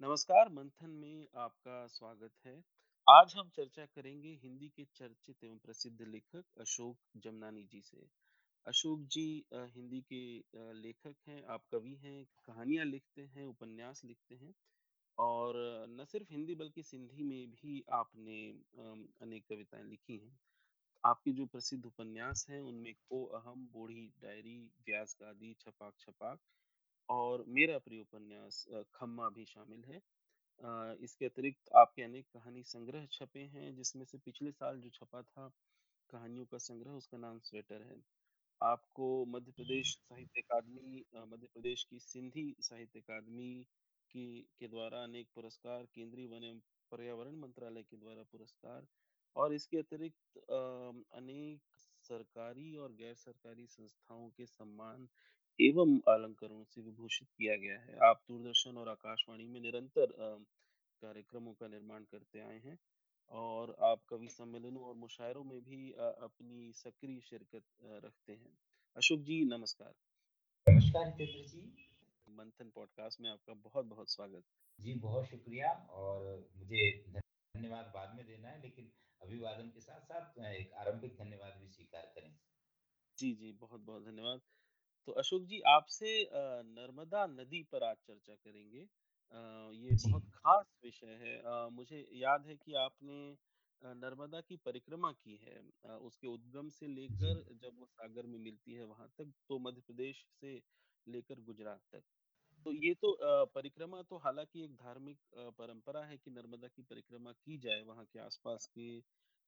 नमस्कार, मंथन में आपका स्वागत है। आज हम चर्चा करेंगे हिंदी के चर्चित एवं प्रसिद्ध लेखक अशोक जमनानी जी से। अशोक जी हिंदी के लेखक हैं, आप कवि हैं, कहानियाँ लिखते हैं, उपन्यास लिखते हैं और न सिर्फ़ हिंदी बल्कि सिंधी में भी आपने अनेक कविताएँ लिखी हैं। आपके जो प्रसिद्ध उपन्यास हैं, उनमें को अहम, बूढ़ी डायरी, व्यास गादी, छपाक छपाक और मेरा प्रिय उपन्यास खम्मा भी शामिल है। इसके अतिरिक्त आपके अनेक कहानी संग्रह छपे हैं, जिसमें से पिछले साल जो छपा था कहानियों का संग्रह, उसका नाम स्वेटर है। आपको मध्य प्रदेश साहित्य अकादमी मध्य प्रदेश की सिंधी साहित्य अकादमी की के द्वारा अनेक पुरस्कार, केंद्रीय वन एवं पर्यावरण मंत्रालय के द्वारा पुरस्कार और इसके अतिरिक्त अनेक सरकारी और गैर सरकारी संस्थाओं के सम्मान एवं अलंकरणों से विभूषित किया गया है। आप दूरदर्शन और आकाशवाणी में निरंतर अ, कार्यक्रमों का निर्माण करते आए हैं और आप कवि सम्मेलनों और मुशायरों में भी अ, अपनी सक्रिय शिरकत अ, रखते हैं। अशोक जी नमस्कार। नमस्कार हितेंद्र जी। मंथन पॉडकास्ट में आपका बहुत-बहुत स्वागत। जी, बहुत शुक्रिया और मुझे धन्यवाद बाद में देना है, लेकिन अभिवादन के साथ-साथ एक आरंभिक धन्यवाद भी स्वीकार करें। जी, जी, बहुत-बहुत धन्यवाद। तो अशोक जी आपसे नर्मदा नदी पर आज चर्चा करेंगे। ये बहुत ख़ास विषय है। मुझे याद है कि आपने नर्मदा की परिक्रमा की है। उसके उद्गम से लेकर जब वो सागर में मिलती है वहाँ तक, तो मध्य प्रदेश से लेकर गुजरात तक। तो ये तो परिक्रमा तो हालाँकि एक धार्मिक परंपरा है कि नर्मदा की परिक्रमा की जाए वहाँ के आस-पास के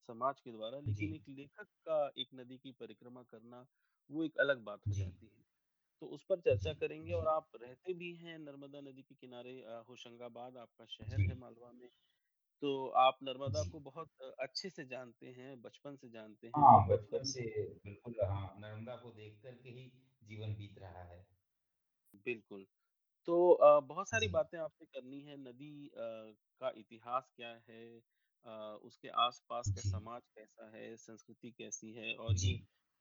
समाज के द्वारा, लेकिन एक लेखक का एक नदी की परिक्रमा करना, वो एक अलग बात हो जाती है। तो उस पर चर्चा करेंगे और आप रहते भी हैं नर्मदा नदी के किनारे अ, होशंगाबाद आपका शहर है मालवा में। तो आप नर्मदा को बहुत अच्छे से जानते हैं, बचपन से जानते हैं, हाँ, बचपन से बिल्कुल हाँ, नर्मदा को देख कर के ही जीवन बीत रहा है। बिल्कुल। तो अ, बहुत सारी जी, बातें आपसे करनी है नदी अ, का इतिहास क्या है अ, उसके आसपास का जी, समाज कैसा है संस्कृति कैसी है और जी, ये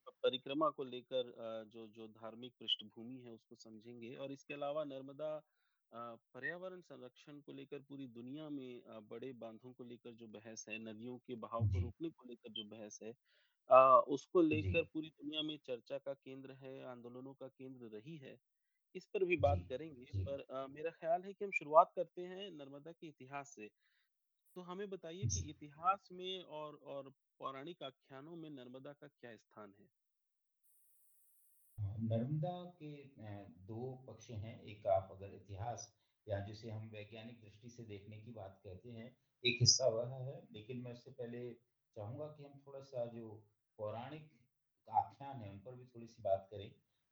परिक्रमा को लेकर अ, जो जो धार्मिक पृष्ठभूमि है उसको समझेंगे और इसके अलावा नर्मदा अ, पर्यावरण संरक्षण को लेकर पूरी दुनिया में अ, बड़े बांधों को लेकर जो बहस है नदियों के बहाव को जी, रोकने को लेकर जो बहस है अ, उसको जी, लेकर पूरी दुनिया में चर्चा का केंद्र है आंदोलनों का केंद्र रही है इस पर भी जी, बात करेंगे, जी, पर अ, मेरा ख़्याल है कि हम शुरुआत करते हैं नर्मदा के इतिहास से। तो हमें बताइए कि इतिहास में और और पौराणिक आख्यानों में नर्मदा का क्या स्थान है? नर्मदा के 2 पक्ष हैं। एक आप अगर इतिहास या जिसे हम वैज्ञानिक दृष्टि से देखने की बात कहते हैं, एक हिस्सा वह है। लेकिन मैं उससे पहले चाहूँगा कि हम थोड़ा-सा जो पौराणिक आख्यान है उन पर भी थोड़ी-सी बात करें।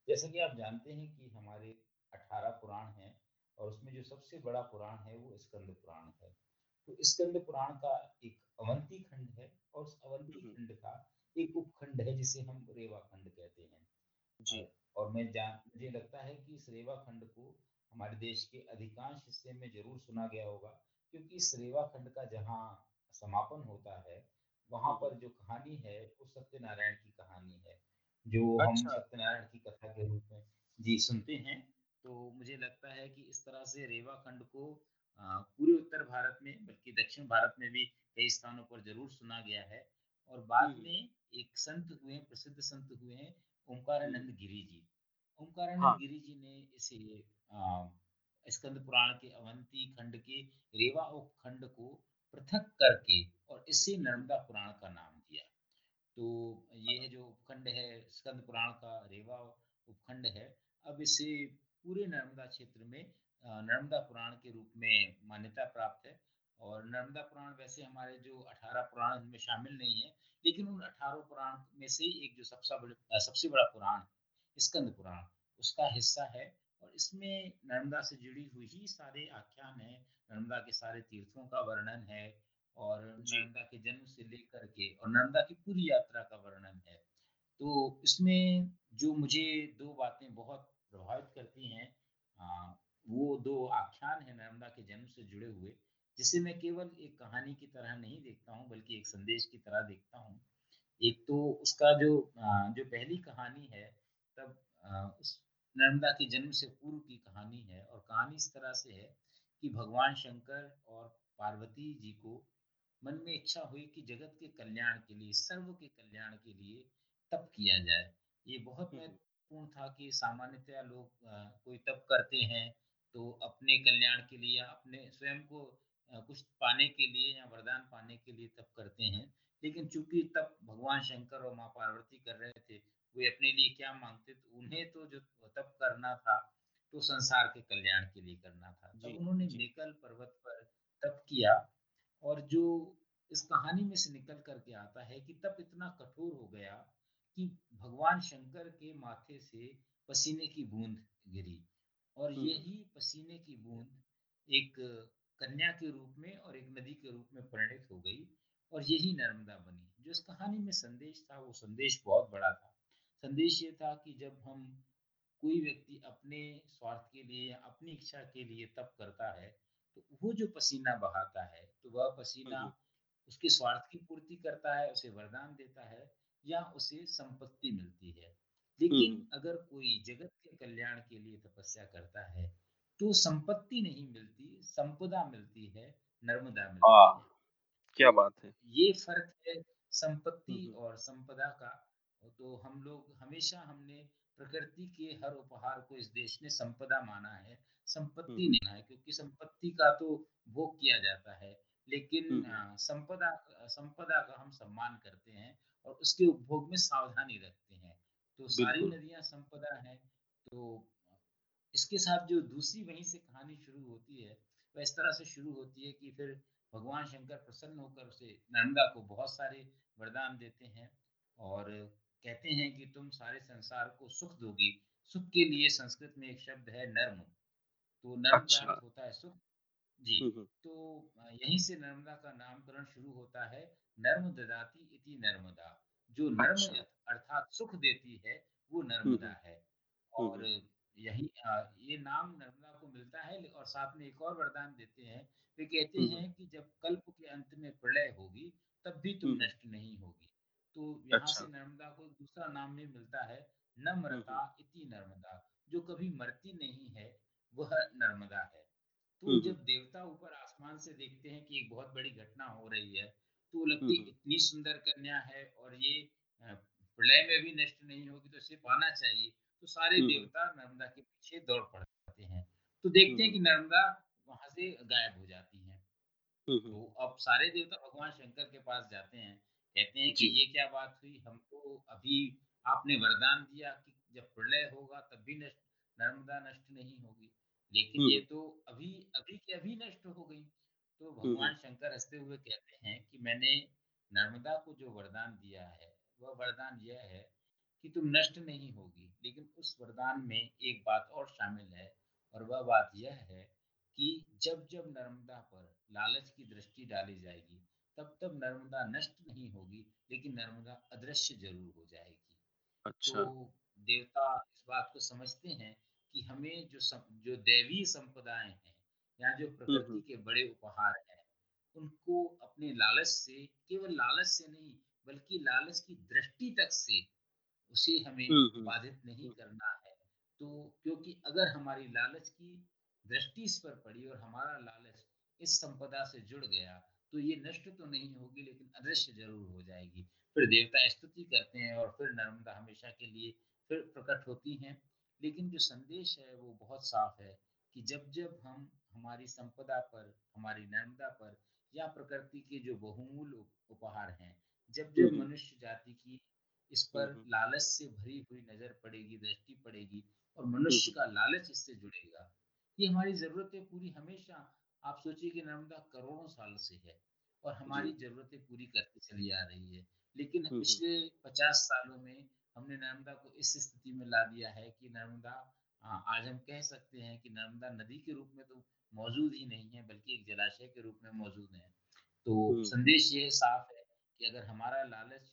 जैसा कि आप जानते हैं कि हमारे 18 पुराण हैं और उसमें जो सबसे बड़ा पुराण है, वो स्कंद पुराण है। तो स्कंद पुराण का एक अवंती खंड है और उस अवंती खंड का एक उपखंड है, जिसे हम रेवा खंड कहते हैं। जी। और मैं जान मुझे लगता है कि इस रेवा खंड को हमारे देश के अधिकांश हिस्से में ज़रूर सुना गया होगा क्योंकि इस रेवा खंड का जहाँ समापन होता है, वहाँ हुँ, हुँ। पर जो कहानी है, वो सत्यनारायण की कहानी है, जो अच्छा। हम। सत्यनारायण की कथा के रूप में जी, सुनते हैं। तो मुझे लगता है कि इस तरह से रेवा खंड को पूरे उत्तर भारत में बल्कि दक्षिण भारत में भी कई स्थानों पर ज़रूर सुना गया है और बाद में एक संत हुए, प्रसिद्ध संत हुए हैं ओंकारानंद गिरी जी। ओंकारानंद हाँ। गिरी जी ने इसे स्कंद पुराण के अवंती खंड के रेवा उपखंड को पृथक करके और इसे। नर्मदा पुराण का नाम दिया। तो। ये जो उपखंड है स्कंद पुराण का रेवा उपखंड है, अब इसे पूरे नर्मदा क्षेत्र में नर्मदा पुराण के रूप में मान्यता प्राप्त है और नर्मदा पुराण वैसे हमारे जो 18 पुराण इनमें शामिल नहीं है, लेकिन उन 18 पुराण में से एक जो सबसे बड़े सबसे बड़ा पुराण स्कंद पुराण उसका हिस्सा है और इसमें नर्मदा से जुड़ी हुई ही सारे आख्यान हैं, नर्मदा के सारे तीर्थों का वर्णन है और नर्मदा के जन्म से लेकर के और नर्मदा की पूरी यात्रा का वर्णन है। तो इसमें जो मुझे दो बातें बहुत प्रभावित करती हैं वो दो आख्यान है नर्मदा के जन्म से जुड़े हुए, जिसे मैं केवल एक कहानी की तरह नहीं देखता हूँ, बल्कि एक संदेश की तरह देखता हूँ। एक तो उसका जो जो पहली कहानी है तब उस नर्मदा के जन्म से पूर्व की कहानी है और कहानी इस तरह से है कि भगवान शंकर और पार्वती जी को मन में इच्छा हुई कि जगत के कल्याण के लिए सर्व के कल्याण के लिए तप किया जाए ये बहुत हुँ, हुँ। महत्वपूर्ण था कि सामान्यतया लोग कोई तप करते हैं तो अपने कल्याण के लिए अपने स्वयं को कुछ पाने के लिए या वरदान पाने के लिए तप करते हैं। लेकिन चूँकि तप भगवान शंकर और माँ पार्वती कर रहे थे वे अपने लिए क्या मांगते तो उन्हें तो जो तप करना था तो संसार के कल्याण के लिए करना था। तब उन्होंने जी। मेकल पर्वत पर तप किया और जो इस कहानी में से निकल करके आता है कि तप इतना कठोर हो गया कि भगवान शंकर के माथे से पसीने की बूंद गिरी। और हुँ, हुँ। यही पसीने की बूंद एक कन्या के रूप में और एक नदी के रूप में परिणित हो गई और यही नर्मदा बनी। जो इस कहानी में संदेश था वो संदेश बहुत बड़ा था। संदेश ये था कि जब हम कोई व्यक्ति अपने स्वार्थ के लिए या अपनी इच्छा के लिए तप करता है तो वो जो पसीना बहाता है तो वह पसीना उसके स्वार्थ की पूर्ति करता है उसे वरदान देता है या उसे संपत्ति मिलती है हुँ, लेकिन अगर कोई जगत के कल्याण के लिए तपस्या करता है तो संपत्ति नहीं मिलती संपदा मिलती है नर्मदा मिलती हाँ, है क्या बात है! ये फ़र्क है संपत्ति और संपदा का। तो हम लोग हमेशा हमने प्रकृति के हर उपहार को इस देश ने संपदा माना है, संपत्ति नहीं है क्योंकि संपत्ति का तो भोग किया जाता है। लेकिन संपदा संपदा का हम सम्मान करते हैं और उसके उपभोग में सावधानी रखते हैं। तो सारी। नदियाँ संपदा हैं, तो इसके साथ जो दूसरी वहीं से कहानी शुरू होती है, वह इस तरह से शुरू होती है कि फिर भगवान शंकर प्रसन्न होकर उसे नर्मदा को बहुत सारे वरदान देते हैं और कहते हैं कि तुम सारे संसार को सुख दोगी। सुख के लिए संस्कृत में एक शब्द है नर्म, तो नर्म अच्छा। होता है सुख। जी। तो यहीं से नर्मदा का नामकरण शुरू होता है, नर्म ददाति इति नर्मदा। जो नर्म अच्छा। अर्थात सुख देती है, वो नर्मदा है। और यही ये नाम नर्मदा को मिलता है और साथ में एक और वरदान देते हैं। वे कहते हुँ, हुँ। कि जब कल्प के अंत में प्रलय होगी, तब भी तुम नष्ट नहीं होगी। तो यहाँ अच्छा। से। नर्मदा को दूसरा नाम भी मिलता है, नम्रता इति नर्मदा। जो कभी मरती नहीं है, वह नर्मदा है। तो। जब देवता ऊपर आसमान से देखते हैं कि एक बहुत बड़ी घटना हो रही है, तो लगती हुँ। इतनी सुंदर कन्या है और ये प्रलय में भी नष्ट नहीं होगी तो इसे पाना चाहिए। तो सारे हुँ, हुँ। देवता नर्मदा के पीछे दौड़ पड़ते हैं। तो देखते हैं कि नर्मदा वहाँ से गायब हो जाती हुँ। तो अब सारे देवता भगवान शंकर के पास जाते हैं, कहते हैं कि ये क्या बात हुई? हमको अभी आपने वरदान दिया कि जब प्रलय होगा तब भी नष्ट नर्मदा नष्ट नहीं होगी, लेकिन ये तो अभी अभी के अभी नष्ट हो गई। तो हुँ, हुँ। भगवान शंकर हँसते हुए कहते हैं कि मैंने नर्मदा को जो वरदान दिया है, वह वरदान यह है कि तुम नष्ट नहीं होगी, लेकिन उस वरदान में एक बात और शामिल है और वह बात यह है कि जब-जब नर्मदा पर लालच की दृष्टि डाली जाएगी, तब-तब नर्मदा नष्ट नहीं होगी, लेकिन नर्मदा अदृश्य ज़रूर हो जाएगी। अच्छा। तो देवता इस बात को समझते हैं कि हमें जो सम जो दैवीय संपदाएँ हैं या जो प्रकृति के बड़े उपहार हैं, उनको अपने लालच से केवल लालच से नहीं, बल्कि लालच की दृष्टि तक से उसे हमें हुँ, हुँ। बाधित नहीं। करना है। तो क्योंकि अगर हमारी लालच की दृष्टि इस पर पड़ी और हमारा लालच इस संपदा से जुड़ गया, तो ये नष्ट तो नहीं होगी लेकिन अदृश्य ज़रूर हो जाएगी। फिर देवता स्तुति करते हैं और फिर नर्मदा हमेशा के लिए फिर प्रकट होती हैं। लेकिन जो संदेश है वो बहुत साफ़ है कि जब-जब हम हमारी संपदा पर, हमारी नर्मदा पर या प्रकृति के जो बहुमूल्य उपहार हैं, जब-जब मनुष्य जाति की इस पर लालच से भरी हुई नज़र पड़ेगी, दृष्टि पड़ेगी और मनुष्य का लालच इससे जुड़ेगा। ये हमारी ज़रूरतें पूरी हमेशा आप सोचिए कि नर्मदा करोड़ों साल से है और हमारी ज़रूरतें पूरी करती चली आ रही है। लेकिन। पिछले 50 सालों में हमने नर्मदा को इस स्थिति में ला दिया है कि नर्मदा अ, आज हम कह सकते हैं कि नर्मदा नदी के रूप में तो मौजूद ही नहीं है, बल्कि एक जलाशय के रूप में मौजूद है। तो संदेश ये साफ़ है कि अगर हमारा लालच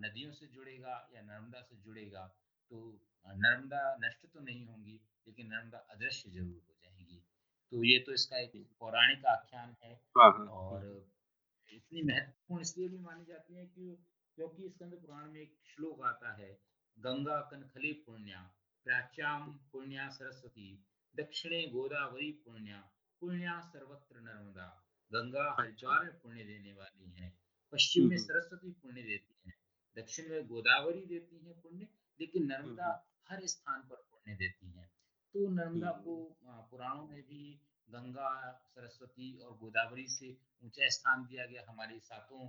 नदियों से जुड़ेगा या नर्मदा से जुड़ेगा तो नर्मदा नष्ट तो नहीं होंगी, लेकिन नर्मदा अदृश्य ज़रूर हो जाएँगी। तो ये तो इसका एक पौराणिक आख्यान है हाँ, हाँ। हुँ, और इतनी महत्वपूर्ण इसलिए भी मानी जाती है कि क्योंकि स्कंद पुराण में एक श्लोक आता है, गंगा कनखले पुण्या, प्राच्यां पुण्या सरस्वती, दक्षिणे गोदावरी पुण्या, पुण्या सर्वत्र नर्मदा गंगा। हरिद्वार में पुण्य देने वाली है पश्चिम में सरस्वती पुण्य देती है दक्षिण में गोदावरी देती है पुण्य लेकिन नर्मदा हर स्थान पर पुण्य देती है। तो नर्मदा को पुराणों में भी गंगा सरस्वती और गोदावरी से ऊँचा स्थान दिया गया। हमारी सातों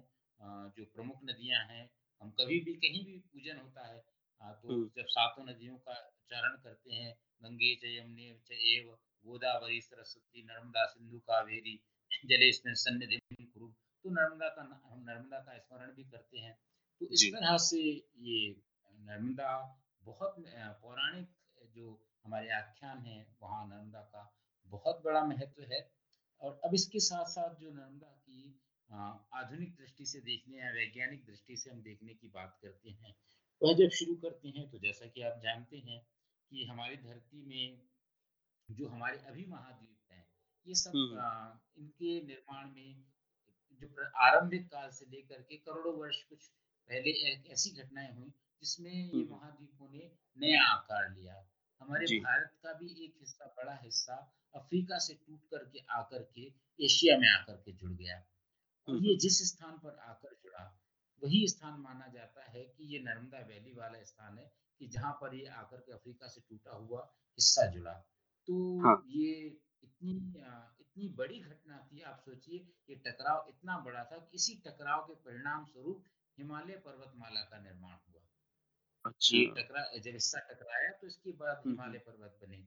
जो प्रमुख नदियाँ हैं हम कभी भी कहीं भी पूजन होता है तो जब सातों नदियों का उच्चारण करते हैं। गंगे च यमुने च एव गोदावरी सरस्वती नर्मदा सिंधु कावेरी जलेस्मिन् सन्निधिं कुरु तो नर्मदा का हम नर्मदा का स्मरण भी करते हैं। तो इस तरह से ये नर्मदा बहुत पौराणिक जो हमारे आख्यान हैं वहाँ नर्मदा का बहुत बड़ा महत्व है। और अब इसके साथ-साथ जो नर्मदा की आधुनिक दृष्टि से देखने या वैज्ञानिक दृष्टि से हम देखने की बात करते हैं, वह जब शुरू करते हैं तो जैसा कि आप जानते हैं कि हमारी धरती में जो हमारे अभी महाद्वीप हैं, ये सब हुँ। इनके निर्माण में जो आरंभिक काल से लेकर के करोड़ों वर्ष कुछ पहले ऐसी घटनाएँ हुई, जिसमें ये महाद्वीपों ने नया आकार लिया। हमारे भारत का भी एक हिस्सा, बड़ा हिस्सा अफ्रीका से टूट करके आकर के एशिया में आकर के जुड़ गया और ये जिस स्थान पर आकर जुड़ा, वही स्थान माना जाता है कि ये नर्मदा वैली वाला स्थान है कि जहाँ पर ये आकर के अफ्रीका से टूटा हुआ हिस्सा जुड़ा। तो हाँ। ये इतनी इतनी बड़ी घटना थी आप सोचिए ये टकराव इतना बड़ा था कि इसी टकराव के परिणाम स्वरूप हिमालय पर्वतमाला का निर्माण हुआ। अच्छा। टकरा जब हिस्सा टकराया तो इसके बाद हुँ, हुँ। हिमालय पर्वत बने।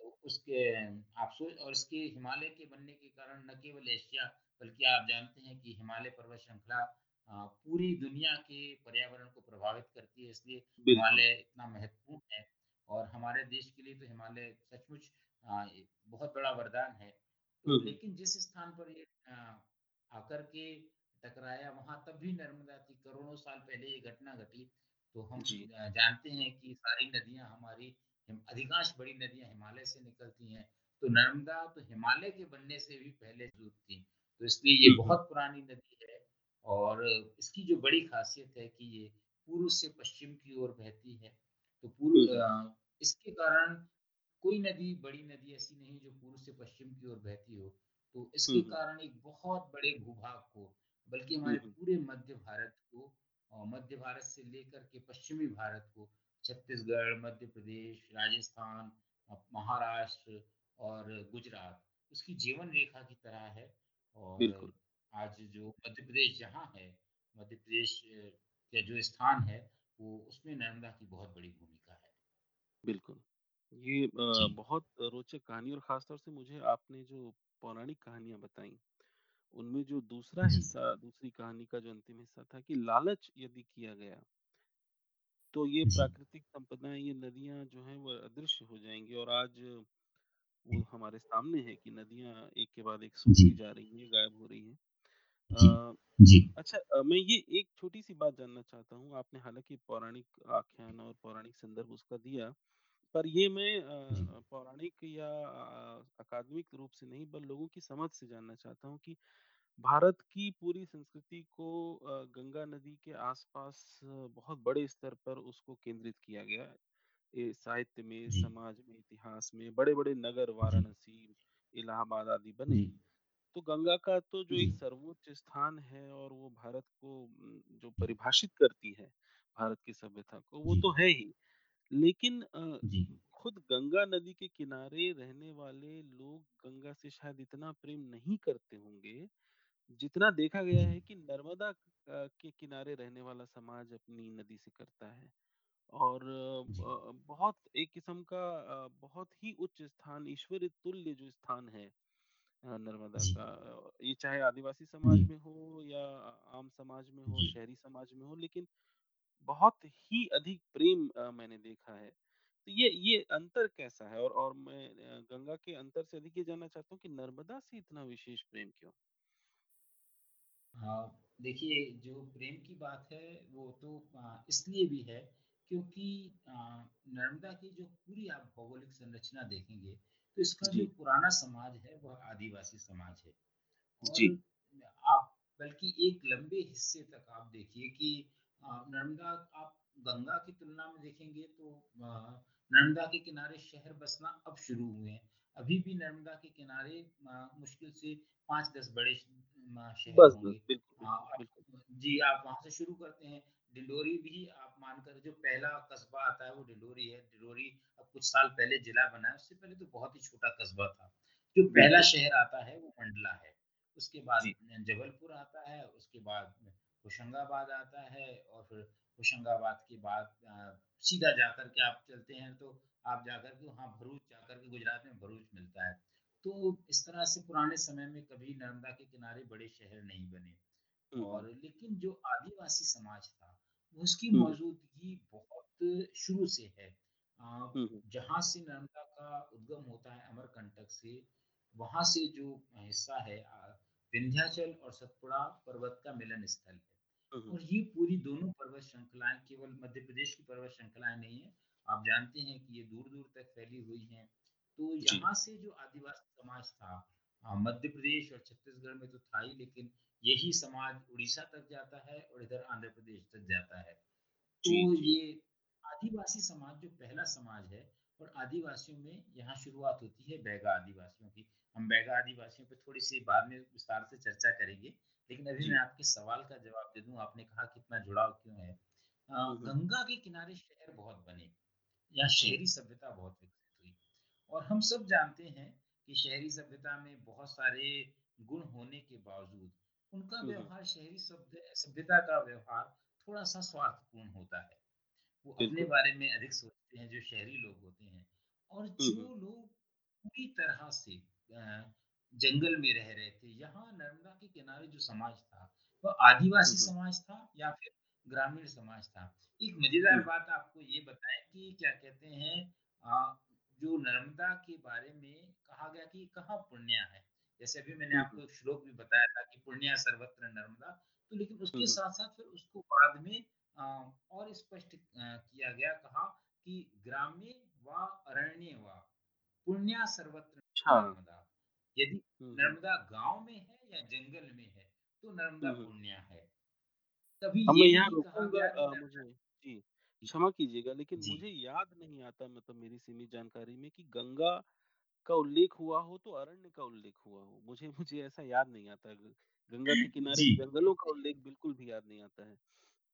तो उसके आप सोच और इसके हिमालय के बनने के कारण न केवल एशिया बल्कि आप जानते हैं कि हिमालय पर्वत श्रृंखला पूरी दुनिया के पर्यावरण को प्रभावित करती है इसलिए हिमालय इतना महत्वपूर्ण है और हमारे देश के लिए तो हिमालय सचमुच बहुत बड़ा वरदान है। तो लेकिन जिस स्थान पर ये आकर के टकराया वहाँ तब भी नर्मदा थी, करोड़ों साल पहले ये घटना घटी। तो हम जानते हैं कि सारी नदियाँ हमारी अधिकांश बड़ी नदियाँ हिमालय से निकलती हैं, तो नर्मदा तो हिमालय के बनने से भी पहले मौजूद थी। तो इसलिए ये। बहुत पुरानी नदी है और इसकी जो बड़ी ख़ासियत है कि ये पूर्व से पश्चिम की ओर बहती है। तो पूर्व इसके कारण कोई नदी, बड़ी नदी ऐसी नहीं जो पूर्व से पश्चिम की ओर बहती हो। तो इसके कारण एक बहुत बड़े भूभाग को, बल्कि हमारे पूरे मध्य भारत को अ, मध्य भारत से लेकर के पश्चिमी भारत को छत्तीसगढ़, मध्य प्रदेश, राजस्थान, महाराष्ट्र और गुजरात उसकी जीवन रेखा की तरह है और आज जो मध्य प्रदेश जहाँ है, मध्य प्रदेश का जो स्थान है, वो उसमें नर्मदा की बहुत बड़ी भूमिका है। बिल्कुल। ये बहुत रोचक कहानी और ख़ास तौर से मुझे आपने जो पौराणिक कहानियाँ बताई, उनमें जो दूसरा हिस्सा दूसरी कहानी का जो अंतिम हिस्सा था कि लालच यदि किया गया, तो ये प्राकृतिक संपदाएँ, ये नदियाँ जो हैं वो अदृश्य हो जाएँगी और आज वो हमारे सामने है कि नदियाँ एक के बाद एक सूखी जा रही हैं, गायब हो रही हैं। जी, जी, अच्छा अ, मैं ये एक छोटी-सी बात जानना चाहता हूँ, आपने हालाँकि पौराणिक आख्यान और पौराणिक संदर्भ उसका दिया, पर ये मैं जी, अ, पौराणिक या अकादमिक रूप से नहीं, पर लोगों की समझ से जानना चाहता हूँ कि भारत की पूरी संस्कृति को अ, गंगा नदी के आस-पास बहुत बड़े स्तर पर उसको केंद्रित किया गया है। ये साहित्य में, जी, समाज में, इतिहास में बड़े-बड़े नगर जी, वाराणसी, इलाहाबाद आदि बने। जी, तो गंगा का तो जो जी, एक सर्वोच्च स्थान है और वो भारत को जो परिभाषित करती है, भारत की सभ्यता को, वो जी, तो है ही। लेकिन अ, जी, खुद गंगा नदी के किनारे रहने वाले लोग गंगा से शायद इतना प्रेम नहीं करते होंगे, जितना देखा गया जी, है कि नर्मदा के किनारे रहने वाला समाज अपनी नदी से करता है। और जी, अ, बहुत एक किस्म का अ, बहुत ही उच्च स्थान, ईश्वरी तुल्य जो स्थान है नर्मदा जी, का ये चाहे आदिवासी समाज जी, में हो या आम समाज में हो, जी। शहरी समाज में हो, लेकिन बहुत ही अधिक प्रेम अ, मैंने देखा है। तो ये ये अंतर कैसा है? और और मैं अ, गंगा के अंतर से अधिक ये जानना चाहता हूँ कि नर्मदा से इतना विशेष प्रेम क्यों? हाँ, देखिए जो प्रेम की बात है वो तो इसलिए भी है क्योंकि नर्मदा की जो पूरी आप भौगोलिक संरचना देखेंगे तो इसका जो। पुराना समाज है वह आदिवासी समाज है। जी, आप बल्कि एक लंबे हिस्से तक आप देखिए कि नर्मदा आप गंगा की तुलना में देखेंगे तो नर्मदा के किनारे शहर बसना अब शुरू हुए हैं। अभी भी नर्मदा के किनारे मुश्किल से 5-10 बड़े शहर बस। होंगे। जी, आप वहाँ से शुरू करते हैं, डिंडोरी भी आप मानकर जो पहला कस्बा आता है वो डिंडोरी है। डिंडोरी अब कुछ साल पहले जिला बना है, उससे पहले तो बहुत ही छोटा कस्बा था। जो पहला शहर आता है वो मंडला है। उसके बाद जबलपुर आता है, उसके बाद होशंगाबाद आता है और फिर होशंगाबाद के बाद सीधा जाकर के आप चलते हैं तो आप जाकर के वहाँ भरूच जाकर के गुजरात में भरूच मिलता है। तो इस तरह से पुराने समय में कभी नर्मदा के किनारे बड़े शहर नहीं बने। हुँ, हुँ। और लेकिन जो आदिवासी समाज था, उसकी। मौजूदगी बहुत शुरू से है। जहाँ से नर्मदा का उद्गम होता है अमरकंटक से, वहाँ से जो हिस्सा है विंध्याचल और सतपुड़ा पर्वत का मिलन स्थल है। और ये पूरी दोनों पर्वत श्रृंखलाएँ केवल मध्य प्रदेश की पर्वत श्रृंखलाएँ नहीं है आप जानते हैं कि ये दूर-दूर तक फैली हुई हैं। तो यहाँ से जो आदिवासी समाज था मध्य प्रदेश और छत्तीसगढ़ में तो था ही लेकिन यही समाज उड़ीसा तक जाता है और इधर आंध्र प्रदेश तक जाता है। तो ये आदिवासी समाज जो पहला समाज है और आदिवासियों में यहाँ शुरुआत होती है बैगा आदिवासियों की। हम बैगा आदिवासियों पे थोड़ी-सी बाद में विस्तार से चर्चा करेंगे। लेकिन अभी मैं आपके सवाल का जवाब दे दूँ, आपने कहा कितना जुड़ाव क्यों है? हुँ, हुँ। गंगा के किनारे शहर बहुत बने, यहाँ शहरी सभ्यता बहुत विकसित हुई। और हम सब जानते हैं कि शहरी सभ्यता में बहुत सारे गुण होने के बावजूद, उनका हुँ, हुँ। व्यवहार शहरी सभ्यता का व्यवहार थोड़ा-सा स्वार्थपूर्ण होता है। वो अपने बारे में अधिक सोचते हैं जो शहरी लोग होते हैं। और हुँ, हुँ। जो लोग पूरी तरह से जंगल में रह रहे थे, यहाँ नर्मदा के किनारे जो समाज था, वह हुँ, आदिवासी समाज था या फिर ग्रामीण समाज था। एक मज़ेदार बात आपको ये बताएँ कि क्या कहते हैं जो नर्मदा के बारे में कहा गया कि कहाँ पुण्या है। जैसे अभी मैंने। आपको श्लोक भी बताया था कि पुण्या सर्वत्र नर्मदा, तो लेकिन उसके साथ-साथ फिर उसको बाद में और स्पष्ट किया गया, कहा कि ग्रामे वा अरण्ये वा पुण्या सर्वत्र अच्छा। नर्मदा। यदि हुँ, हुँ। नर्मदा गाँव में है या जंगल में है, तो नर्मदा हुँ, हुँ। पुण्या है। कभी अब मैं ये यहाँ कहा गया मुझे जी, क्षमा कीजिएगा लेकिन जी। मुझे याद नहीं आता मतलब मेरी सीमित जानकारी में कि गंगा का उल्लेख हुआ हो तो अरण्य का उल्लेख हुआ हो। मुझे मुझे ऐसा याद नहीं आता गंगा के किनारे जी। जंगलों का उल्लेख बिल्कुल भी याद नहीं आता है।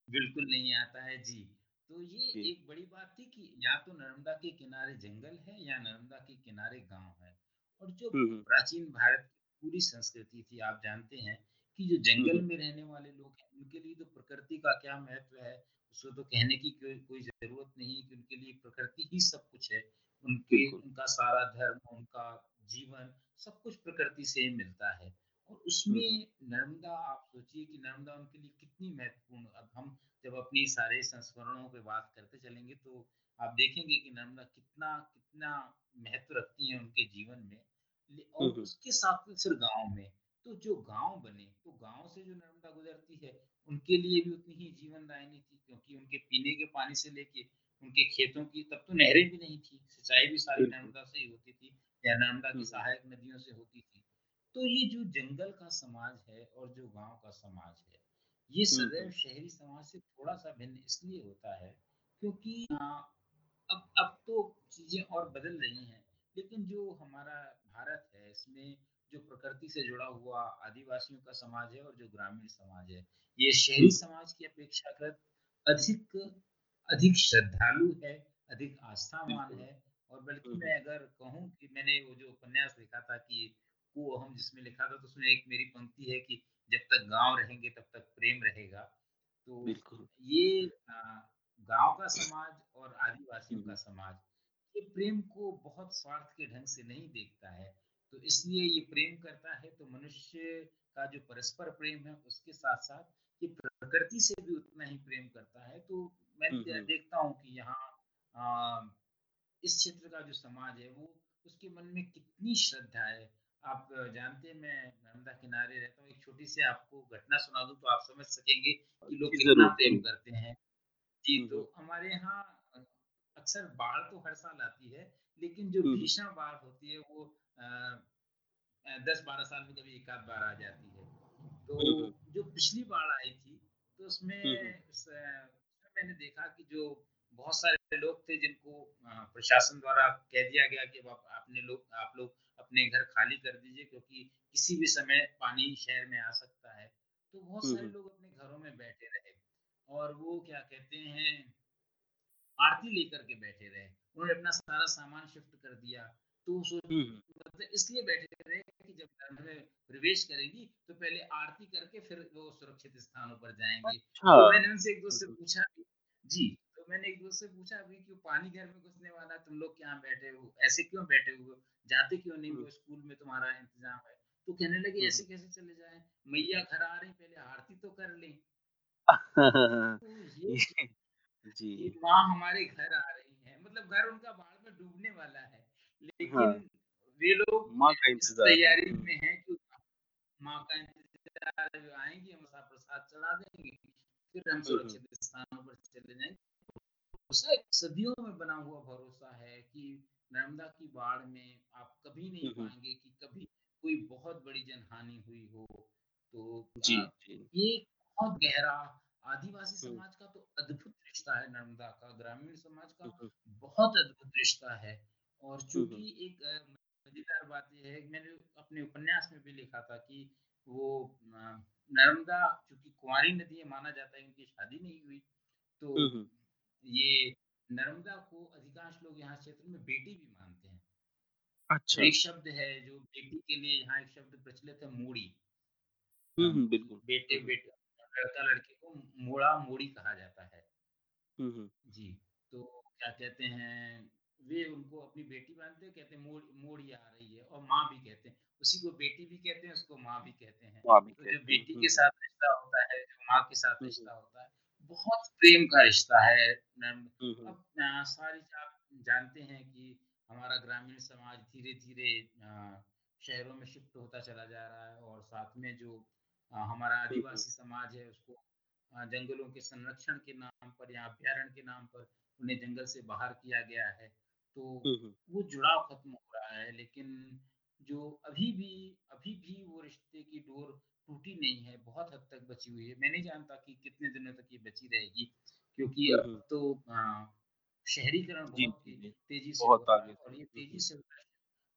बिल्कुल नहीं आता है, जी। तो ये जी। एक बड़ी बात थी कि या तो नर्मदा के किनारे जंगल है या नर्मदा के किनारे गाँव है। और जो। प्राचीन भारत की पूरी संस्कृति थी, आप जानते हैं कि जो जंगल। में रहने वाले लोग हैं, उनके लिए तो प्रकृति का क्या महत्व है, उसको तो कहने की कोई कोई ज़रूरत नहीं है कि उनके लिए प्रकृति ही सब कुछ है। उनके उनका सारा धर्म, उनका जीवन, सब कुछ प्रकृति से ही मिलता है। और। उसमें नर्मदा आप सोचिए कि नर्मदा उनके लिए कितनी महत्वपूर्ण अब हम जब अपनी सारे संस्मरणों पे बात करते चलेंगे तो आप देखेंगे कि नर्मदा कितना कितना महत्व रखती है उनके जीवन में। और हुँ, हुँ। उसके साथ सिर्फ़ गाँव में, तो जो गाँव बने, तो गाँव से जो नर्मदा गुज़रती है, उनके लिए भी उतनी ही जीवनदायिनी थी क्योंकि उनके पीने के पानी से लेके उनके खेतों की तब तो नहरें भी नहीं थी, सिंचाई भी सारी नर्मदा से ही होती थी या नर्मदा की हुँ, हुँ। सहायक नदियों से होती थी। तो ये जो जंगल का समाज है और जो गाँव का समाज है, ये सदैव शहरी समाज से थोड़ा-सा भिन्न इसलिए होता है क्योंकि अब अब तो चीज़ें और बदल रही हैं, लेकिन जो हमारा भारत है, इसमें जो प्रकृति से जुड़ा हुआ आदिवासियों का समाज है और जो ग्रामीण समाज है, ये शहरी हुँ, हुँ। समाज की अपेक्षाकृत अधिक अधिक श्रद्धालु है, अधिक आस्थावान है और बल्कि। मैं अगर कहूँ कि मैंने वो जो उपन्यास लिखा था कि वो हम जिसमें लिखा था तो उसमें एक मेरी पंक्ति है कि जब तक गाँव रहेंगे तब तक प्रेम रहेगा। तो ये गाँव का समाज और आदिवासियों का समाज, ये प्रेम को बहुत स्वार्थ के ढंग से नहीं देखता है। तो इसलिए ये प्रेम करता है तो मनुष्य का जो परस्पर प्रेम है उसके साथ-साथ ये प्रकृति से भी उतना ही प्रेम करता है। तो मैं हुँ, द हुँ। देखता हूँ कि यहाँ इस क्षेत्र का जो समाज है वो उसके मन में कितनी श्रद्धा है। आप जानते हैं मैं नर्मदा किनारे रहता हूँ, एक छोटी-सी आपको घटना सुना दूँ तो आप समझ सकेंगे कि लोग कितना प्रेम करते हैं। जी, हुँ, हुँ। तो हमारे यहाँ अक्सर बाढ़ तो हर साल आती है, लेकिन जो। भीषण बाढ़ होती है वो अ, 10-12 साल में कभी एक आध बार आ जाती है। तो। जो पिछली बाढ़ आई थी, तो हुँ, हुँ। उसमें मैंने देखा कि जो बहुत सारे लोग थे जिनको प्रशासन द्वारा कह दिया गया कि आप आपने लोग आप लोग अपने घर खाली कर दीजिए क्योंकि किसी भी समय पानी शहर में आ सकता है। तो बहुत सारे लोग अपने घरों में बैठे रहे और वो क्या कहते हैं आरती लेकर के बैठे रहे। उन्होंने अपना सारा सामान शिफ्ट कर दिया। तो सो हुँ। मतलब इसलिए बैठे रहे कि जब घर में प्रवेश करेंगी तो पहले आरती करके फिर वो सुरक्षित स्थानों पर जाएँगी। अच्छा। तो मैंने उनसे एक-दूसरे से पूछा जी, तो मैंने एक-दूसरे से पूछा भी क्यों पानी घर में घुसने वाला तुम लोग क्या बैठे हो? ऐसे क्यों बैठे हुए हो? जाते क्यों नहीं हुँ। हो स्कूल में तुम्हारा इंतज़ाम है? तो कहने लगे ऐसे कैसे चले जाए मैया घर आ रही पहले आरती तो कर लें। तो जी। माँ हमारे घर आ रही है मतलब घर उनका बाढ़ में डूबने वाला है। लेकिन हाँ। वे लोग माँ का इंतज़ार तैयारी में हैं कि माँ का इंतज़ार आएँगी, हम उसका प्रसाद चढ़ा देंगे, फिर हम। सुरक्षित स्थानों पर चले जाएँगे। सदियों में बना हुआ भरोसा है कि नर्मदा की बाढ़ में आप कभी नहीं हुँ, हुँ। कि कभी कोई बहुत बड़ी जनहानि हुई हो। तो जी, जी। ये बहुत गहरा आदिवासी समाज का तो अद्भुत रिश्ता है नर्मदा का, ग्रामीण समाज का। बहुत अद्भुत रिश्ता है। और हुँ। एक मज़ेदार बात ये है मैंने अपने उपन्यास में भी लिखा था कि वो नर्मदा चूँकि कुँवारी नदी है, माना जाता है उनकी शादी नहीं हुई। तो ये नर्मदा को अधिकांश लोग यहाँ क्षेत्र में बेटी भी मानते हैं। अच्छा। एक शब्द है जो बेटी के लिए यहाँ एक शब्द प्रचलित है मोड़ी। बिल्कुल। हुँ, हुँ। बेटे-बेटे लड़का-लड़की को मोड़ा-मोड़ी कहा जाता हुँ। जी, तो क्या कहते हैं, वे उनको अपनी बेटी मानते हैं, कहते हैं मोड़ मोड़ी आ रही है और माँ भी कहते हैं। उसी को बेटी भी कहते हैं, उसको माँ भी कहते हैं। तो हैं। बेटी के साथ रिश्ता होता है, जो माँ के साथ हुँ, हुँ। रिश्ता होता है, बहुत प्रेम का रिश्ता है। नम हुँ, हुँ। अब सारी आप जानते हैं कि हमारा ग्रामीण समाज धीरे-धीरे शहरों में शिफ्ट होता चला जा रहा है और साथ में जो हमारा। आदिवासी समाज है उसको जंगलों के संरक्षण के नाम पर या अभयारण्य के नाम पर उन्हें जंगल से बाहर किया गया है। तो। वो जुड़ाव खत्म हो रहा है, लेकिन जो अभी भी अभी भी वो रिश्ते की डोर टूटी नहीं है, बहुत हद तक बची हुई है। मैं नहीं जानता कि कितने दिनों तक ये बची रहेगी, क्योंकि अब तो शहरीकरण बहुत। तेज़ी से बहुत है आगे और ये तेज़ी से होता है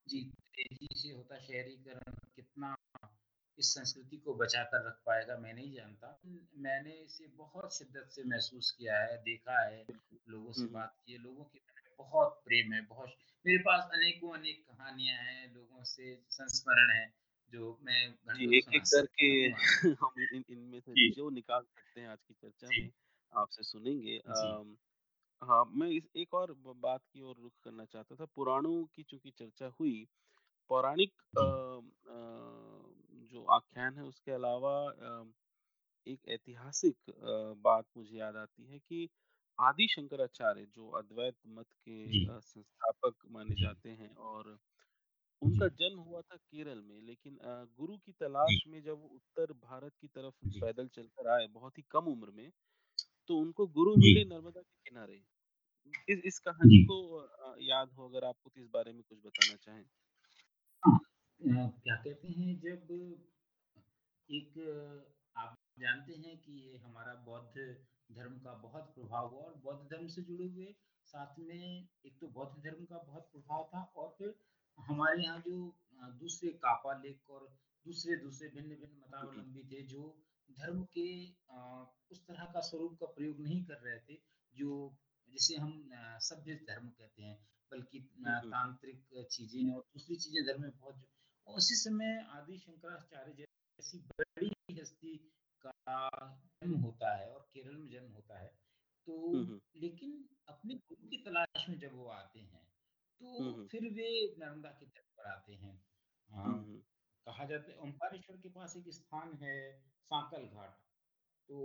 जी, तेज़ी से होता शहरीकरण कितना इस संस्कृति को बचा कर रख पाएगा, मैं नहीं जानता। मैंने इसे बहुत शिद्दत से महसूस किया है, देखा है, लोगों से। बात की लोगों के बहुत प्रेम है, बहुत मेरे पास अनेकों-अनेक कहानियाँ हैं, लोगों से संस्मरण हैं, जो मैं एक-एक करके सकता हूँ आपको। हम इन इनमें से जो निकाल सकते हैं आज की चर्चा में आपसे सुनेंगे। हाँ, मैं इस एक और बात की ओर रुख करना चाहता था। पुराणों की चूँकि चर्चा हुई, पौराणिक जी, आख्यान है उसके अलावा एक ऐतिहासिक बात मुझे याद आती है कि आदि शंकराचार्य जो अद्वैत मत के जी, अ, संस्थापक माने जी, जाते हैं और जी, उनका जन्म हुआ था केरल में लेकिन अ, गुरु की जी, तलाश में जब वो उत्तर भारत की तरफ़ जी, पैदल चलकर आए बहुत ही कम उम्र में, तो उनको गुरु जी, मिले नर्मदा के किनारे। इस इस कहानी जी। को अ, याद हो अगर आपको तो इस बारे में कुछ बताना चाहें? हाँ, अ, क्या कहते हैं जब एक आप जानते हैं कि ये हमारा बौद्ध धर्म का बहुत प्रभाव हुआ और बौद्ध धर्म से जुड़े हुए साथ में एक तो बौद्ध धर्म का बहुत प्रभाव था और फिर हमारे यहाँ जो दूसरे कापा लेक और दूसरे दूसरे भिन्न भिन्न। मतावलंबी थे जो धर्म के उस तरह का स्वरूप का प्रयोग नहीं कर रहे थे जो जिसे हम सभ्य धर्म कहते हैं बल्कि। तांत्रिक चीज़ें और दूसरी चीज़ें धर्म में बहुत उसी समय आदि शंकराचार्य जैसी बड़ी हस्ती का जन्म होता है और केरल में जन्म होता है। तो। लेकिन अपने गुरु की तलाश में जब वो आते हैं, तो फिर वे नर्मदा के तट पर आते हैं। हुँ, कहा जाता है ओंकारेश्वर के पास एक स्थान है सांकल घाट। तो।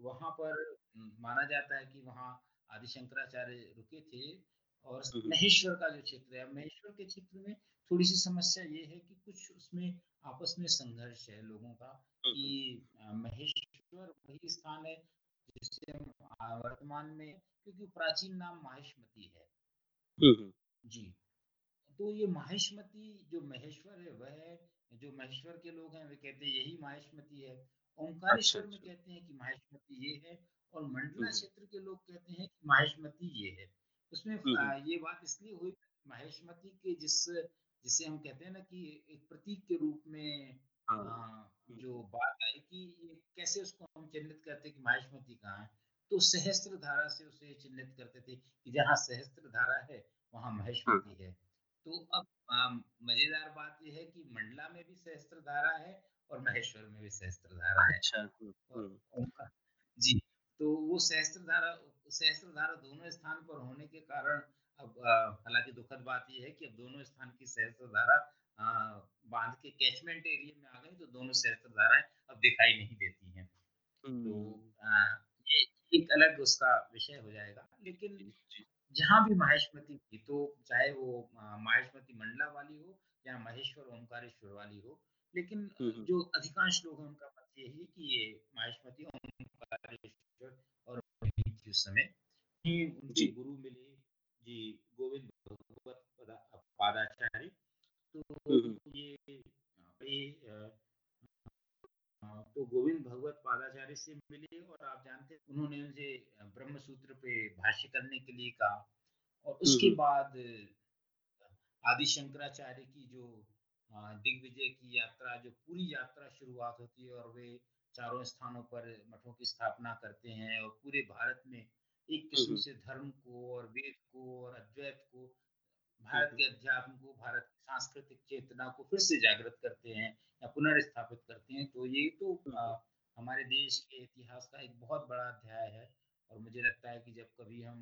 वहाँ पर माना जाता है कि वहाँ आदि शंकराचार्य रुके थे और। महेश्वर का जो क्षेत्र है, महेश्वर के क्षेत्र में थोड़ी-सी समस्या ये है कि कुछ उसमें आपस में संघर्ष है लोगों का हुँ, कि महेश्वर वही स्थान है जिसे हम वर्तमान में क्योंकि प्राचीन नाम माहिष्मति है। हुँ, हुँ। जी। तो ये माहिष्मती जो महेश्वर है वह जो महेश्वर के लोग हैं वे कहते हैं यही माहिष्मती है। अच्छा, ओंकारेश्वर में अच्छा। कहते हैं कि माहिष्मती ये है और मंडला क्षेत्र के लोग कहते हैं कि माहिष्मती ये है। उसमें हुँ, हुँ। ये बात इसलिए हुई माहिष्मती के जिस जिसे हम कहते हैं ना कि एक प्रतीक के रूप में हाँ। अ, जो बात आई कि ये कैसे उसको हम चिह्नित करते हैं कि माहिष्मती कहाँ है? तो सहस्त्रधारा से उसे चिह्नित करते थे कि जहाँ सहस्त्रधारा है, वहाँ महेश्मती हाँ। है। तो अब मज़ेदार बात ये है कि मंडला में भी सहस्त्र धारा है और महेश्वर में भी सहस्त्र धारा है। अच्छा। हुँ, और हुँ। ओंकार जी, तो वो सहस्त्रधारा सहस्त्रधारा दोनों स्थान पर होने के कारण अब हालाँकि दुखद बात ये है कि अब दोनों स्थान की सहस्त्रधारा अ, बाँध के कैचमेंट एरिया में आ गई, तो दोनों सहस्त्रधाराएँ अब दिखाई नहीं देती हैं। तो हुँ। ये एक अलग उसका विषय हो जाएगा। लेकिन। जहाँ भी माहेश्मती थी, तो चाहे वो अ, मंडला वाली हो या महेश्वर ओंकारेश्वर वाली हो, लेकिन हुँ, अ, हुँ। जो अधिकांश लोग हैं उनका मत यही है कि ये माहेश्मती ओंकारेश्वर और उस समय। उनके गुरु मिले जी गोविंद भगवत पादाचार्य। तो हुँ, हुँ। ये ये तो गोविंद भगवत पादाचार्य से मिले और आप जानते हैं उन्होंने उनसे ब्रह्म सूत्र पे भाष्य करने के लिए कहा और उसके बाद आदि शंकराचार्य की जो दिग्विजय की यात्रा जो पूरी यात्रा शुरुआत होती है और वे चारों स्थानों पर मठों की स्थापना करते हैं और पूरे भारत में एक किस्म से धर्म को और वेद को और अद्वैत को भारत के अध्यात्म को, भारत की सांस्कृतिक चेतना को फिर से जागृत करते हैं या पुनर्स्थापित करते हैं। तो ये तो हुँ, हुँ। हमारे देश के इतिहास का एक बहुत बड़ा अध्याय है और मुझे लगता है कि जब कभी हम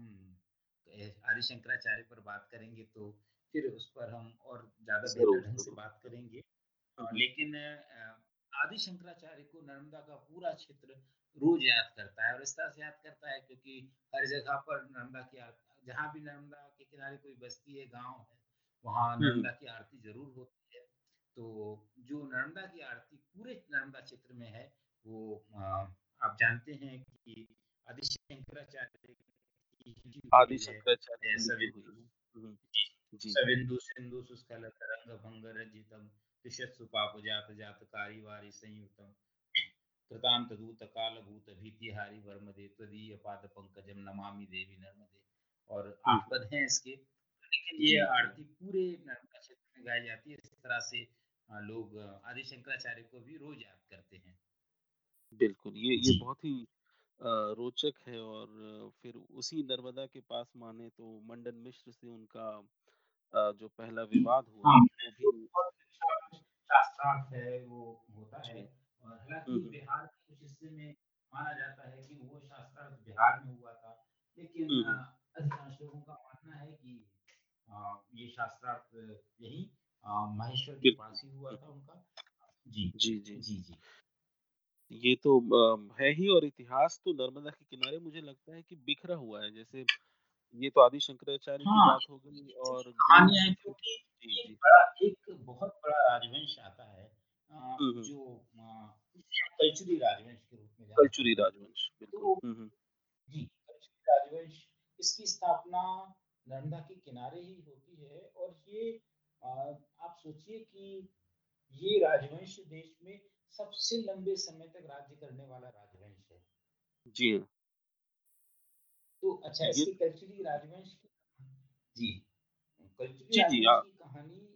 आदि शंकराचार्य पर बात करेंगे तो फिर उस पर हम और ज़्यादा बेहतर ढंग से बात करेंगे। हुँ, हुँ। लेकिन अ, आदि शंकराचार्य को नर्मदा का पूरा क्षेत्र रोज़ याद करता है और इस तरह से याद करता है क्योंकि हर जगह पर नर्मदा की आर जहाँ भी नर्मदा के किनारे कोई बस्ती है, गाँव है, वहाँ हुँ, हुँ। नर्मदा की आरती ज़रूर होती है। तो जो नर्मदा की आरती पूरे नर्मदा क्षेत्र में है, वो आप जानते हैं कि आदि शंकराचार्य की लिखी आदि हुई है। शंकराचार्य की ऐसा लिखी हुई बिंदु है। हुँ, हुँ। जी, जी। सविन्दु सिंधु सुस्खलतरंगभंगरचितं तिष्ठत्सु पापजातजातकारिवारि संयुतं कृतान्तदूतकालभूतभीतिहारि वर्मदे त्वदीयपादपङ्कजं नमामि देवी नर्मदे। और हुँ, 8 हुँ। पद हैं इसके। लेकिन ये। आरती पूरे नर्मदा क्षेत्र में गाई जाती है। इस तरह से लोग आदि शंकराचार्य को भी रोज़ याद करते हैं। बिल्कुल, ये ये बहुत ही रोचक है और फिर उसी नर्मदा के पास माने तो मंडन मिश्र से उनका जो पहला विवाद हुआ, हाँ, वो भी शास्त्रार्थ है वो होता है। और हालाँकि हुँ। बिहार के कुछ हिस्से में माना जाता है कि वो शास्त्रार्थ बिहार में हुआ था। लेकिन हुँ, अ, हुँ। अधिकांश लोगों का मानना है कि ये शास्त्रार्थ यहीं माहेश्वर के पास ही हुआ था उनका। जी। जी, जी। जी, जी। ये तो है ही और इतिहास तो नर्मदा के किनारे मुझे लगता है कि बिखरा हुआ है। जैसे ये तो आदि शंकराचार्य की हाँ, बात हो गई और कहानियाँ क्योंकि एक बड़ा एक बहुत बड़ा राजवंश आता हुँ। जो अ, जिसे हम कलचुरी राजवंश के रूप में कलचुरी। राजवंश, तो हुँ, हुँ। जी, कच्छी राजवंश इसकी स्थापना नर्मदा के किनारे ही होती है और ये आप सोचिए कि ये राजवंश देश में सबसे लंबे समय तक राज्य करने वाला राजवंश है। जी। तो अच्छा इसके कलचुरी राजवंश की जी, कलचुरी जी, जी। राजवंश की कहानी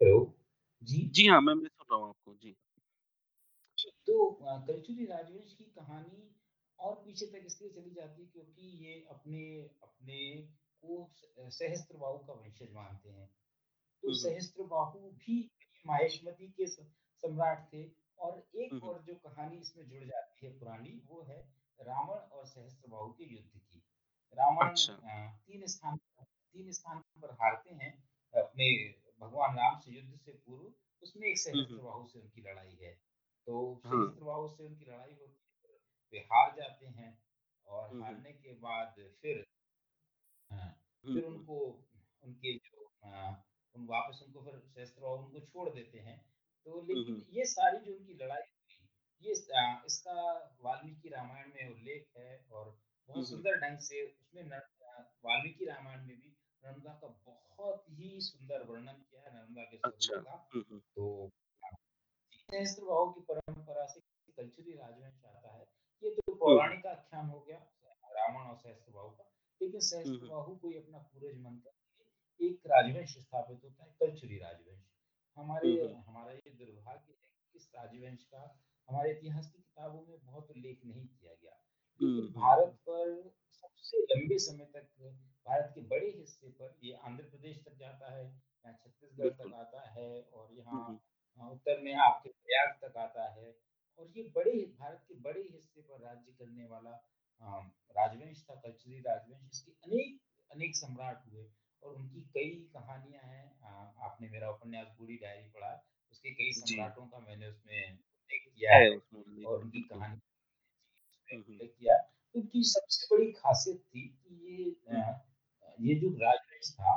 हेलो, जी। जी हाँ, मैं मैं सुन रहा हूँ आपको। जी। जी, तो अ, कलचुरी राजवंश की कहानी और पीछे तक इसलिए चली जाती है क्योंकि ये अपने अपने को स सहस्त्रबाहु का वंशज मानते हैं। तो हुँ, हुँ। सहस्त्रबाहु भी माहेश्मती के स सम्राट थे और हुँ, एक हुँ। और जो कहानी इसमें जुड़ जाती है पुरानी, वो है रावण और सहस्त्रबाहु के युद्ध की। रावण अच्छा। अ, 3 स्थान 3 स्थान पर हारते हैं अपने भगवान राम से युद्ध से पूर्व, उसमें एक हुँ, हुँ। सहस्त्रबाहु से उनकी लड़ाई है। तो हाँ। सहस्त्रबाहु से उनकी लड़ाई होती है, वे हार जाते हैं और हुँ, हुँ। हारने के बाद फिर हाँ, फिर उनको उनके जो उन वापस उनको फिर सहस्त्रबाहु उनको छोड़ देते हैं। तो लेकिन ये सारी जो उनकी लड़ाई हुई, ये इसका वाल्मीकि रामायण में उल्लेख है और बहुत सुंदर ढंग से उसमें वाल्मीकि रामायण में भी नर्मदा का बहुत ही सुंदर वर्णन किया है नर्मदा के अच्छा। का। हुँ, हुँ। तो सहस्त्र बहाव की परंपरा से कल्चरली राजवंश आता है। ये तो हुँ, हुँ। पौराणिक आख्यान हो गया रावण और सहस्त्रबाहु का। लेकिन हुँ, हुँ। सहस्त्रबाहु कोई अपना पूर्वज मानकर एक राजवंश स्थापित होता है, कलचुरी राजवंश। हमारे। हमारा ये दुर्भाग्य है कि इस राजवंश का हमारे इतिहास की किताबों में बहुत उल्लेख नहीं किया गया। भारत। पर सबसे लंबे समय तक भारत के बड़े हिस्से पर ये आंध्र प्रदेश तक जाता है, यहाँ छत्तीसगढ़ तक आता है और यहाँ उत्तर में आपके प्रयाग तक आता है। और ये बड़े भारत के बड़े हिस्से पर राज्य करने वाला राजवंश था, कल्चरली राजवंश। इसके अनेक अनेक सम्राट हुए और उनकी कई कहानियाँ हैं। आपने मेरा उपन्यास बूढ़ी डायरी पढ़ा उसके कई सम्राटों का मैंने उसमें उल्लेख किया है और उनकी कहानी हुँ, हुँ। उल्लेख किया। उनकी सबसे बड़ी ख़ासियत थी कि ये हुँ, अ हुँ। अ, ये जो राजवंश था,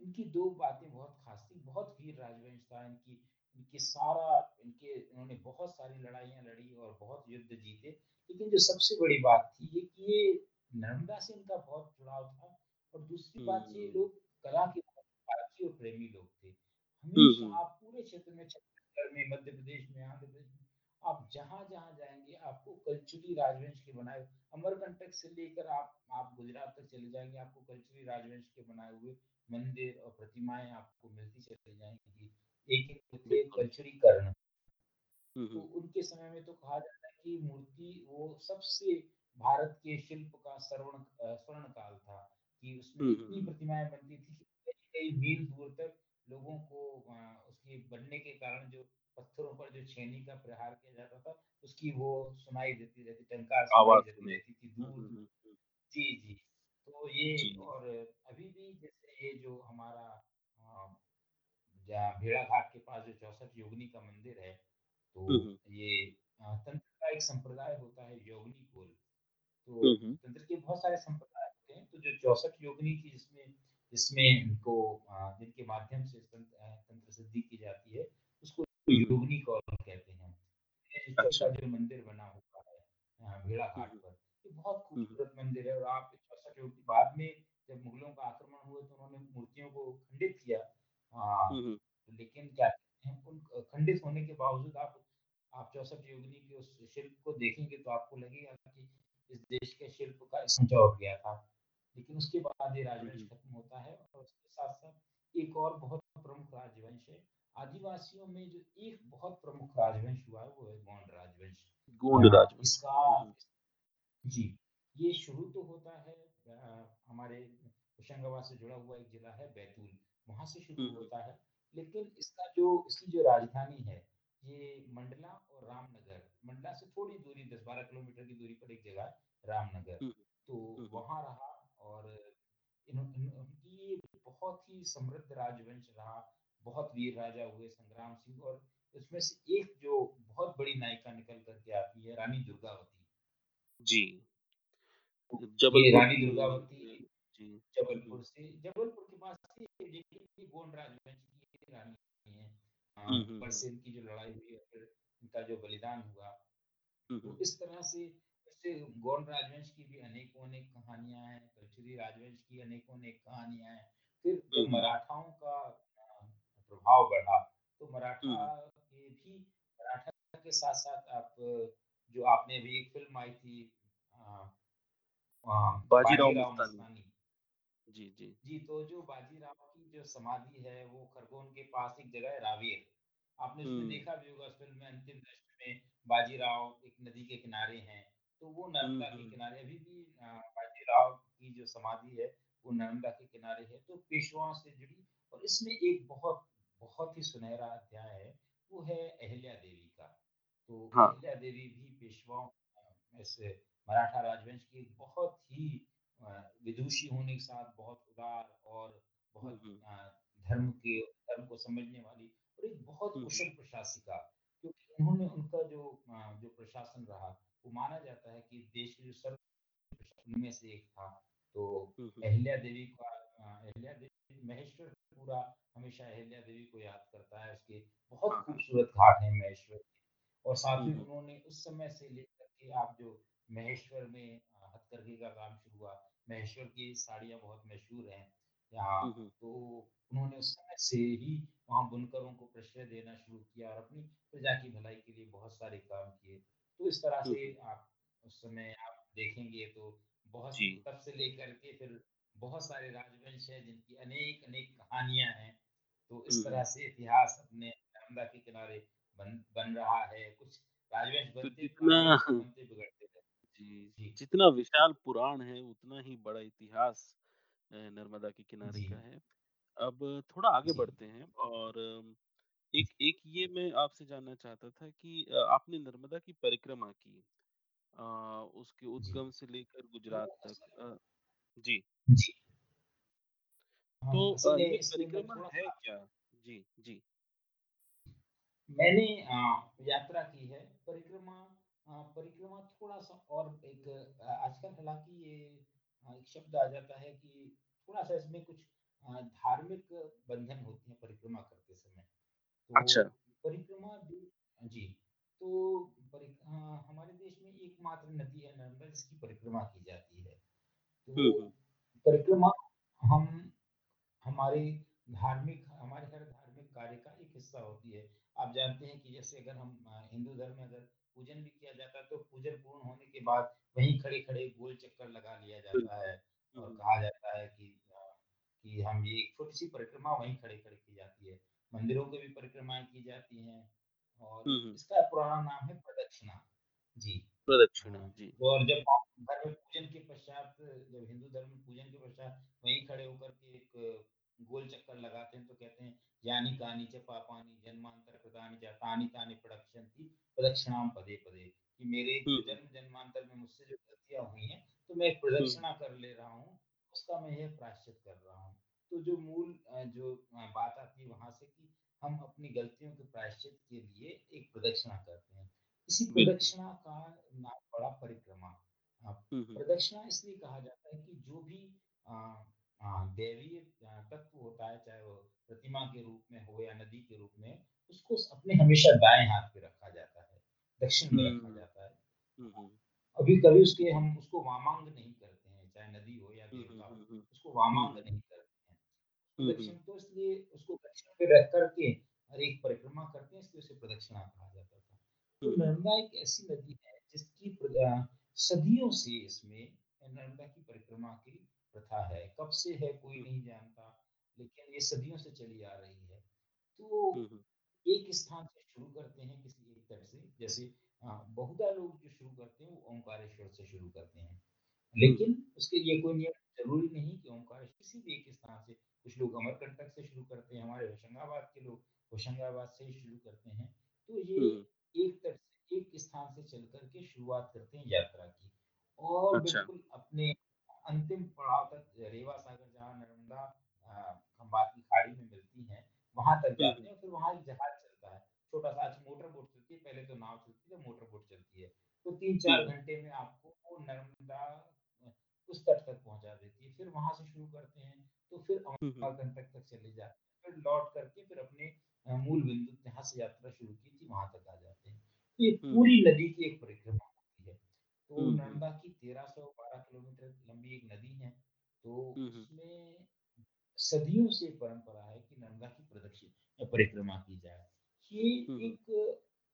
इनकी 2 बातें बहुत ख़ास थी। बहुत वीर राजवंश था इनकी इनकी सारा इनके इन्होंने बहुत सारी लड़ाइयाँ लड़ी और बहुत युद्ध जीते। लेकिन जो सबसे बड़ी बात थी ये कि ये नर्मदा से इनका बहुत जुड़ाव था और दूसरी बात ये लोग कला के और प्रेमी लोग थे। हमेशा आप पूरे क्षेत्र में छत्तीसगढ़ में, मध्य प्रदेश में, आंध्र प्रदेश में आप जहाँ-जहाँ जाएँगे आपको कल्चरली राजवंश के बनाए अमरकंटक से लेकर आप आप गुजरात तक चले जाएँगे, आपको कल्चरली राजवंश के बनाए हुए मंदिर और प्रतिमाएँ आपको मिलती चली जाएँगी। एक-एक जो कल्चरी कर्ण। तो उनके समय में तो कहा जाता है कि मूर्ति वो सबसे भारत के शिल्प का श्रवण अ, स्वर्ण काल था, कि उसमें हुँ, हुँ, इतनी। प्रतिमाएँ बनती थी कि कई-कई मील दूर तक लोगों को उसके बनने के कारण जो पत्थरों पर जो छेनी का प्रहार किया जाता था, उसकी वो सुनाई देती रहती टंकार आवाज़ सुनाई रहती थी हुँ, हुँ, दूर-दूर। हुँ, हुँ। जी, जी। तो ये जी। और अभी भी जैसे ये जो हमारा जहाँ भेड़ाघाट के पास जो 64 योगिनी का मंदिर है, तो ये तंत्र का एक संप्रदाय होता है योगिनी कुल। तो। तंत्र के बहुत सारे संप्रदाय होते हैं, तो जो 64 योगिनी की जिसमें जिसमें इनको जिनके माध्यम से तंत्र सिद्धि की जाती है, उसको हुँ, हुँ। कौल कहते हैं। अच्छा। जो मंदिर बना हुआ है अ, हुँ, भेड़ाघाट पर, ये बहुत हुँ, हुँ। खूबसूरत मंदिर है और आप 64 योगी बाद में जब मुगलों का आक्रमण हुआ तो उन्होंने मूर्तियों को खंडित किया। हाँ, लेकिन क्या उन खंडित होने के बावजूद आप आप 64 योगिनी के उस शिल्प को देखेंगे तो आपको लगेगा कि इस देश के शिल्प का संचा उठ गया था। लेकिन उसके बाद ये राजवंश खत्म होता है और उसके साथ-साथ एक और बहुत प्रमुख राजवंश है। आदिवासियों में जो एक बहुत प्रमुख राजवंश हुआ है, वो है गोंड राजवंश। गोंड राजवंश। इसका हुँ, हुँ। जी, ये शुरू तो होता है अ, हमारे होशंगाबाद से जुड़ा हुआ एक जिला है बैतूल, वहाँ से शुरू हुँ, हुँ। होता है। लेकिन इसका जो इसकी जो राजधानी है, ये मंडला और रामनगर, मंडला से थोड़ी दूरी 10-12 किलोमीटर की दूरी पर एक जगह है, रामनगर। तो हुँ, हुँ। वहाँ रहा और इन्हों इन उनकी बहुत ही समृद्ध राजवंश रहा, बहुत वीर राजा हुए संग्राम सिंह और उसमें से एक जो बहुत बड़ी नायिका निकल कर के आती है, रानी दुर्गावती। जी। तो ये रानी दुर्गावती। जबलपुर से जबलपुर के पास कि गोंड राजवंश की रानी है। हुँ। की जो लड़ाई हुई और फिर उनका जो बलिदान हुआ, तो इस तरह से वैसे गोंड राजवंश की भी अनेकों-अनेक कहानियाँ हैं, कल्चरी राजवंश की अनेकों-अनेक कहानियाँ हैं। फिर हुँ, जब हुँ। मराठाओं का प्रभाव बढ़ा, तो मराठा हुँ। के भी मराठा के साथ-साथ आप जो आपने अभी एक फ़िल्म आई थी अ अ, बाजीराव मस्तानी। जी, जी। जी, तो जो बाजीराव की जो समाधि है, वो खरगोन के पास एक जगह है रावेर। आपने उसमें देखा भी होगा उस फ़िल्म में अंतिम दृश्य में बाजीराव एक नदी के किनारे हैं, तो वो नर्मदा के किनारे अभी भी बाजीराव की जो समाधि है, वो नर्मदा के किनारे है, तो पेशवाओं से जुड़ी और इसमें एक बहुत, बहुत ही सुनहरा अध्याय है, वो है अहिल्या देवी का। तो हाँ। अहिल्या देवी भी पेशवाओं अ, में से मराठा राजवंश की बहुत ही विदुषी होने के साथ बहुत उदार और बहुत धर्म के धर्म को समझने वाली और एक बहुत हुँ, हुँ। कुशल प्रशासिका क्योंकि उन्होंने उनका जो जो प्रशासन रहा, वो माना जाता है कि देश के जो सर्व उनमें से एक था। तो। अहिल्या देवी का अहिल्या देवी महेश्वर पूरा हमेशा अहिल्या देवी को याद करता है, उसके बहुत हाँ। खूबसूरत घाट हैं महेश्वर और साथ हुँ, में हुँ। उन्होंने उस समय से लेकर के आप जो महेश्वर में हथकरघे का काम शुरू हुआ, महेश्वर की साड़ियाँ बहुत मशहूर हैं। या हुँ, हुँ। तो उन्होंने उस समय से ही वहाँ बुनकरों को प्रश्रय देना शुरू किया और अपनी प्रजा की भलाई के लिए बहुत सारे काम किए। तो इस तरह से आप उस समय आप देखेंगे तो बहुत। तब से लेकर के फिर बहुत सारे राजवंश हैं जिनकी अनेक-अनेक कहानियाँ हैं। तो इस तरह से इतिहास अपने नर्मदा के किनारे बन बन रहा है। कुछ राजवंश तो बनते जितना बनते बिगड़ते। जी, जी, जितना विशाल पुराण है, उतना ही बड़ा इतिहास नर्मदा के किनारे का है। अब थोड़ा आगे बढ़ते हैं और एक एक ये मैं आपसे जानना चाहता था कि आपने नर्मदा की परिक्रमा की अ, उसके उद्गम से लेकर तो गुजरात तक अ, जी, जी, हाँ, तो ये परिक्रमा है क्या? जी, जी। मैंने यात्रा की है। परिक्रमा परिक्रमा थोड़ा-सा और एक आजकल हालाँकि ये एक शब्द आ जाता है कि थोड़ा-सा इसमें कुछ धार्मिक बंधन होते हैं परिक्रमा करते समय। तो अच्छा। परिक्रमा भी जी, तो हमारे देश में एकमात्र नदी है नर्मदा जिसकी परिक्रमा की जाती है। तो हुँ। परिक्रमा हम हमारी धार्मिक हमारे हर धार्मिक कार्य का एक हिस्सा होती है। आप जानते हैं कि जैसे अगर हम हिंदू धर्म में अगर पूजन भी किया जाता है, तो पूजन पूर्ण होने के बाद वहीं खड़े-खड़े गोल चक्कर लगा लिया जाता है और कहा जाता है कि कि हम ये एक छोटी-सी परिक्रमा वहीं खड़े-खड़े की जाती है। मंदिरों की भी परिक्रमाएँ की जाती हैं और। इसका पुराना नाम है प्रदक्षिणा। जी। प्रदक्षिणा, जी। और जब आप घर में पूजन के पश्चात जब हिंदू धर्म पूजन के पश्चात वहीं खड़े होकर के एक गोल चक्कर लगाते हैं तो कहते हैं यानी कानि च पापानि जन्मांतर कृतानि च तानि तानि प्रदक्षन्ति प्रदक्षिणाम पदे पदे कि मेरे जो हुँ। जन्म जन्मांतर में मुझसे जो गलतियाँ हुई हैं तो मैं एक हुँ, हुँ। प्रदक्षिणा कर ले रहा हूँ उसका मैं यह प्रायश्चित कर रहा हूँ तो जो मूल जो बात आती है वहाँ से कि हम अपनी गलतियों के प्रायश्चित के लिए एक प्रदक्षिणा करते हैं इसी प्रदक्षिणा का नाम पड़ा परिक्रमा। प्रदक्षिणा इसलिए कहा जाता है कि जो भी दैवीय तत्व होता है चाहे वो प्रतिमा के रूप में हो या नदी के रूप में उसको अपने हमेशा दाएँ हाथ पे रखा जाता है दक्षिण में रखा जाता है। अभी कभी उसके हम उसको वामांग नहीं करते हैं चाहे नदी हो या देवता हो उसको वामांग नहीं करते हैं। दक्षिण तो इसलिए उसको दक्षिण पे रख करके और एक परिक्रमा करते हैं इसलिए उसे प्रदक्षिणा कहा तो नर्मदा एक ऐसी नदी है जिसकी सदियों से इसमें नर्मदा की परिक्रमा की प्रथा है। कब से है कोई नहीं जानता लेकिन ये सदियों से चली आ रही है। तो। एक स्थान से शुरू करते हैं किसी एक तट से जैसे बहुधा लोग जो शुरू करते हैं वो ओंकारेश्वर से शुरू करते हैं। लेकिन उसके लिए कोई नियम ज़रूरी नहीं कि ओंकारेश्वर किसी भी एक स्थान से कुछ लोग अमरकंटक से शुरू करते हैं हमारे होशंगाबाद के लोग होशंगाबाद से ही शुरू करते हैं। तो ये। एक तट से एक स्थान से चल करके शुरुआत करते हैं यात्रा की। और अच्छा। बिल्कुल अपने अंतिम पड़ाव तक रेवा सागर जहाँ नर्मदा अ, की खाड़ी में मिलती हैं वहाँ तक जाते हैं फिर वहाँ एक जहाज़ चलता है। छोटा सा मोटर बोट चलती है पहले तो नाव चलती है मोटर बोट चलती है। तो तीन चार घंटे में आपको वो नर्मदा उस तट तक पहुँचा देती है। फिर वहाँ से शुरू करते हैं तो फिर। अमरकंटक तक चले जाते हैं। फिर लौट करके फिर अपने मूल बिंदु जहाँ से यात्रा शुरू की थी वहाँ तक आ जाते हैं तो ये। पूरी नदी की एक परिक्रमा होती है तो। नर्मदा की 1312 किलोमीटर लंबी एक नदी है तो। उसमें सदियों से परंपरा है कि नर्मदा की प्रदक्षिण परिक्रमा की जाए ये। एक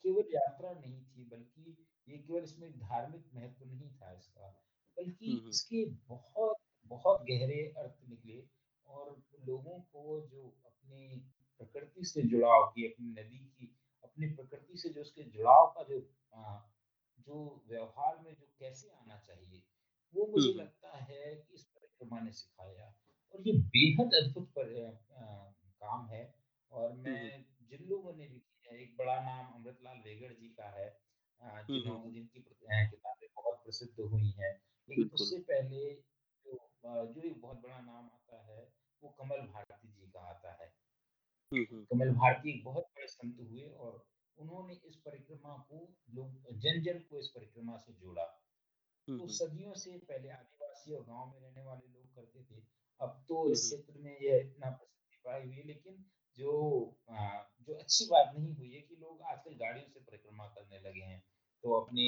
केवल यात्रा नहीं थी बल्कि ये केवल इसमें धार्मिक महत्व नहीं था इसका बल्कि। इसके बहुत बहुत गहरे अर्थ निकले और लोगों को जो अपनी प्रकृति से जुड़ाव की अपनी नदी की अपनी प्रकृति से जो उसके जुड़ाव का जो अ, जो व्यवहार में जो कैसे आना चाहिए वो मुझे लगता है कि इस परिक्रमा ने सिखाया। और ये बेहद अद्भुत पर, काम है। और हुँ, हुँ। मैं जिन लोगों ने भी किया एक बड़ा नाम अमृतलाल वेगड़ जी का है जिन्हों हुँ। जिनकी किताबें बहुत प्रसिद्ध हुई हैं। लेकिन उससे पहले जो जो एक बहुत बड़ा नाम आता है वो कमल भारती जी का आता है। कमल भारती एक बहुत बड़े संत हुए और उन्होंने इस परिक्रमा को लोग जन जन को इस परिक्रमा से जोड़ा तो। सदियों से पहले आदिवासी और गाँव में रहने वाले लोग करते थे अब तो इस। क्षेत्र में यह इतना प्रसिद्धि पाई हुई है लेकिन जो आ, जो अच्छी बात नहीं हुई है कि लोग आजकल गाड़ियों से परिक्रमा करने लगे हैं तो अपने।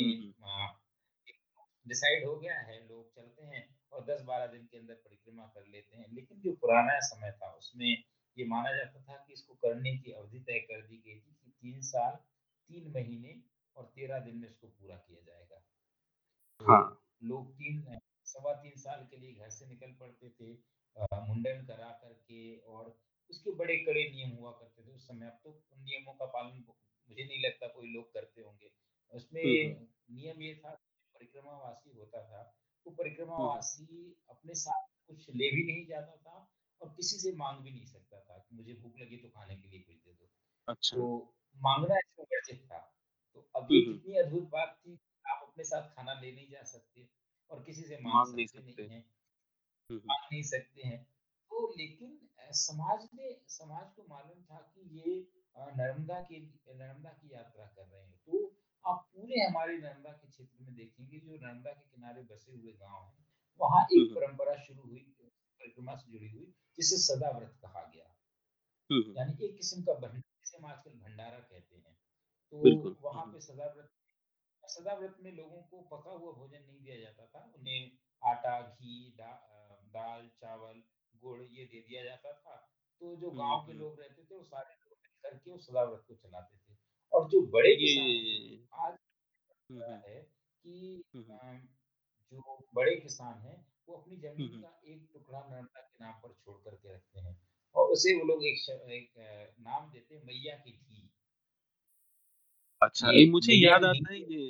डिसाइड हो गया है लोग चलते हैं और 10-12 दिन के अंदर परिक्रमा कर लेते हैं। लेकिन जो पुराना समय था उसमें ये माना जाता था कि इसको करने की अवधि तय कर दी गई थी कि 3 साल, 3 महीने और 13 दिन में इसको पूरा किया जाएगा। तो हाँ। लोग 3 अ, सवा 3 साल के लिए घर से निकल पड़ते थे मुंडन करा कर के और उसके बड़े कड़े नियम हुआ करते थे उस समय। अब तो उन नियमों का पालन मुझे नहीं लगता कोई लोग करते होंगे। उसमें हुँ, हुँ। नियम ये था परिक्रमावासी होता था, वो हुँ। परिक्रमावासी अपने साथ कुछ ले भी नहीं जाता था और किसी से माँग भी नहीं सकता था कि मुझे भूख लगी तो खाने के लिए कुछ दे दो। अच्छा। तो माँगना वर्जित था। तो अब हुँ, कितनी अद्भुत बात थी, आप अपने साथ खाना ले नहीं जा सकते और किसी से माँग माँग नहीं सकते नहीं सकते। हैं। हुँ, हुँ। नहीं सकते हैं। तो लेकिन समाज ने समाज को मालूम था कि ये नर्मदा के नर्मदा की यात्रा कर रहे हैं। तो आप पूरे हमारे नर्मदा के क्षेत्र में देखेंगे जो नर्मदा के किनारे बसे हुए गाँव हैं, वहाँ एक परंपरा शुरू हुई परिक्रमा से जुड़ी हुई, जिसे सदाव्रत कहा गया। हुँ, हुँ। यानी एक किस्म का भं जिसे हम आजकल भंडारा कहते हैं। तो वहाँ। पे सदाव्रत सदाव्रत में लोगों को पका हुआ भोजन नहीं दिया जाता था। उन्हें आटा, घी, दा दाल, चावल, गुड़ ये दे दिया जाता था। तो जो हुँ, गाँव के लोग रहते थे, वो सारे लोग मिल कर के उस सदाव्रत को चलाते थे। और जो बड़े किसान आज हुँ, कि जो बड़े किसान हैं, वो अपनी ज़मीन का एक टुकड़ा नर्मदा के नाम पर छोड़ कर के रखते हैं और उसे वो लोग एक एक नाम देते हैं मैया की धी। अच्छा, ये मुझे याद आता है ये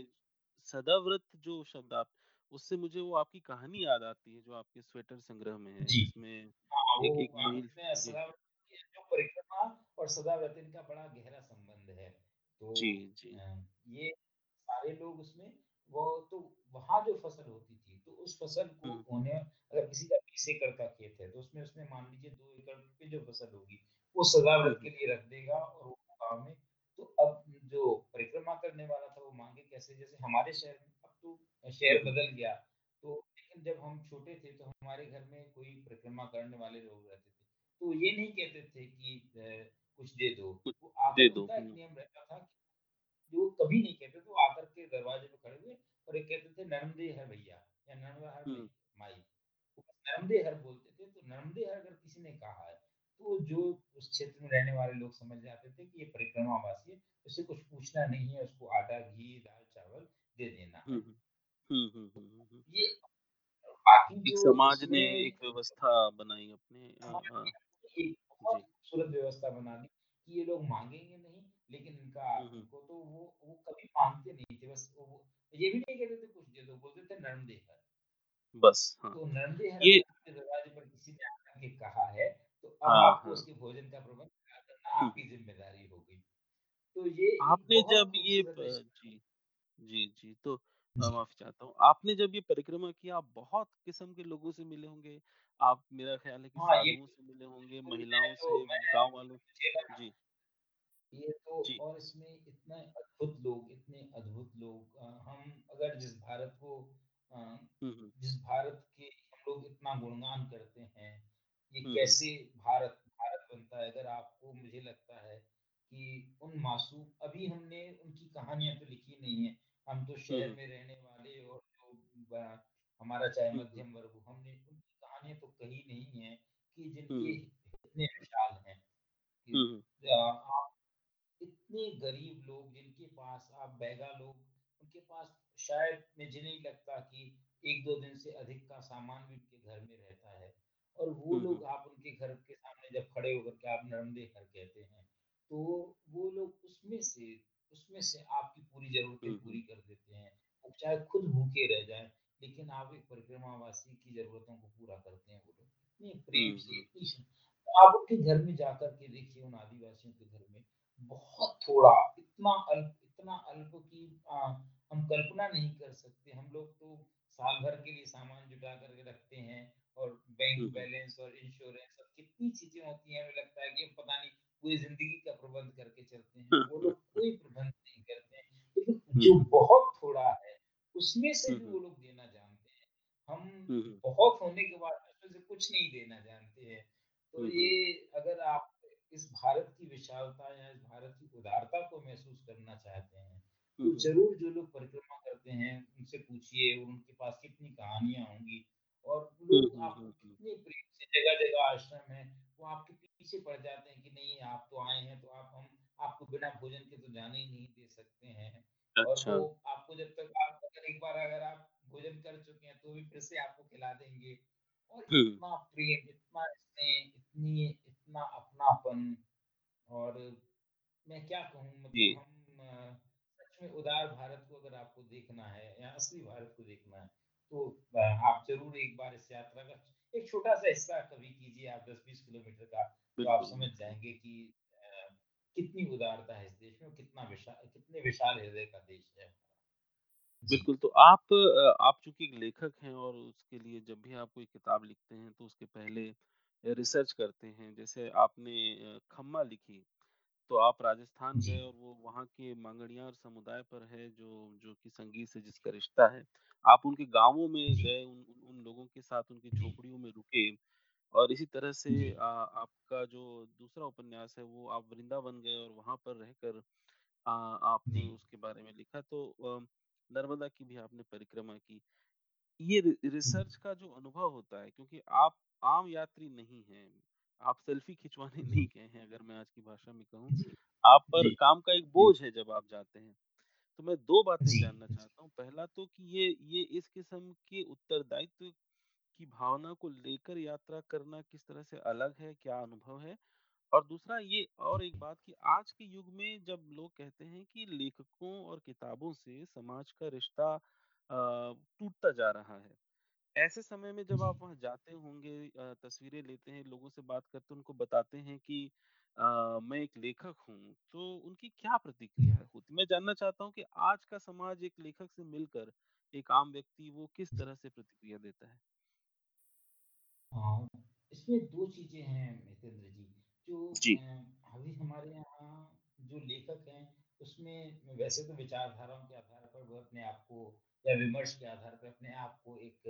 सदाव्रत जो शब्द आप उससे मुझे वो आपकी कहानी याद आती है जो आपके स्वेटर संग्रह में है, जिसमें हाँ, एक एक की जो परिक्रमा और सदाव्रत इनका बड़ा गहरा संबंध है। तो जी, जी। ये सारे लोग उसमें वो तो वहाँ जो फ़सल होती थी, तो उस फ़सल को हुँ, उन्हें अगर किसी का 20 एकड़ का खेत है, तो उसमें उसने मान लीजिए 2 एकड़ की जो फ़सल होगी, वो हुँ, सदाव्रत के लिए रख देगा और वो गाँव में तो अब जो परिक्रमा करने वाला था, वो माँगे कैसे? जैसे हमारे शहर में अब तो शहर बदल गया, तो लेकिन जब हम छोटे थे, तो हमारे घर में कोई परिक्रमा करने वाले लोग रहते थे। तो ये नहीं कहते थे कि कुछ दे दो। वो दे दो। हुँ, नियम रहता था वो कभी नहीं कहते वो आकर के दरवाजे पे खड़े हुए और एक कहते थे नर्मदे हर भैया नर्मदा हर मई बोलते थे, तो अगर किसी ने कहा है, तो जो उस क्षेत्र में रहने वाले लोग समझ जाते थे कि ये परिक्रमावासी है, उससे कुछ पूछना नहीं है, उसको आटा, घी, दाल, चावल दे देना हुँ, है। हुँ। हुँ, हुँ, हुँ, हुँ, हुँ। ये बाकी समाज ने एक व्यवस्था बनाई अपने एक बहुत खूबसूरत व्यवस्था बना दी कि ये लोग माँगेंगे नहीं, लेकिन इनका हुँ, हुँ। इनको तो वो वो कभी माँगते नहीं थे, बस वो ये भी नहीं कहते थे कुछ दे दो, बोलते थे नर्मदे हर। बस, हाँ। तो ये दरवाजे पर किसी ने आकर के कहा है, तो अब हाँ, आपको हाँ। उसके भोजन का प्रबंध करना हुँ, हुँ। आपकी ज़िम्मेदारी होगी। तो ये आपने जब ये जी, जी, जी, तो। माफ़ी चाहता हूँ। आपने जब ये परिक्रमा किया, आप बहुत किस्म के लोगों से मिले होंगे। आप मेरा ख़्याल है कि हाँ, साधुओं से मिले होंगे, महिलाओं तो से, गाँव वालों मुझे जी, ये तो जी। और इसमें इतने अद्भुत लोग इतने अद्भुत लोग हम अगर जिस भारत को हुँ, हुँ। जिस भारत के हम लोग इतना गुणगान करते हैं, ये हुँ, हुँ। कैसे भारत भारत बनता है, अगर आपको मुझे लगता है कि उन मासूम अभी हमने उनकी कहानियाँ तो लिखी नहीं है, हम तो शहर में रहने वाले और जो हमारा चाहे हुँ, हुँ। मध्यम वर्ग हो, हमने उनकी कहानियाँ तो कही नहीं है कि जिनके इतने विशाल हैं हुँ, हुँ। आप इतने गरीब लोग जिनके पास आप बैगा लोग, उनके पास शायद मुझे नहीं लगता कि 1-2 दिन से अधिक का सामान भी उनके घर में रहता है। और वो हुँ, हुँ। लोग आप उनके घर के सामने जब खड़े होकर के आप नर्मदे हर कहते हैं, तो वो लोग उसमें से उसमें से आपकी पूरी ज़रूरतें पूरी कर देते हैं। वो चाहे खुद भूखे रह जाएँ, लेकिन आप एक परिक्रमावासी की ज़रूरतों को पूरा करते हैं वो लोग। इतने प्रेम से, इतनी श आप उनके घर में जाकर के देखिए उन आदिवासियों के घर में बहुत थोड़ा, इतना अल्प इतना अल्प कि हम कल्पना नहीं कर सकते। हम लोग तो साल भर के लिए सामान जुटा कर के रखते हैं और बैंक हुँ, हुँ। बैलेंस और इंश्योरेंस और कितनी चीज़ें होती हैं, हमें लगता है कि पता नहीं पूरी ज़िंदगी का प्रबंध करके चलते हैं। वो लोग कोई प्रबंध नहीं करते हैं, लेकिन जो बहुत थोड़ा है, उसमें से भी वो लोग देना जानते हैं। हम हुँ, हुँ। बहुत होने के बाद उसमें से कुछ नहीं देना जानते हैं। तो हुँ, हुँ। ये अगर आप इस भारत की विशालता या इस भारत की उदारता को महसूस करना चाहते हैं, हुँ, तो ज़रूर जो लोग परिक्रमा करते हैं, उनसे पूछिए उनके पास कितनी कहानियाँ होंगी और लोग हुँ, आपको हुँ, हुँ। कितने प्रेम से जगह-जगह आश्रम है, वो आपके पीछे पड़ जाते हैं कि नहीं आप तो आए हैं, तो आप हम आपको बिना भोजन के तो जाने ही नहीं दे सकते हैं। अच्छा। और वो। आपको जब तक आप अगर एक बार अगर आप भोजन कर चुके हैं, तो भी फिर से आपको खिला देंगे। और इतना प्रेम, इतना स्नेह, इतनी इतना अपनापन और मैं क्या कहूँ मतलब हम में उदार भारत को अगर आपको देखना है या असली भारत को देखना है, तो आप ज़रूर एक बार इस यात्रा का एक छोटा-सा हिस्सा कभी कीजिए आप 10-20 किलोमीटर का, तो आप समझ। जाएँगे कि कितनी उदारता है इस देश में कितना विशा कितने विशाल हृदय का देश है बिल्कुल, तो आप आप चूँकि एक लेखक हैं और उसके लिए जब भी आप कोई किताब लिखते हैं, तो उसके पहले रिसर्च करते हैं। जैसे आपने खम्मा लिखी, तो आप राजस्थान गए और वो वहाँ के मांगणियार समुदाय पर है, जो जो कि संगीत से जिसका रिश्ता है। आप उनके गाँवों में गए, उन उन लोगों के साथ उनकी झोपड़ियों में रुके और इसी तरह से अ, आपका जो दूसरा उपन्यास है, वो आप वृंदावन गए और वहाँ पर रहकर अ, आपने उसके बारे में लिखा। तो नर्मदा की भी आपने परिक्रमा की। ये रिसर्च का जो अनुभव होता है क्योंकि आप आम यात्री नहीं हैं, आप सेल्फी खिंचवाने नहीं गए हैं अगर मैं आज की भाषा में कहूँ। आप पर काम का एक बोझ है जब आप जाते हैं। तो मैं 2 बातें जानना चाहता हूँ। पहला तो कि ये ये इस किस्म के उत्तरदायित्व की भावना को लेकर यात्रा करना किस तरह से अलग है, क्या अनुभव है? और दूसरा ये और एक बात कि आज के युग में जब लोग कहते हैं कि लेखकों और किताबों से समाज का रिश्ता टूटता जा रहा है। ऐसे समय में जब जी। आप वहाँ जाते होंगे अ, तस्वीरें लेते हैं, लोगों से बात करते हैं, उनको बताते हैं कि अ, मैं एक लेखक हूँ, तो उनकी क्या प्रतिक्रिया होती? मैं जानना चाहता हूँ कि आज का समाज एक लेखक से मिलकर एक आम व्यक्ति वो किस तरह से प्रतिक्रिया देता है? हाँ, इसमें 2 चीज़ें हैं मितेंद्र जी, जो जी, अ, अभी हमारे यहाँ जो लेखक हैं, उसमें वैसे तो विचारधाराओं के आधार पर वो अपने आप को या विमर्श के आधार पर अपने आप को एक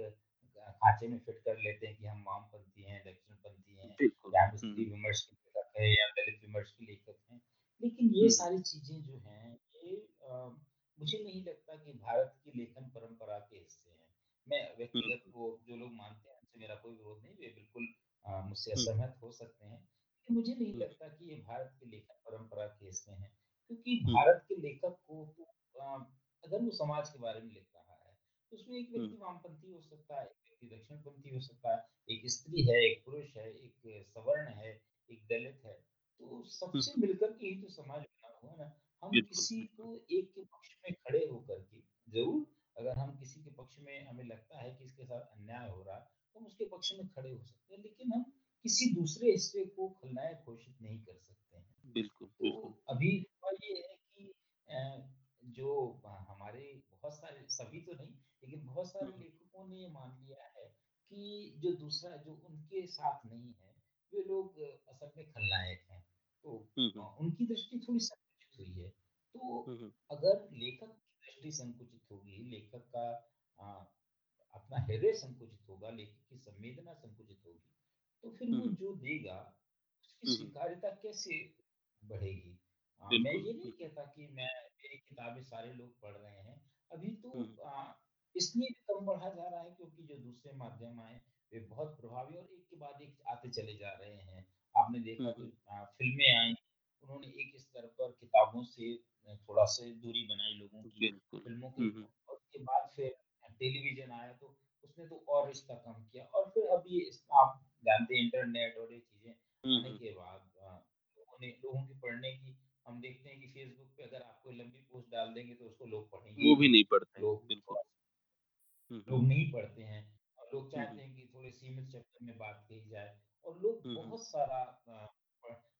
खाँचे में फिट कर लेते हैं कि हम वामपंथी हैं, दक्षिणपंथी हैं, या हम स्त्री विमर्श के लेखक हैं या दलित विमर्श के लेखक हैं। लेकिन ये हुँ, हुँ, सारी चीज़ें जो हैं, ये मुझे नहीं लगता कि भारत की लेखन परंपरा के हिस्से हैं। मैं व्यक्तिगत वो जो लोग मानते हैं उनसे मेरा कोई विरोध नहीं, वे बिल्कुल मुझसे असहमत हो सकते हैं। लेकिन मुझे नहीं लगता कि ये भारत की लेखन परंपरा के हिस्से हैं, क्योंकि भारत के लेखक को अगर वो समाज के बारे में लिख रहा उसमें एक हुँ, व्यक्ति वामपंथी हो सकता है, एक व्यक्ति दक्षिणपंथी हो सकता है, एक स्त्री है, एक पुरुष है, एक सवर्ण है, एक दलित है। तो सबसे मिलकर के ही तो समाज बना हुआ है ना। हम किसी को एक के पक्ष में खड़े होकर के ज़रूर अगर हम किसी के पक्ष में हमें लगता है कि इसके साथ अन्याय हो रहा है, तो हम उसके पक्ष में खड़े हो सकते हैं, लेकिन हम किसी दूसरे हिस्से को खलनायक घोषित नहीं कर सकते हैं। बिल्कुल। तो अभी हुआ ये है कि जो हमारे बहुत सारे सभी तो नहीं, लेकिन बहुत सारे लेखकों ने ये मान लिया है कि जो दूसरा जो उनके साथ नहीं है, वे लोग असल में खलनायक हैं। तो उनकी दृष्टि थोड़ी संकुचित हुई है। तो अगर लेखक की दृष्टि संकुचित होगी, लेखक का अ, अपना हृदय संकुचित होगा, लेखक की संवेदना संकुचित होगी, तो फिर वो जो देगा, उसकी स्वीकार्यता कैसे बढ़ेगी? अ, मैं ये नहीं कहता कि मैं मेरी किताबें सारे लोग पढ़ रहे हैं। अभी तो हुँ, हुँ, अ, इसलिए भी कम पढ़ा जा रहा है क्योंकि जो दूसरे माध्यम आए, वे बहुत प्रभावी और एक के बाद एक आते चले जा रहे हैं। आपने देखा कि फ़िल्में आई, उन्होंने एक स्तर पर किताबों से थोड़ा-सा दूरी बनाई लोगों की, फ़िल्मों के हुँ, हुँ, और उसके बाद फिर टेलीविज़न आया तो उसने तो और रिश्ता कम किया और फिर अब ये आप जानते हैं इंटरनेट और ये चीज़ें आने के बाद लोगों ने लोगों की पढ़ने की हम देखते हैं कि फ़ेसबुक पे अगर आप कोई लंबी पोस्ट डाल देंगे तो उसको लोग पढ़ेंगे वो भी नहीं। नहीं पढ़ते लोग बिल्कुल। थोड़ा हुँ, हुँ, लोग नहीं पढ़ते हैं और लोग चाहते हैं कि थोड़े सीमित शब्दों में बात कही जाए और लोग हुँ, हुँ, बहुत सारा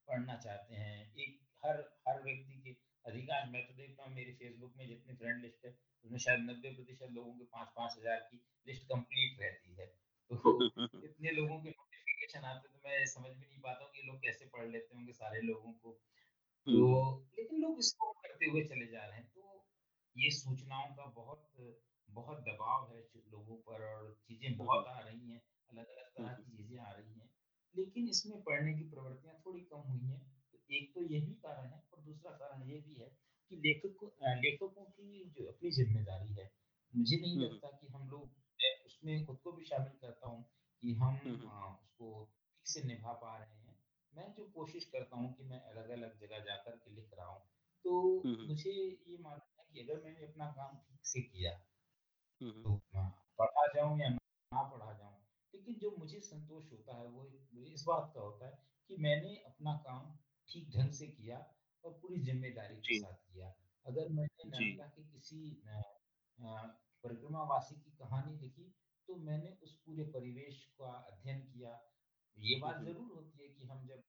पढ़ना चाहते हैं। एक हर हर व्यक्ति के अधिकांश मैं तो देखता हूँ मेरी फ़ेसबुक में जितनी फ्रेंड लिस्ट है, उसमें शायद 90% लोगों के 5-5 हज़ार की लिस्ट कंप्लीट रहती है। तो इतने लोगों के नोटिफ़िकेशन आते तो मैं समझ भी नहीं पाता हूँ कि लोग कैसे पढ़ लेते होंगे सारे लोगों को। तो लेकिन लोग इसको करते हुए चले जा रहे हैं। तो ये सूचनाओं का बहुत बहुत दबाव है लोगों पर और चीज़ें बहुत आ रही हैं, अलग-अलग तरह की चीज़ें आ रही हैं। लेकिन इसमें पढ़ने की प्रवृत्तियाँ थोड़ी कम हुई हैं। तो एक तो यही कारण है और दूसरा कारण ये भी है कि लेखक को लेखकों की जो अपनी ज़िम्मेदारी है, मुझे नहीं लगता कि हम लोग उसमें खुद को भी शामिल करता हूँ कि हम। उसको ठीक से निभा पा रहे हैं। मैं जो कोशिश करता हूँ कि मैं अलग-अलग जगह जाकर के लिख रहा हूँ, तो। मुझे ये मालूम है कि अगर मैंने अपना काम ठीक से किया। तो हाँ, पढ़ा जाऊँ या ना पढ़ा जाऊँ, लेकिन जो मुझे संतोष होता है वो इस बात का होता है कि मैंने अपना काम ठीक ढंग से किया और पूरी ज़िम्मेदारी के साथ किया। अगर मैंने नर्मदा के किसी परिक्रमावासी की कहानी लिखी, तो मैंने उस पूरे परिवेश का अध्ययन किया। ये बात ज़रूर होती है कि हम जब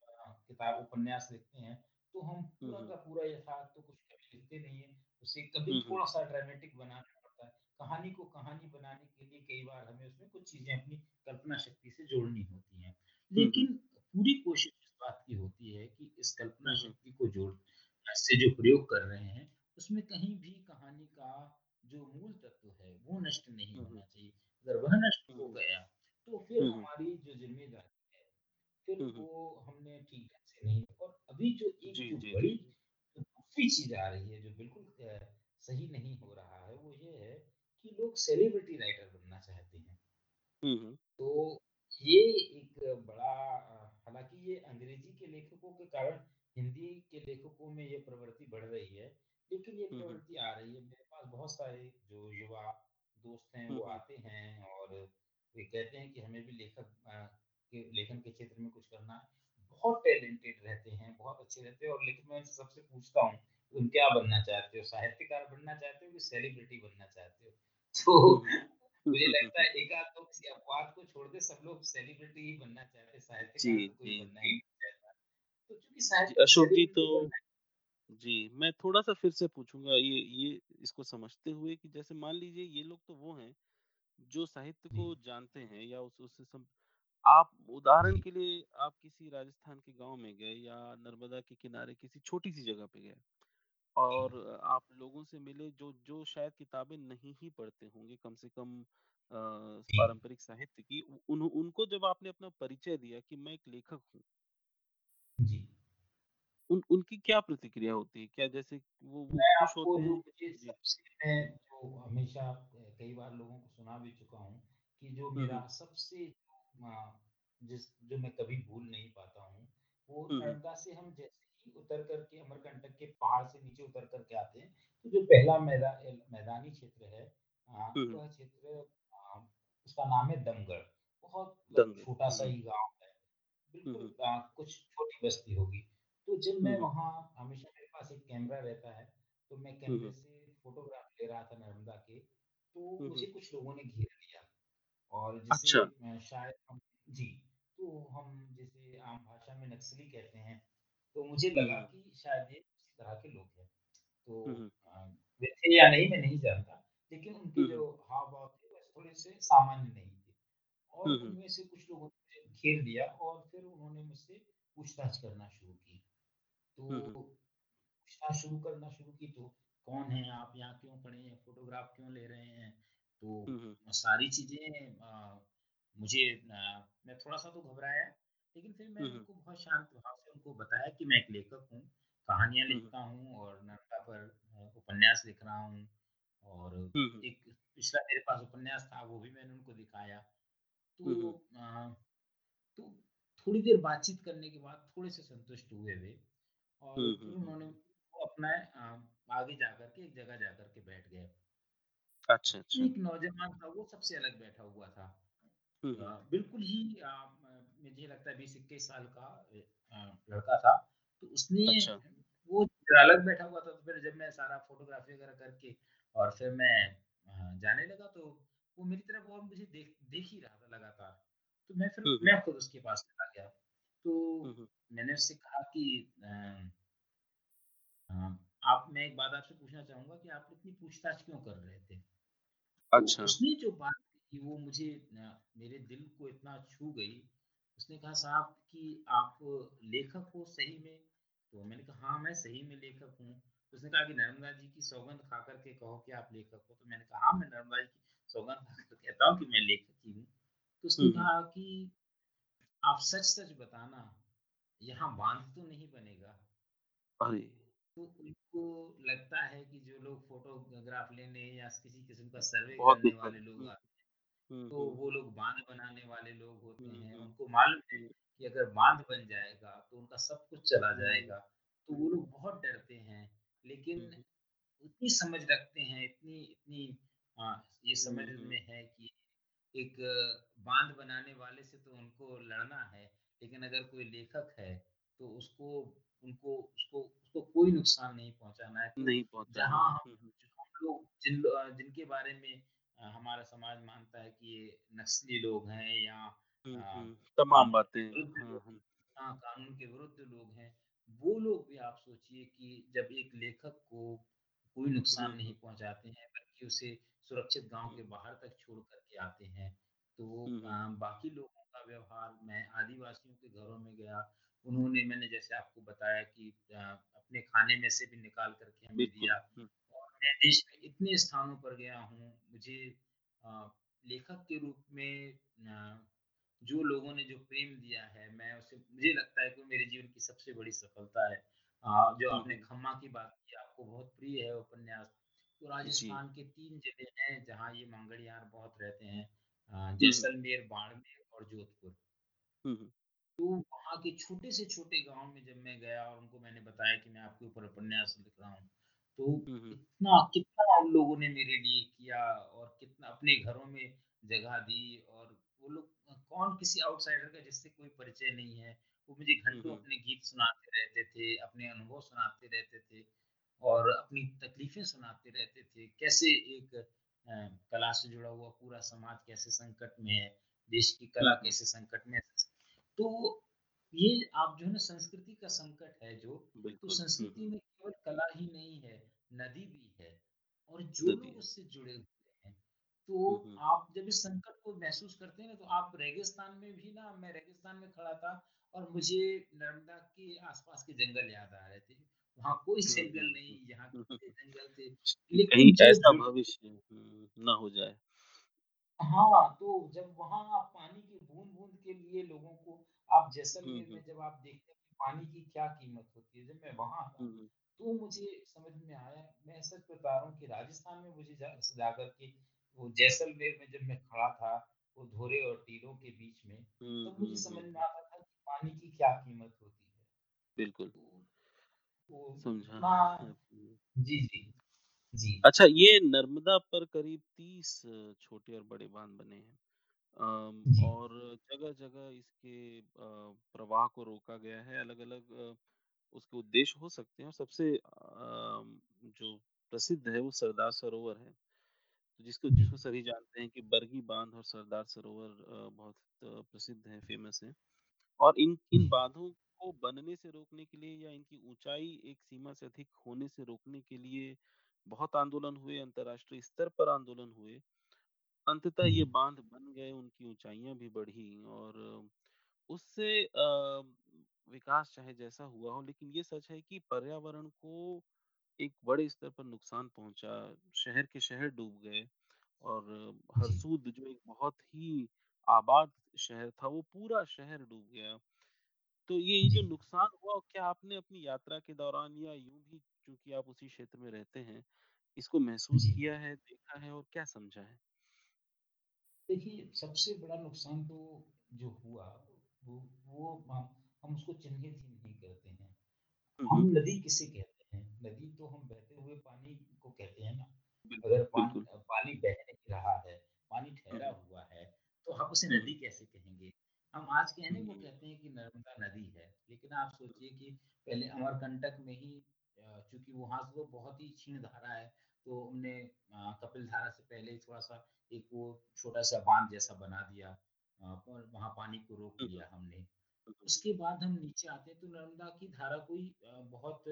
किताब उपन्यास लिखते हैं, तो हम पूरा का पूरा यथार्थ तो कुछ कभी लिखते नहीं हैं। उसे कभी हुँ। थोड़ा-सा ड्रामेटिक बनाना। कहानी को कहानी बनाने के लिए कई बार हमें उसमें कुछ चीज़ें अपनी कल्पना शक्ति से जोड़नी होती हैं। लेकिन पूरी कोशिश इस बात की होती है कि इस कल्पना। शक्ति को जोड़ से जो प्रयोग कर रहे हैं, उसमें कहीं भी कहानी का जो मूल तत्व है, वो नष्ट नहीं। होना चाहिए। अगर वह नष्ट हो गया, तो फिर। हमारी जो ज़िम्मेदारी है, फिर। वो हमने ठीक ढंग से नहीं और अभी जो एक जी, बड़ी दूसरी चीज़ आ रही है, जो बिल्कुल सही नहीं हो रहा है, वो ये है कि लोग सेलिब्रिटी राइटर बनना चाहते हैं। तो ये एक बड़ा हालाँकि ये अंग्रेज़ी के लेखकों के कारण हिंदी के लेखकों में ये प्रवृत्ति बढ़ रही है, लेकिन ये। प्रवृत्ति आ रही है। मेरे पास बहुत सारे जो युवा दोस्त हैं, वो आते हैं और वे कहते हैं कि हमें भी लेखक के लेखन के क्षेत्र में कुछ करना है। बहुत टैलेंटेड रहते हैं, बहुत अच्छे रहते हैं और लेकिन मैं उनसे सबसे पूछता हूँ, तुम क्या बनना चाहते हो? साहित्यकार बनना चाहते हो कि सेलिब्रिटी बनना चाहते हो? तो मुझे लगता है एक आध लोग किसी अपवाद को छोड़ के सब लोग सेलिब्रिटी ही बनना चाहते हैं, जी, तो कोई जी, बनना ही चाहता। तो चूँकि साहित्य अशोक जी तो जी, मैं थोड़ा-सा फिर से पूछूँगा ये ये इसको समझते हुए कि जैसे मान लीजिए ये लोग तो वो हैं, जो साहित्य को जानते हैं या उस उससे सम आप उदाहरण के लिए आप किसी राजस्थान के गाँव में गए या नर्मदा के किनारे किसी छोटी-सी जगह पे गए और आप लोगों से मिले जो जो शायद किताबें नहीं ही पढ़ते होंगे कम से कम पारंपरिक साहित्य की उ उन्हो उनको जब आपने अपना परिचय दिया कि मैं एक लेखक हूँ, जी। उन उनकी क्या प्रतिक्रिया होती है? क्या जैसे वो खुश होते हैं? सबसे मैं जो हमेशा कई बार लोगों को सुना भी चुका हूँ कि जो मेरा सबसे जिस जो मैं कभी भूल नहीं पाता हूँ, वो हुँ, हुँ। से हम जैसे ही उतर कर के अमरकंटक के पहाड़ से नीचे उतर कर के आते हैं, तो जो पहला मैदा मैदानी क्षेत्र है अ, हुँ, हुँ। वह क्षेत्र उसका नाम है दमगढ़। बहुत मतलब दंगल। हुँ, छोटा-सा ही गाँव है। बिल्कुल कुछ छोटी बस्ती होगी। तो जब मैं। वहाँ हमेशा मेरे पास एक कैमरा रहता है, तो मैं कैमरे से फ़ोटोग्राफ ले रहा था नर्मदा के, तो मुझे कुछ लोगों ने घेर लिया और जिसे अच्छा। शायद हम जी, तो हम जिसे आम भाषा में नक्सली कहते हैं। तो मुझे लगा कि शायद ये उसी तरह के लोग हैं। तो हुँ। वे थे या नहीं मैं नहीं जानता, लेकिन उनके। जो हाव-भाव थे वैसे थोड़े-से सामान्य नहीं थे। और। उनमें से कुछ लोगों ने घेर लिया और फिर उन्होंने मुझसे पूछताछ करना शुरू की। तो पूछना शुरू करना शुरू की तो कौन हैं आप? यहाँ क्यों खड़े हैं? फ़ोटोग्राफ क्यों ले रहे हैं? तो। सारी चीज़ें मुझे मैं थोड़ा-सा तो घबराया, लेकिन फिर मैंने उनको बहुत शांत भाव से उनको बताया कि मैं एक लेखक हूँ, कहानियाँ। लिखता हूँ और नर्मदा पर उपन्यास लिख रहा हूँ और। एक पिछला मेरे पास उपन्यास था, वो भी मैंने उनको दिखाया। तो। अ, तो थोड़ी देर बातचीत करने के बाद थोड़े से संतुष्ट हुए वे और फिर उन्होंने। वो अपना आगे जाकर के एक जगह जाकर के बैठ गए। अच्छा, तो अच्छा। एक नौजवान था वो सबसे अलग बैठा हुआ था। बिल्कुल ही मुझे लगता है 20-21 साल का लड़का था। तो उसने अच्छा। वो अलग बैठा हुआ था तो फिर जब मैं सारा फ़ोटोग्राफ़ी वगैरह करके और फिर मैं जाने लगा तो वो मेरी तरफ़ और मुझे देख देख ही रहा था लगातार। तो मैं फिर हुँ, हुँ। मैं खुद उसके पास चला गया। तो हुँ, हुँ। मैंने उससे कहा कि अ, आप मैं एक बात आपसे पूछना चाहूँगा कि आप इतनी पूछताछ क्यों कर रहे थे? तो अच्छा। उसने जो बात कही वो मुझे मेरे दिल को इतना छू गई। उसने कहा साहब कि आप लेखक हो सही में? तो मैंने कहा हाँ, मैं सही में लेखक हूँ। तो उसने कहा कि नर्मदा जी की सौगंध खा कर के कहो कि आप लेखक हो। तो मैंने कहा हाँ, मैं नर्मदा जी की सौगंध खाकर कहता हूँ कि मैं लेखक ही हूँ। तो उसने हुँ, हुँ। कहा कि आप सच-सच बताना, यहाँ बाँध तो नहीं बनेगा? अरे! तो उनको लगता है कि जो लोग फ़ोटोग्राफ लेने या किसी किस्म का सर्वे करने वाले लोग तो वो लोग बाँध बनाने वाले लोग होते हैं, उनको मालूम है कि अगर बाँध बन जाएगा तो उनका सब कुछ चला जाएगा, तो वो लोग बहुत डरते हैं। लेकिन हुँ, हुँ, उतनी समझ रखते हैं, इतनी इतनी अ, ये समझ हुँ, हुँ, में है कि एक बाँध बनाने वाले से तो उनको लड़ना है, लेकिन अगर कोई लेखक है, तो उसको उनको उसको उसको कोई नुकसान नहीं पहुँचाना है। नहीं पहुँचाना जहाँ है। हम हुँ, हुँ, लोग जिन जिनके बारे में हमारा समाज मानता है कि ये नस्ली लोग हैं या अ, हुँ, हुँ, तमाम बातें हाँ, हाँ। हाँ, कानून के विरुद्ध लोग हैं। वो लोग भी आप सोचिए कि जब एक लेखक को कोई नुकसान नहीं हुँ, पहुँचाते हैं, बल्कि उसे सुरक्षित गाँव के बाहर तक छोड़ कर के आते हैं। तो बाकी लोगों का व्यवहार मैं आदिवासियों के घरों में गया, उन्होंने मैंने जैसे आपको बताया कि अपने खाने में से भी निकाल करके हमें दिया मैं देश में इतने स्थानों पर गया हूँ, मुझे लेखक के रूप में जो लोगों ने जो प्रेम दिया है, मैं उसे मुझे लगता है कि मेरे जीवन की सबसे बड़ी सफलता है। जो आपने खम्मा की बात की, आपको बहुत प्रिय है उपन्यास। तो राजस्थान के तीन ज़िले हैं जहाँ ये मांगड़ियार बहुत रहते हैं जैसलमेर, बाड़मेर और जोधपुर। तो वहाँ के छोटे से छोटे गाँव में जब मैं गया और उनको मैंने बताया कि मैं आपके ऊपर उपन्यास लिख रहा हूँ, तो हुँ, कितना उन लोगों ने मेरे लिए किया और कितना अपने घरों में जगह दी और वो लोग कौन किसी आउटसाइडर का जिससे कोई परिचय नहीं है, वो मुझे घंटों अपने गीत सुनाते रहते थे, अपने अनुभव सुनाते रहते थे और अपनी तकलीफ़ें सुनाते रहते थे। कैसे एक कला से जुड़ा हुआ पूरा समाज कैसे संकट में है, देश की कला कैसे संकट में है। तो ये आप जो है ना संस्कृति का संकट है जो, तो संस्कृति में केवल कला ही नहीं है, नदी भी है और जो लोग उससे जुड़े हुए हैं, तो हुँ, हुँ, आप जब इस संकट को महसूस करते हैं ना, तो आप रेगिस्तान में भी ना मैं रेगिस्तान में खड़ा था और मुझे नर्मदा के आस-पास के जंगल याद आ रहे थे। वहाँ कोई जंगल नहीं, यहाँ जंगल थे, कि कहीं लेकिन ऐसा भविष्य ना हो जाए। हाँ, तो जब वहाँ आप पानी की बूँद-बूँद के लिए लोगों को आप जैसलमेर में जब आप देखते हैं पानी की क्या कीमत होती है, जब मैं वहाँ था, हुँ, हुँ, तो मुझे समझ में आया, मैं सच बता रहा हूँ कि राजस्थान में मुझे जा जाकर के वो जैसलमेर में जब मैं खड़ा था, वो धोरे और टीलों के बीच में, तब मुझे समझ में आता था कि पानी की क्या कीमत होती है। बिल्कुल, तो तो समझा। जी, जी। जी। अच्छा ये नर्मदा पर करीब 30 छोटे और बड़े बाँध बने हैं। अम, जी। और जगह-जगह इसके अ, प्रवाह को रोका गया है, अलग-अलग अ, उसके उद्देश्य हो सकते हैं और सबसे अम, जो प्रसिद्ध है वो सरदार सरोवर है। जिसको जी। जिसको सभी जानते हैं कि बरगी बाँध और सरदार सरोवर अ, बहुत प्रसिद्ध है, फ़ेमस है। और इन इन जी। बाँधों को बनने से रोकने के लिए या इनकी ऊँचाई एक सीमा से अधिक होने से रोकने के लिए बहुत आंदोलन हुए, अंतर्राष्ट्रीय स्तर पर आंदोलन हुए। अंततः ये। बाँध बन गए, उनकी ऊँचाइयाँ भी बढ़ी और उससे अ, विकास चाहे जैसा हुआ हो, लेकिन ये सच है कि पर्यावरण को एक बड़े स्तर पर नुकसान पहुँचा शहर के शहर डूब गए और जी। हरसूद जो एक बहुत ही आबाद शहर था, वो पूरा शहर डूब गया। तो ये ये जो जी। नुकसान हुआ, क्या आपने अपनी यात्रा के दौरान या यूँ भी चूँकि आप उसी क्षेत्र में रहते हैं, इसको महसूस जी। किया है, देखा है और क्या समझा है? देखिए, सबसे बड़ा नुकसान तो जो हुआ, वो वो हम उसको चिह्नित ही नहीं करते हैं। हम नदी किसे कहते हैं? नदी तो हम बहते हुए पानी को कहते हैं ना। अगर पान पानी बह नहीं रहा है, पानी ठहरा हुआ है, तो हम उसे नदी कैसे कहेंगे? हम आज कहने को कहते हैं कि नर्मदा नदी है, लेकिन आप सोचिए कि पहले अमरकंटक में ही चूँकि वहाँ से वो बहुत ही क्षीण धारा है, तो हमने कपिल धारा से पहले थोड़ा-सा एक वो छोटा-सा बाँध जैसा बना दिया और वहाँ पानी को रोक हुँ, हुँ। लिया हमने। हुँ, हुँ। उसके बाद हम नीचे आते हैं तो नर्मदा की धारा कोई बहुत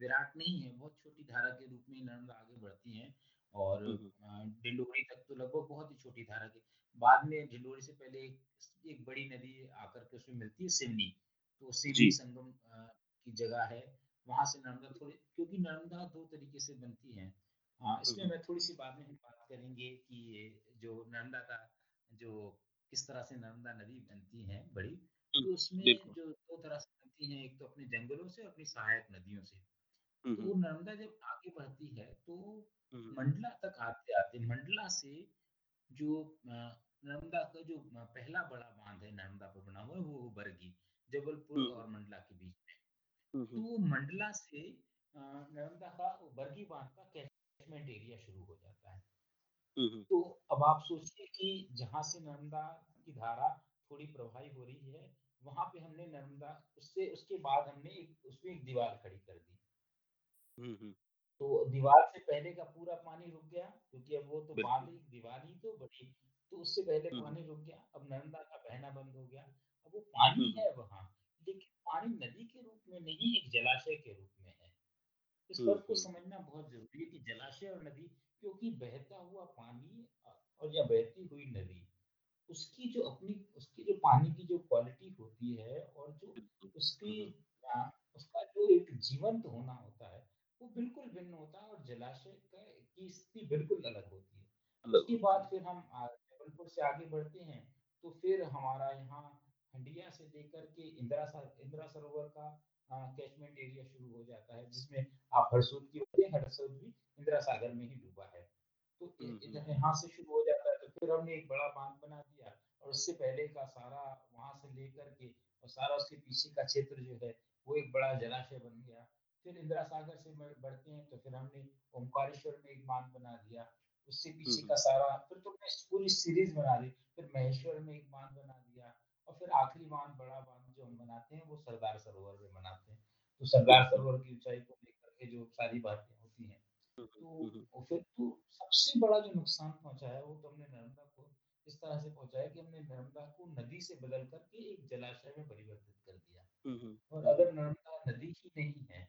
विराट नहीं है, बहुत छोटी धारा के रूप में नर्मदा आगे बढ़ती हैं और हुँ, हुँ। डिंडोरी तक तो लगभग बहुत ही छोटी धारा थी। बाद में डिंडोरी से पहले एक एक बड़ी नदी आकर के उसमें मिलती है सिवनी, तो सिवनी संगम की जगह है, वहाँ से नर्मदा थोड़ी क्योंकि नर्मदा दो तरीके से बनती है। हाँ, इसमें मैं थोड़ी-सी बाद में हम बात करेंगे कि ये जो नर्मदा का जो किस तरह से नर्मदा नदी बनती है बड़ी, तो उसमें जो 2 तरह से बनती हैं, एक तो अपने जंगलों से और अपनी सहायक नदियों से। हुँ, हुँ। तो नर्मदा जब आगे बढ़ती है, तो। मंडला तक आते-आते मंडला से जो नर्मदा का जो पहला बड़ा बाँध है नर्मदा पर बना हुआ है वो बरगी, जबलपुर। और मंडला के बीच में। तो मंडला से नर्मदा का बरगी बाँध का कैचमेंट एरिया शुरू हो जाता है। हुँ, हुँ। तो अब आप सोचिए कि जहाँ से नर्मदा की धारा थोड़ी प्रवाही हो रही है, वहाँ पे हमने नर्मदा उससे उसके बाद हमने एक उसमें एक दीवार खड़ी कर दी। हुँ, हुँ। तो दीवार से पहले का पूरा पानी रुक गया, क्योंकि अब वो तो बाँध। ही दीवार ही तो बची। तो उससे पहले। पानी रुक गया, अब नर्मदा का बहना बंद हो गया। अब वो पानी है वहाँ, लेकिन पानी नदी के रूप में नहीं, एक जलाशय के रूप में। इस हुँ, फ़र्क को समझना बहुत ज़रूरी है कि जलाशय और नदी क्योंकि बहता हुआ पानी और या बहती हुई नदी उसकी जो अपनी उसकी जो पानी की जो क्वालिटी होती है और जो। उसकी हुँ, हुँ। अ, उसका जो एक जीवंत होना होता है, वो बिल्कुल भिन्न होता है और जलाशय का की स्थिति बिल्कुल अलग होती है। उसके बाद फिर हम जबलपुर से आगे बढ़ते हैं, तो फिर हमारा यहाँ हंडिया से लेकर के इंदिरा इंदिरा सरोवर का कैचमेंट एरिया शुरू हो जाता है, जिसमें आप हरसूद की बात करें, हरसूद भी इंदिरा सागर में ही डूबा है। तो इ हुँ, हुँ। इधर यहाँ से शुरू हो जाता है, तो फिर हमने एक बड़ा बाँध बना दिया और उससे पहले का सारा वहाँ से लेकर के और सारा उसके पीछे का क्षेत्र जो है, वो एक बड़ा जलाशय बन गया। फिर इंदिरा सागर से बढ़ बढ़ते हैं, तो फिर हमने ओमकारेश्वर में एक बाँध बना दिया। उससे पीछे का सारा फिर तो पूरी सीरीज़ बना दी। फिर महेश्वर में एक बाँध बना दिया और फिर आखिरी बाँध, बड़ा बाँध जो हम बनाते हैं, वो सरदार सरोवर में बनाते हैं। तो सरदार सरोवर की ऊँचाई को लेकर के जो सारी बातें होती हैं, हुँ, हुँ। तो हुँ, हुँ। और फिर तो सबसे बड़ा जो नुकसान पहुँचा है, वो तो हमने नर्मदा को इस तरह से पहुँचा है कि हमने नर्मदा को नदी से बदल कर के एक जलाशय में परिवर्तित कर दिया। और। अगर नर्मदा नदी ही नहीं है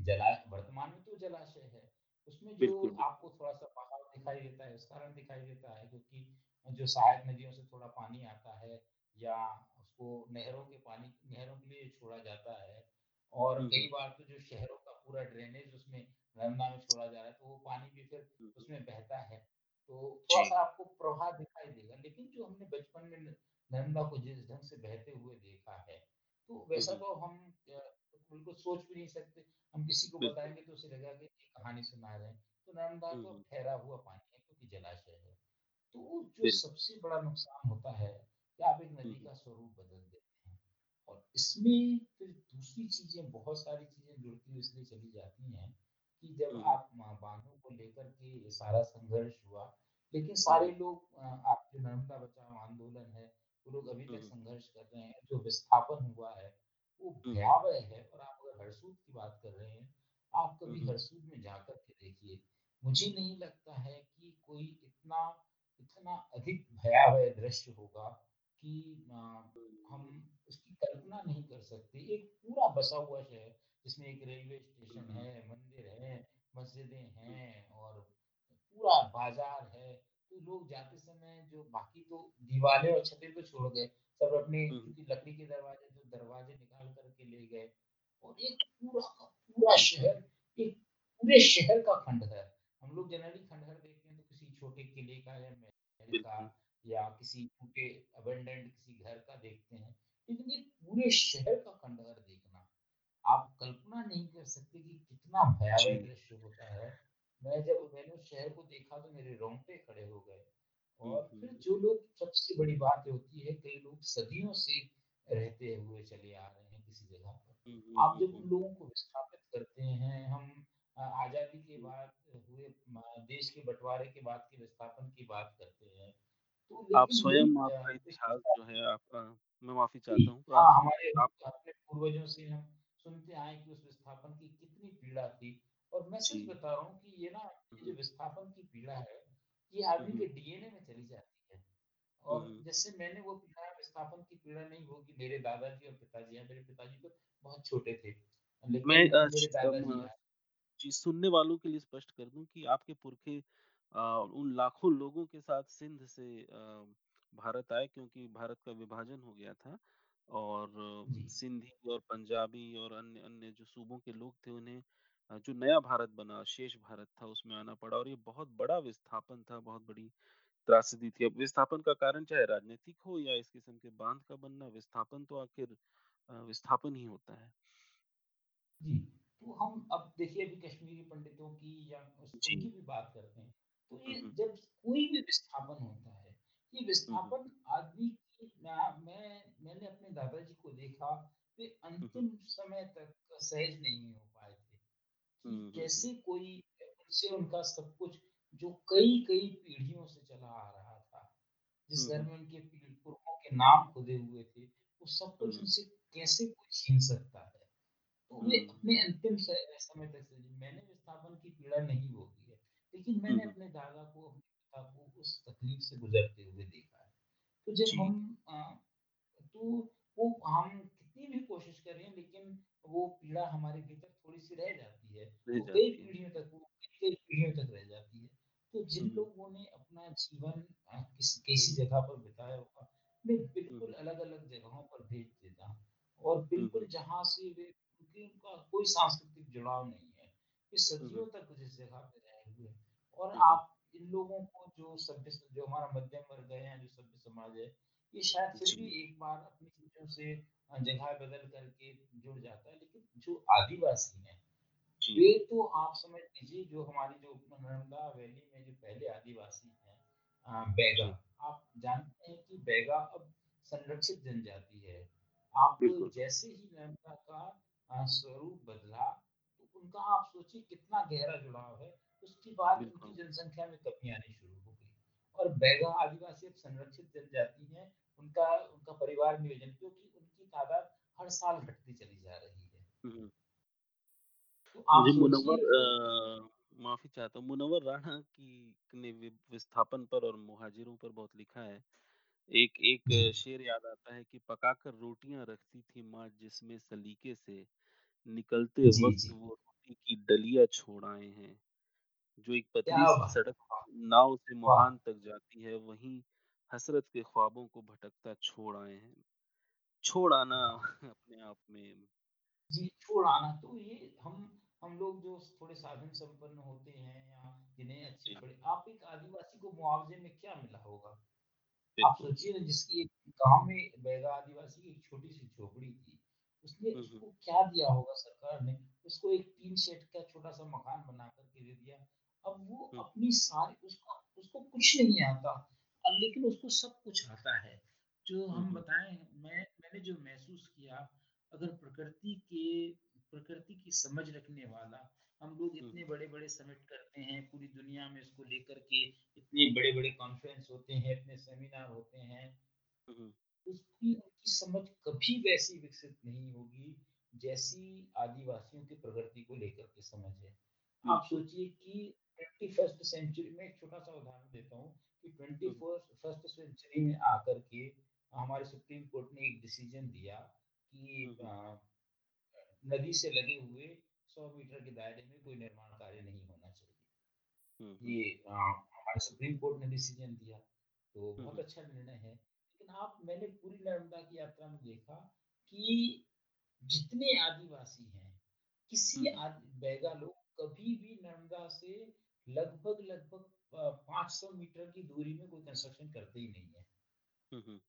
जला वर्तमान में तो जलाशय है। उसमें जो। आपको थोड़ा-सा बहाव दिखाई देता है, इस कारण दिखाई देता है क्योंकि जो सहायक नदियों से थोड़ा पानी आता है या उसको नहरों के पानी नहरों के लिए छोड़ा जाता है और कई बार तो जो शहरों का पूरा ड्रेनेज उसमें नर्मदा में छोड़ा जा रहा है, तो वो पानी भी फिर हुँ, हुँ। उसमें बहता है। तो थोड़ा-सा आपको प्रवाह दिखाई देगा, लेकिन जो हमने बचपन में नर्मदा को जिस ढंग से बहते हुए देखा है, तो वैसा तो हम बिल्कुल सोच भी नहीं सकते। हम किसी को। बताएँगे तो उसे लगेगा कि ये कहानी सुना रहे हैं। तो नर्मदा तो ठहरा हुआ पानी है क्योंकि जलाशय है। तो जो सबसे बड़ा नुकसान होता है कि आप एक नदी का स्वरूप बदल देते हैं और इसमें फिर दूसरी चीज़ें बहुत सारी चीज़ें जुड़ती हुई इसलिए चली जाती हैं कि जब हुँ, हुँ। आप म को लेकर के ये सारा संघर्ष हुआ, लेकिन सारे लोग आप जो नर्मदा बचाओ आंदोलन है, वो लोग अभी तक संघर्ष कर रहे हैं। जो विस्थापन हुआ है, वो। भयावह है और आप अगर हरसूद की बात कर रहे हैं, आप कभी हरसूद में जाकर के देखिए। मुझे नहीं लगता है कि कोई इतना इतना अधिक भयावह दृश्य होगा कि हम उसकी कल्पना नहीं कर सकते। एक पूरा बसा हुआ शहर जिसमें एक रेलवे स्टेशन है, मंदिर हैं, मस्जिदें हैं और पूरा बाज़ार है। तो लोग जाते समय जो बाकी तो दीवारें और छतें तो छोड़ गए, सब अपने। क्योंकि लकड़ी के दरवाजे जो दरवाजे निकाल कर के ले गए और एक पूरा का पूरा। शहर, एक पूरे शहर का खंडहर। हम लोग जनरली खंडहर देखते हैं तो किसी छोटे किले का या महल का। या किसी टूटे अबैंडन्ड किसी घर का देखते हैं। लेकिन ये पूरे शहर का खंडहर देखना, आप कल्पना नहीं कर सकते कि कितना भयावह दृश्य होता है। मैं जब मैंने शहर को देखा तो मेरे रोंगटे खड़े हो गए और फिर जो लोग सबसे बड़ी बात होती है कई लोग सदियों से रहते हुए चले आ रहे हैं किसी जगह पर। आप जब उन लोगों को विस्थापित करते हैं, हम आज़ादी के बाद हुए देश के बँटवारे के बाद के विस्थापन की बात करते हैं। तो आप स्वयं आपका इतिहास जो है आपका मैं माफ़ी चाहता हूँ। हाँ, हमारे अपने पूर्वजों से हम सुनते आए कि उस विस्थापन की कितनी पीड़ा थी। और मैं सच बता रहा हूँ कि ये ना जो विस्थापन की पीड़ा है, ये आदमी के डीएनए में चली जाती है। और जैसे मैंने वो पीड़ा विस्थापन की पीड़ा नहीं भोगी, मेरे दादाजी और पिताजी हैं, मेरे पिताजी तो बहुत छोटे थे, मैं जी, सुनने वालों के लिए स्पष्ट कर दूँ कि आपके पुरखे अ, उन लाखों लोगों के साथ सिंध से भारत आए क्योंकि भारत का विभाजन हो गया था और सिंधी और पंजाबी और अन्य अन्य जो सूबों के लोग थे उन्हें जो नया भारत बना, शेष भारत था उसमें आना पड़ा और ये बहुत बड़ा विस्थापन था, बहुत बड़ी त्रासदी थी। अब विस्थापन का कारण चाहे राजनीतिक हो या इस किस्म के बाँध का बनना, विस्थापन तो आखिर विस्थापन ही होता है। जी। तो हम अब देखिए अभी कश्मीरी पंडितों की या उस जी। भी बात करते हैं, तो ये जब कोई भी विस्थापन होता है, ये हुँ, हुँ। विस्थापन आदमी की मैं मैं मैंने अपने दादाजी को देखा, वे। अंतिम समय तक सहज नहीं हो पाए थे। कैसे कोई उनसे उनका सब कुछ जो कई-कई पीढ़ियों से चला आ रहा था, जिस घर में उनके पुरखों के नाम खुदे हुए थे, वो सब कुछ उनसे कैसे कोई छीन सकता है? तो वे अपने अंतिम समय तक मैंने विस्थापन की पीड़ा नहीं भोगी लेकिन मैंने अपने दादा को, अपने पिता को उस तकलीफ़ से गुज़रते हुए देखा है। तो जब हम अ, तो वो हम कितनी भी कोशिश करें लेकिन वो पीड़ा हमारे भीतर थोड़ी-सी रह जाती है। कई पीढ़ियों तक वो कई-कई पीढ़ियों तक रह जाती है। तो जिन लोगों ने अपना जीवन किसी जगह पर बिताया होगा, मैं बिल्कुल अलग-अलग जगहों पर भेज देता हूँ और बिल्कुल जहाँ से वे क्योंकि उनका कोई सांस्कृतिक जुड़ाव नहीं है। हुँ। सदियों तक जिस जगह पे रहे हुए हैं और। आप इन लोगों को जो सभ्य जो हमारा मध्यम वर्ग है जो सभ्य समाज है, ये शायद फिर भी एक बार अपनी चीज़ों से जगह बदल करके जुड़ जाता है, लेकिन जो आदिवासी हैं, वे तो आप समझ लीजिए जो हमारी जो नर्मदा वैली में जो पहले आदिवासी हैं बैगा, आप जानते हैं कि बैगा अब संरक्षित जनजाति है। आप बिल्कुल, जैसे ही नर्मदा का स्वरूप बदला, तो उनका आप सोचिए कितना गहरा जुड़ाव है, उसके बाद उनकी जनसंख्या में कमी आनी शुरू हो गई और बैगा आदिवासी अब संरक्षित जनजाति हैं, उनका उनका परिवार नियोजन क्योंकि उनकी तादाद हर साल घटती चली जा रही है। हुँ, हुँ। तो आप माफ़ी चाहता हूँ, मुनव्वर राना की ने विस्थापन पर और मुहाजिरों पर बहुत लिखा है। एक एक शेर याद आता है कि पकाकर रोटियाँ रखती थी माँ जिसमें सलीके से, निकलते वक़्त। वो रोटी की डलिया छोड़ आए हैं। जो एक पतली सी सड़क नाव से वाह! मुहान तक जाती है, वहीं हसरत के ख्वाबों को भटकता छोड़ आए हैं। छोड़ आना अपने आप में जी, छोड़ आना तो ये हम हम लोग जो थोड़े साधन संपन्न होते हैं या जिन्हें अच्छी पढ़े आप एक आदिवासी को मुआवज़े में क्या मिला होगा? आप सोचिए ना जिसकी एक गाँव में बैगा आदिवासी की एक छोटी-सी झोपड़ी थी। उसने हुँ, हुँ, उसको क्या दिया होगा सरकार ने? उसको एक टीन शेड का छोटा-सा मकान बना कर के दे दिया। अब वो अपनी सारी उसको उसको कुछ नहीं आता। लेकिन उसको सब कुछ आता है। जो हम हुँ, बताएँ मैं मैंने जो महसूस किया अगर प्रकृति के प्रकृति की समझ रखने वाला हम लोग इतने बड़े-बड़े समिट करते हैं, पूरी दुनिया में इसको लेकर के इतने बड़े-बड़े कॉन्फ्रेंस होते हैं, इतने सेमिनार होते हैं, हुँ, हुँ, उसकी उनकी समझ कभी वैसी विकसित नहीं होगी, जैसी आदिवासियों की प्रकृति को लेकर के समझ है। आप सोचिए कि 21st सेंचुरी में एक छोटा-सा उदाहरण देता हूँ कि 21st फ़र्स्ट सेंचुरी में आकर के हमारे सुप्रीम कोर्ट ने एक डिसीज़न दिया कि हुँ, हुँ, अ, नदी से लगे हुए 100 मीटर के दायरे में कोई निर्माण कार्य नहीं होना चाहिए। हुँ, हुँ, ये हमारे सुप्रीम कोर्ट ने डिसीज़न दिया, तो बहुत अच्छा निर्णय है। लेकिन आप मैंने पूरी नर्मदा की यात्रा में देखा कि जितने आदिवासी हैं, किसी आदि बैगा लोग कभी भी नर्मदा से लगभग-लगभग 500 मीटर की दूरी में कोई कंस्ट्रक्शन करते ही नहीं है। हुँ, हुँ।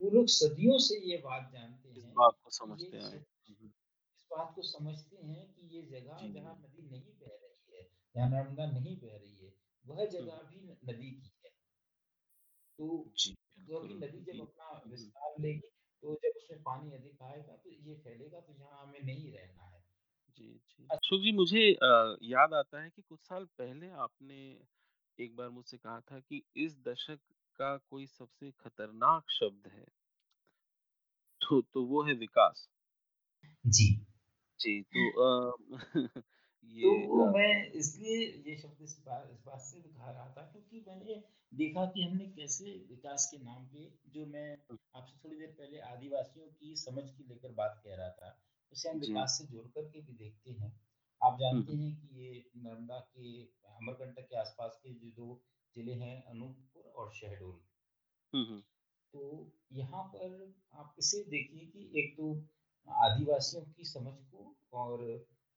वो लोग सदियों से ये बात जानते इस हैं बात को समझते हुँ, हुँ, इस बात को समझते हैं कि ये जगह जहाँ नदी नहीं बह रही है, या नर्मदा नहीं बह रही है, वह जगह भी नदी की है। तो क्योंकि नदी जब अपना विस्तार लेगी, तो जब उसमें पानी अधिक आएगा, तो ये फैलेगा, तो यहाँ हमें नहीं रहना है। जी, जी। अशोक जी मुझे अ, याद आता है कि कुछ साल पहले आपने एक बार मुझसे कहा था कि इस दशक का कोई सबसे खतरनाक शब्द है, तो तो वो है विकास। जी। जी, तो अ, तो ये वो अ, मैं इसलिए ये शब्द इस बात इस बात से कहा रहा था क्योंकि मैंने देखा कि हमने कैसे विकास के नाम पे जो मैं हुँ, आपसे थोड़ी देर पहले आदिवासियों की समझ की लेकर बात कह रहा था, उसे हम विकास से जोड़ कर के भी देखते हैं। आप जानते हैं कि ये नर्मदा के अमरकंटक के आसपास के जो 2 ज़िले हैं अनूपपुर और शहडोल। तो यहाँ पर आप इसे देखिए कि एक तो आदिवासियों की समझ को और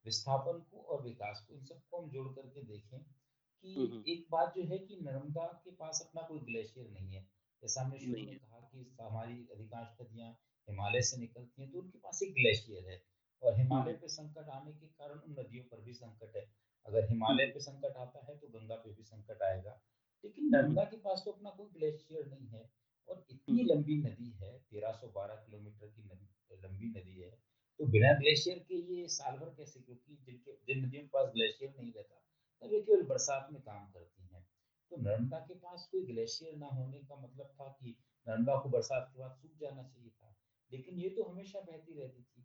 विस्थापन को और विकास को इन सबको हम जोड़ करके देखें कि एक बात जो है कि नर्मदा के पास अपना कोई ग्लेशियर नहीं है। जैसा हमने शुरू में कहा कि हमारी अधिकांश नदियाँ हिमालय से निकलती हैं तो उनके पास एक ग्लेशियर है। और हिमालय पे संकट आने के कारण उन नदियों पर भी संकट है। अगर हिमालय पे संकट आता है तो गंगा पे भी संकट आएगा। लेकिन नर्मदा के पास तो अपना कोई ग्लेशियर नहीं है। और इतनी लंबी नदी है 1312 किलोमीटर की नदी लंबी नदी है तो बिना ग्लेशियर के ये साल भर कैसे? क्योंकि जिनके जिन नदियों के पास ग्लेशियर नहीं रहता तब ये केवल बरसात में काम करती हैं। तो नर्मदा के पास कोई ग्लेशियर ना होने का मतलब था कि नर्मदा को बरसात के बाद सूख जाना चाहिए था। लेकिन ये तो हमेशा बहती रहती थी।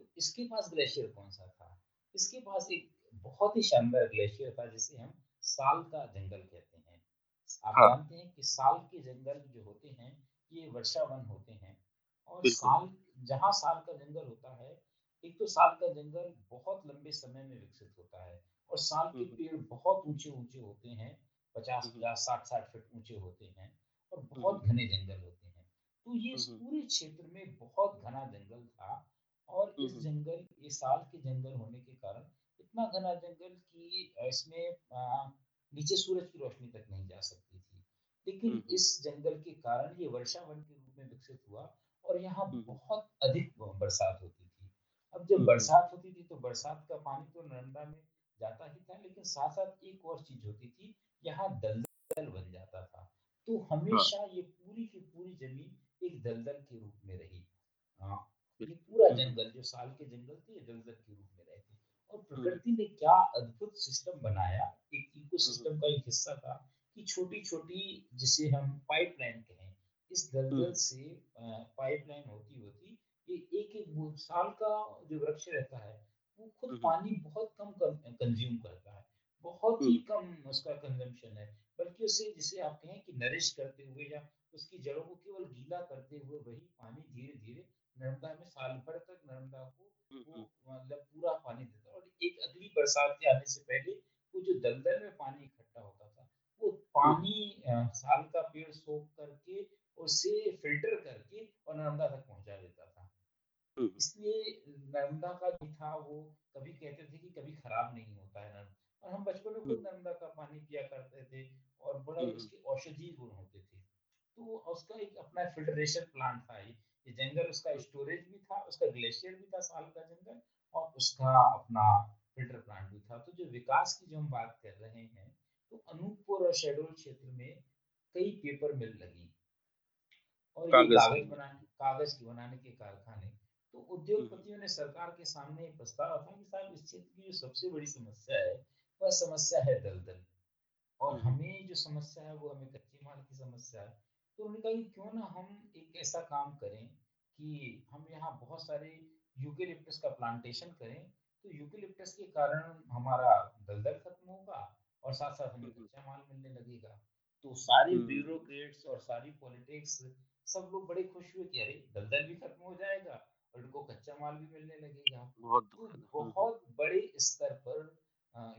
तो इसके पास ग्लेशियर कौन सा था? इसके पास एक बहुत ही शानदार ग्लेशियर था जिसे हम साल का जंगल कहते हैं। आप हाँ, जानते हैं कि साल के जंगल जो होते हैं ये वर्षावन होते हैं। और साल जहाँ साल का जंगल होता है एक तो साल का जंगल बहुत लंबे समय में विकसित होता है और साल के पेड़ बहुत ऊँचे ऊँचे होते हैं पचास पचास साठ साठ फीट ऊँचे होते हैं और बहुत घने जंगल होते हैं। तो ये इस पूरे क्षेत्र में बहुत घना जंगल था और इस जंगल ये साल के जंगल होने के कारण इतना घना जंगल कि इसमें आ, नीचे सूरज की रोशनी तक नहीं जा सकती थी। लेकिन इस जंगल के कारण ये वर्षावन के रूप में विकसित हुआ और यहाँ बहुत अधिक बरसात होती थी। अब जब बरसात होती थी तो बरसात का पानी तो नर्मदा में जाता ही था लेकिन साथ साथ एक और चीज़ होती थी यहाँ दलदल बन जाता था। तो हाँ, हमेशा ये पूरी की पूरी ज़मीन एक दलदल के रूप में रही। हाँ, ये पूरा जंगल जो साल के जंगल थे दलदल के रूप में रहे थे। और प्रकृति ने क्या अद्भुत सिस्टम बनाया एक हुँ, हुँ, इकोसिस्टम का एक हिस्सा था कि छोटी छोटी जिसे हम पाइपलाइन कहें इस दलदल हुँ, से पाइपलाइन होती होती ये एक एक साल का जो वृक्ष रहता है वो खुद पानी बहुत कम कंज्यूम करता है। बहुत ही कम उसका कंजम्पशन है बल्कि उसे जिसे आप कहें कि नरिश करते हुए या उसकी जड़ों को केवल गीला करते हुए वही पानी धीरे धीरे नर्मदा में साल भर तक नर्मदा को हुँ, वो हुँ, मतलब पूरा पानी देता और एक अगली बरसात के आने से पहले वो जो दलदल में पानी इकट्ठा होता था वो पानी साल का पेड़ सोख करके उसे फ़िल्टर करके और नर्मदा तक पहुँचा देता था। हुँ, हुँ, इसलिए नर्मदा का जो था वो कभी कहते थे कि कभी खराब नहीं होता है नर्मदा। और हम बचपन में खुद नर्मदा का पानी पिया करते थे और बड़ा उसके औषधीय गुण होते थे। तो उसका एक अपना फिल्ट्रेशन प्लांट था ये। जंगल उसका स्टोरेज भी था उसका ग्लेशियर भी था साल का जंगल और उसका अपना फ़िल्टर प्लांट भी था। तो जो विकास की जो हम बात कर रहे हैं तो अनूपपुर और शहडोल क्षेत्र में कई पेपर मिल लगी। और ये कागज़। बनाने कागज़ के बनाने के कारखाने। तो उद्योगपतियों ने सरकार के सामने प्रस्ताव रखा कि साहब इस क्षेत्र की जो सबसे बड़ी समस्या है वह समस्या है दलदल। और हुँ, हुँ, हमें जो समस्या है वो हमें कच्चे माल की समस्या है। तो उन्होंने कहा क्यों ना हम एक ऐसा काम करें कि हम यहाँ बहुत सारे यूकेलिप्टस का प्लांटेशन करें तो यूकेलिप्टस के कारण हमारा दलदल खत्म होगा और साथ साथ हमें कच्चा माल मिलने लगेगा। तो सारे ब्यूरोक्रेट्स और सारी पॉलिटिक्स सब लोग बड़े खुश हुए कि अरे दलदल भी खत्म हो जाएगा और इनको कच्चा माल भी मिलने लगेगा। बहुत तो बहुत बड़े स्तर पर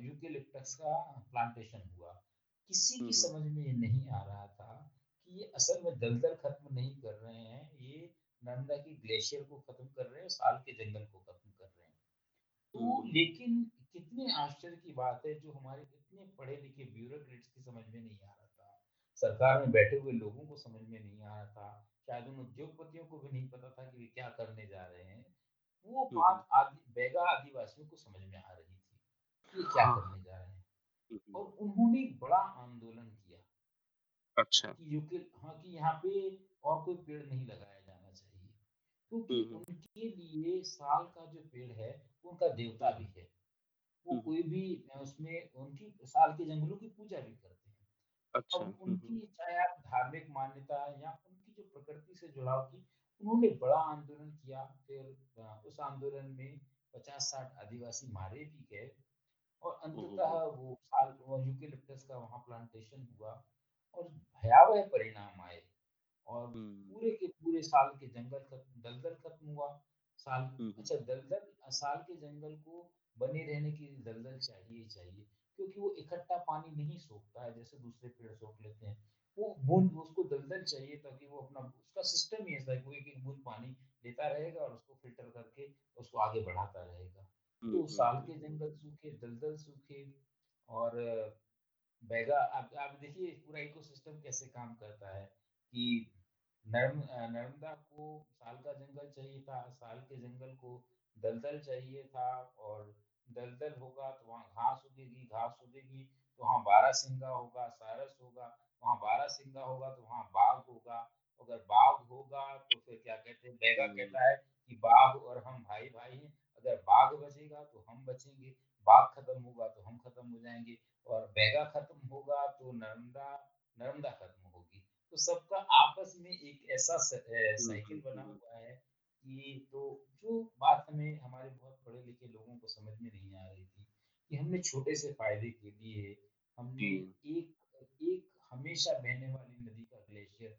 यूकेलिप्टस का प्लांटेशन हुआ। किसी की समझ में ये नहीं आ रहा था कि ये असल में दलदल खत्म नहीं कर रहे हैं ये नर्मदा की ग्लेशियर को खत्म कर रहे हैं साल के जंगल को खत्म कर रहे हैं। तो लेकिन कितने आश्चर्य की बात है जो हमारे इतने पढ़े लिखे ब्यूरोक्रेट्स की समझ में नहीं आ रहा था। सरकार में बैठे हुए लोगों को समझ में नहीं आ रहा था शायद उन उद्योगपतियों को भी नहीं पता था कि वे क्या करने जा रहे हैं। वो हुँ, हुँ, बात आदि बैगा आदिवासियों को समझ में आ रही थी कि क्या हाँ, करने जा रहे हैं। हुँ, हुँ, और उन्होंने एक बड़ा आंदोलन किया। अच्छा। कि यूके हाँ कि यहाँ पे और कोई पेड़ नहीं लगाया जाना चाहिए। क्योंकि हुँ, हुँ, उनके लिए साल का जो पेड़ है उनका देवता भी है। वो हुँ, हुँ, कोई भी उसमें उनकी साल के जंगलों की पूजा भी करते हैं। अच्छा। अब उनकी चाहे आप धार्मिक मान्यता या उनकी जो प्रकृति से जुड़ाव की उन्होंने बड़ा आंदोलन किया। फिर उस आंदोलन में पचास साठ आदिवासी मारे भी गए। और अंततः वो साल वो यूकेलिप्टस का वहाँ प्लांटेशन हुआ। और भयावह परिणाम आए। और पूरे के पूरे साल के जंगल खत्म दलदल खत्म हुआ। साल अच्छा दलदल साल के जंगल को बने रहने के लिए दलदल चाहिए चाहिए क्योंकि वो इकट्ठा पानी नहीं सोखता है जैसे दूसरे पेड़ सोख लेते हैं। वो बूंद उसको दलदल चाहिए ताकि वो अपना उसका सिस्टम ही ऐसा है कि वो एक एक बूंद पानी लेता रहेगा और उसको फ़िल्टर करके उसको आगे बढ़ाता रहेगा। तो साल के जंगल सूखे दलदल सूखे और बैगा आप आप देखिए पूरा इकोसिस्टम कैसे काम करता है कि नर्म नर्मदा को साल का जंगल चाहिए था साल के जंगल को दलदल चाहिए था और दलदल होगा तो वहाँ घास उगेगी घास खुलेगी तो वहाँ बारहसिंगा होगा, सारस होगा, वहाँ बारहसिंगा होगा तो वहाँ बाघ होगा, अगर बाघ होगा तो फिर क्या कहते हैं बैगा कहता है कि बाघ और हम भाई-भाई हैं, अगर बाघ बचेगा तो हम बचेंगे, बाघ खत्म होगा तो हम खत्म हो जाएँगे और बैगा खत्म होगा तो नर्मदा नर्मदा खत्म होगी। तो सबका आपस में एक ऐसा साइकिल बना हुआ है कि तो जो बात हमें हमारे बहुत पढ़े-लिखे लोगों को समझ में नहीं आ रही थी, कि हमने छोटे से फ़ायदे के लिए हमने एक एक हमेशा बहने वाली नदी का ग्लेशियर,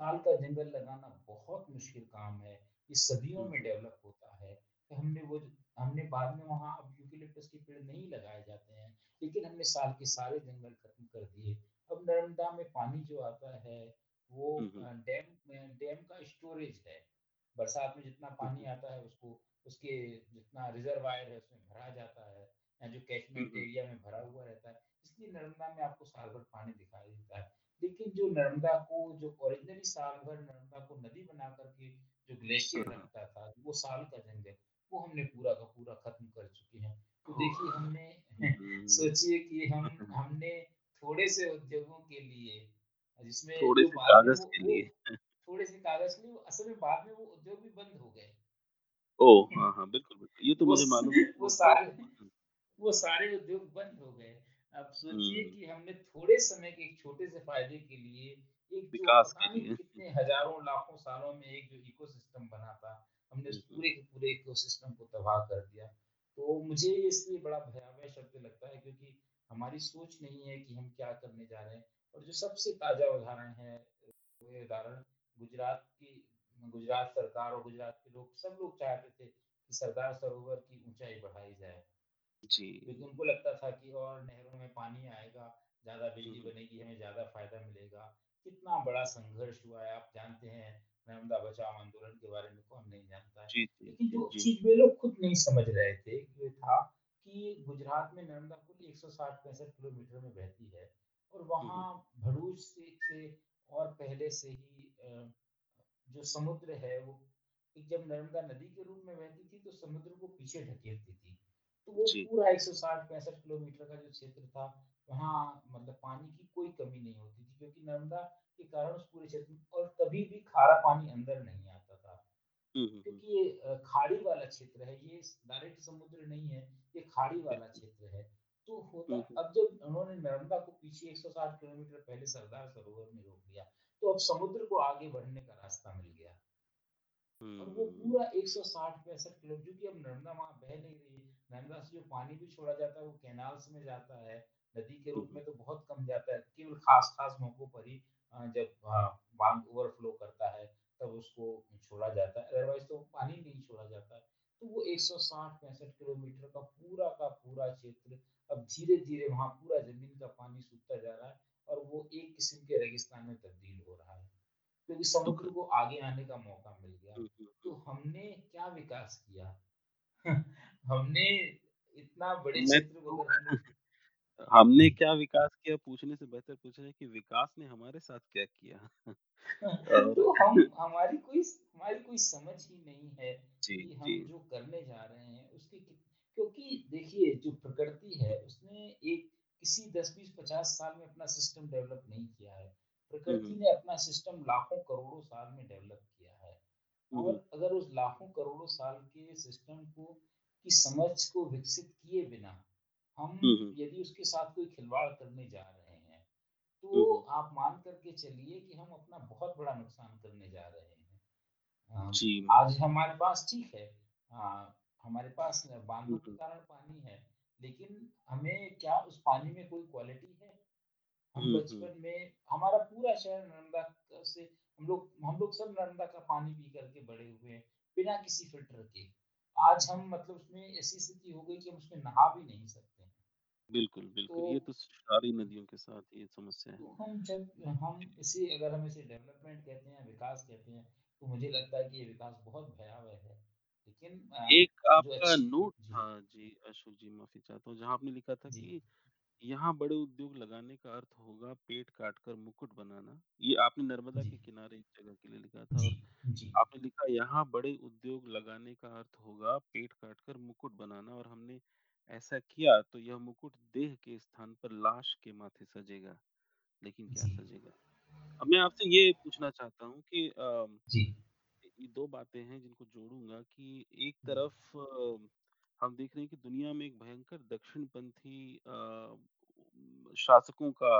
साल का जंगल लगाना बहुत मुश्किल काम है, ये सदियों में डेवलप होता है। तो हमने वो हमने बाद में वहाँ अब यूकेलिप्टस के पेड़ नहीं लगाए जाते हैं, लेकिन हमने साल के सारे जंगल खत्म कर दिए। अब नर्मदा में पानी जो आता है, वो हुँ, हुँ। अ, डैम डैम का स्टोरेज है। बरसात में जितना पानी आता है उसको उसके जितना रिज़र्वायर है उसमें भरा जाता है या जो कैचमेंट एरिया में भरा हुआ रहता है, इसलिए नर्मदा में आपको साल भर पानी दिखाई देता है। लेकिन जो नर्मदा को जो ओरिजिनली साल भर नर्मदा को नदी बना कर के जो ग्लेशियर। रखता था, वो साल का जंगल, वो हमने पूरा का पूरा खत्म कर चुके हैं। तो देखिए हमने सोचिए कि हम हमने थोड़े से उद्योगों के लिए जिसमें थोड़े से कागज़ के लिए। थोड़े से कागज़ के लिए असल में बाद में वो उद्योग भी बंद हो गए। ओह! हाँ, हाँ, बिल्कुल। ये तो मुझे मालूम है वो वो सारे वो सारे उद्योग बंद हो गए। अब सोचिए कि हमने थोड़े समय के एक छोटे से फ़ायदे के लिए एक विकास के लिए। कितने हज़ारों लाखों सालों में एक जो इकोसिस्टम बना था, हमने उस। पूरे के पूरे इकोसिस्टम को तबाह कर दिया। तो मुझे इसलिए बड़ा भयावह शब्द लगता है क्योंकि हमारी सोच नहीं है कि हम क्या करने जा रहे हैं और जो सबसे ताज़ा उदाहरण है वो उदाहरण गुजरात की गुजरात सरकार और गुजरात के लोग सब लोग चाहते थे कि सरदार सरोवर की ऊंचाई बढ़ाई जाए। जी। क्योंकि उनको लगता था कि और नहरों में पानी आएगा, ज़्यादा बिजली बनेगी, हमें ज़्यादा फ़ायदा मिलेगा। कितना बड़ा संघर्ष हुआ है, आप जानते हैं नर्मदा बचाओ आंदोलन के बारे में कौन नहीं जानता है। जी, जी, लेकिन जो चीज़ वे लोग खुद नहीं समझ रहे थे, ये था कि गुजरात में नर्मदा कुल 160-65 किलोमीटर में बहती है और वहाँ भरूच से से और पहले से ही जो समुद्र है वो जब नर्मदा नदी के रूप में बहती थी तो समुद्र को पीछे ढकेलती थी। तो वो। पूरा 160-65 किलोमीटर का जो क्षेत्र था, वहाँ मतलब पानी की कोई कमी नहीं होती थी क्योंकि नर्मदा के कारण उस पूरे क्षेत्र में और कभी भी खारा पानी अंदर नहीं आता था। हुँ, हुँ, हुँ। क्योंकि ये खाड़ी वाला क्षेत्र है, ये डायरेक्ट समुद्र नहीं है, ये खाड़ी वाला क्षेत्र है। तो होता। अब जब उन्होंने नर्मदा को पीछे 160 किलोमीटर पहले सरदार सरोवर में रोक दिया, तो अब समुद्र को आगे बढ़ने का रास्ता मिल गया। और वो। पूरा 160-65 किलो क्योंकि अब नर्मदा वहाँ बह नहीं रही नर्मदा से जो पानी भी छोड़ा जाता है वो कैनाल्स में जाता है। नदी के रूप में तो बहुत कम जाता है। केवल ख़ास-ख़ास मौकों पर ही जब बाँध ओवरफ्लो करता है तब उसको छोड़ा जाता है। अदरवाइज़ तो पानी नहीं छोड़ा जाता है। तो वो 160-65 किलोमीटर का पूरा का पूरा क्षेत्र अब धीरे-धीरे वहाँ पूरा ज़मीन का पानी सूखता जा रहा है और वो एक किस्म के रेगिस्तान में तब्दील हो रहा है। क्योंकि समुद्र को आगे आने का मौका मिल गया। हुँ, हुँ, तो हमने क्या विकास किया? हमने इतना बड़े क्षेत्र को तो हमने क्या विकास किया पूछने से बेहतर पूछ रहे हैं कि विकास ने हमारे साथ क्या किया? तो हम हमारी कोई हमारी कोई समझ ही नहीं है जी, कि जी। हम जो करने जा रहे हैं उसकी क्योंकि देखिए जो प्रकृति है उसने एक किसी 10, 20, 50 साल में अपना सिस्टम डेवलप नहीं किया है। प्रकृति ने अपना सिस्टम लाखों करोड़ों साल में डेवलप किया हुँ। और अगर उस लाखों करोड़ों साल के सिस्टम को की समझ को विकसित किए बिना हम। यदि उसके साथ कोई खिलवाड़ करने जा रहे हैं, तो आप मान करके चलिए कि हम अपना बहुत बड़ा नुकसान करने जा रहे हैं। जी। आज हमारे पास ठीक है अ, हमारे पास बांधों के कारण पानी है, लेकिन हमें क्या उस पानी में कोई क्वालिटी है? हम। बचपन में हमारा पूरा शहर नर्मदा से हम लोग हम लोग सब नर्मदा का पानी पी करके बड़े हुए हैं, बिना किसी फ़िल्टर के। आज हम मतलब उसमें ऐसी स्थिति हो गई कि हम उसमें नहा भी नहीं सकते। बिल्कुल, तो बिल्कुल। ये तो सारी नदियों के साथ ये समस्या है। तो हम जब हम इसे अगर हम इसे डेवलपमेंट कहते हैं, विकास कहते हैं, तो मुझे लगता है कि ये विकास बहुत भयावह है। लेकिन अ, एक जो आपका अच्छी नोट जी, था जी, अशोक जी माफ़ी चाहता हूँ, जहाँ आपने लिखा था जी, कि यहाँ बड़े उद्योग लगाने का अर्थ होगा पेड़ काटकर मुकुट बनाना। ये आपने नर्मदा जी, के किनारे एक जगह के लिए लिखा था जी, और जी, आपने लिखा यहाँ बड़े उद्योग लगाने का अर्थ होगा पेड़ काटकर मुकुट बनाना और हमने ऐसा किया तो यह मुकुट देह के स्थान पर लाश के माथे सजेगा, लेकिन क्या सजेगा? अब मैं आपसे ये पूछना चाहता हूँ कि जी, ये 2 बातें हैं जिनको जोड़ूँगा कि एक तरफ़ हम देख रहे हैं कि दुनिया में एक भयंकर दक्षिणपंथी शासकों का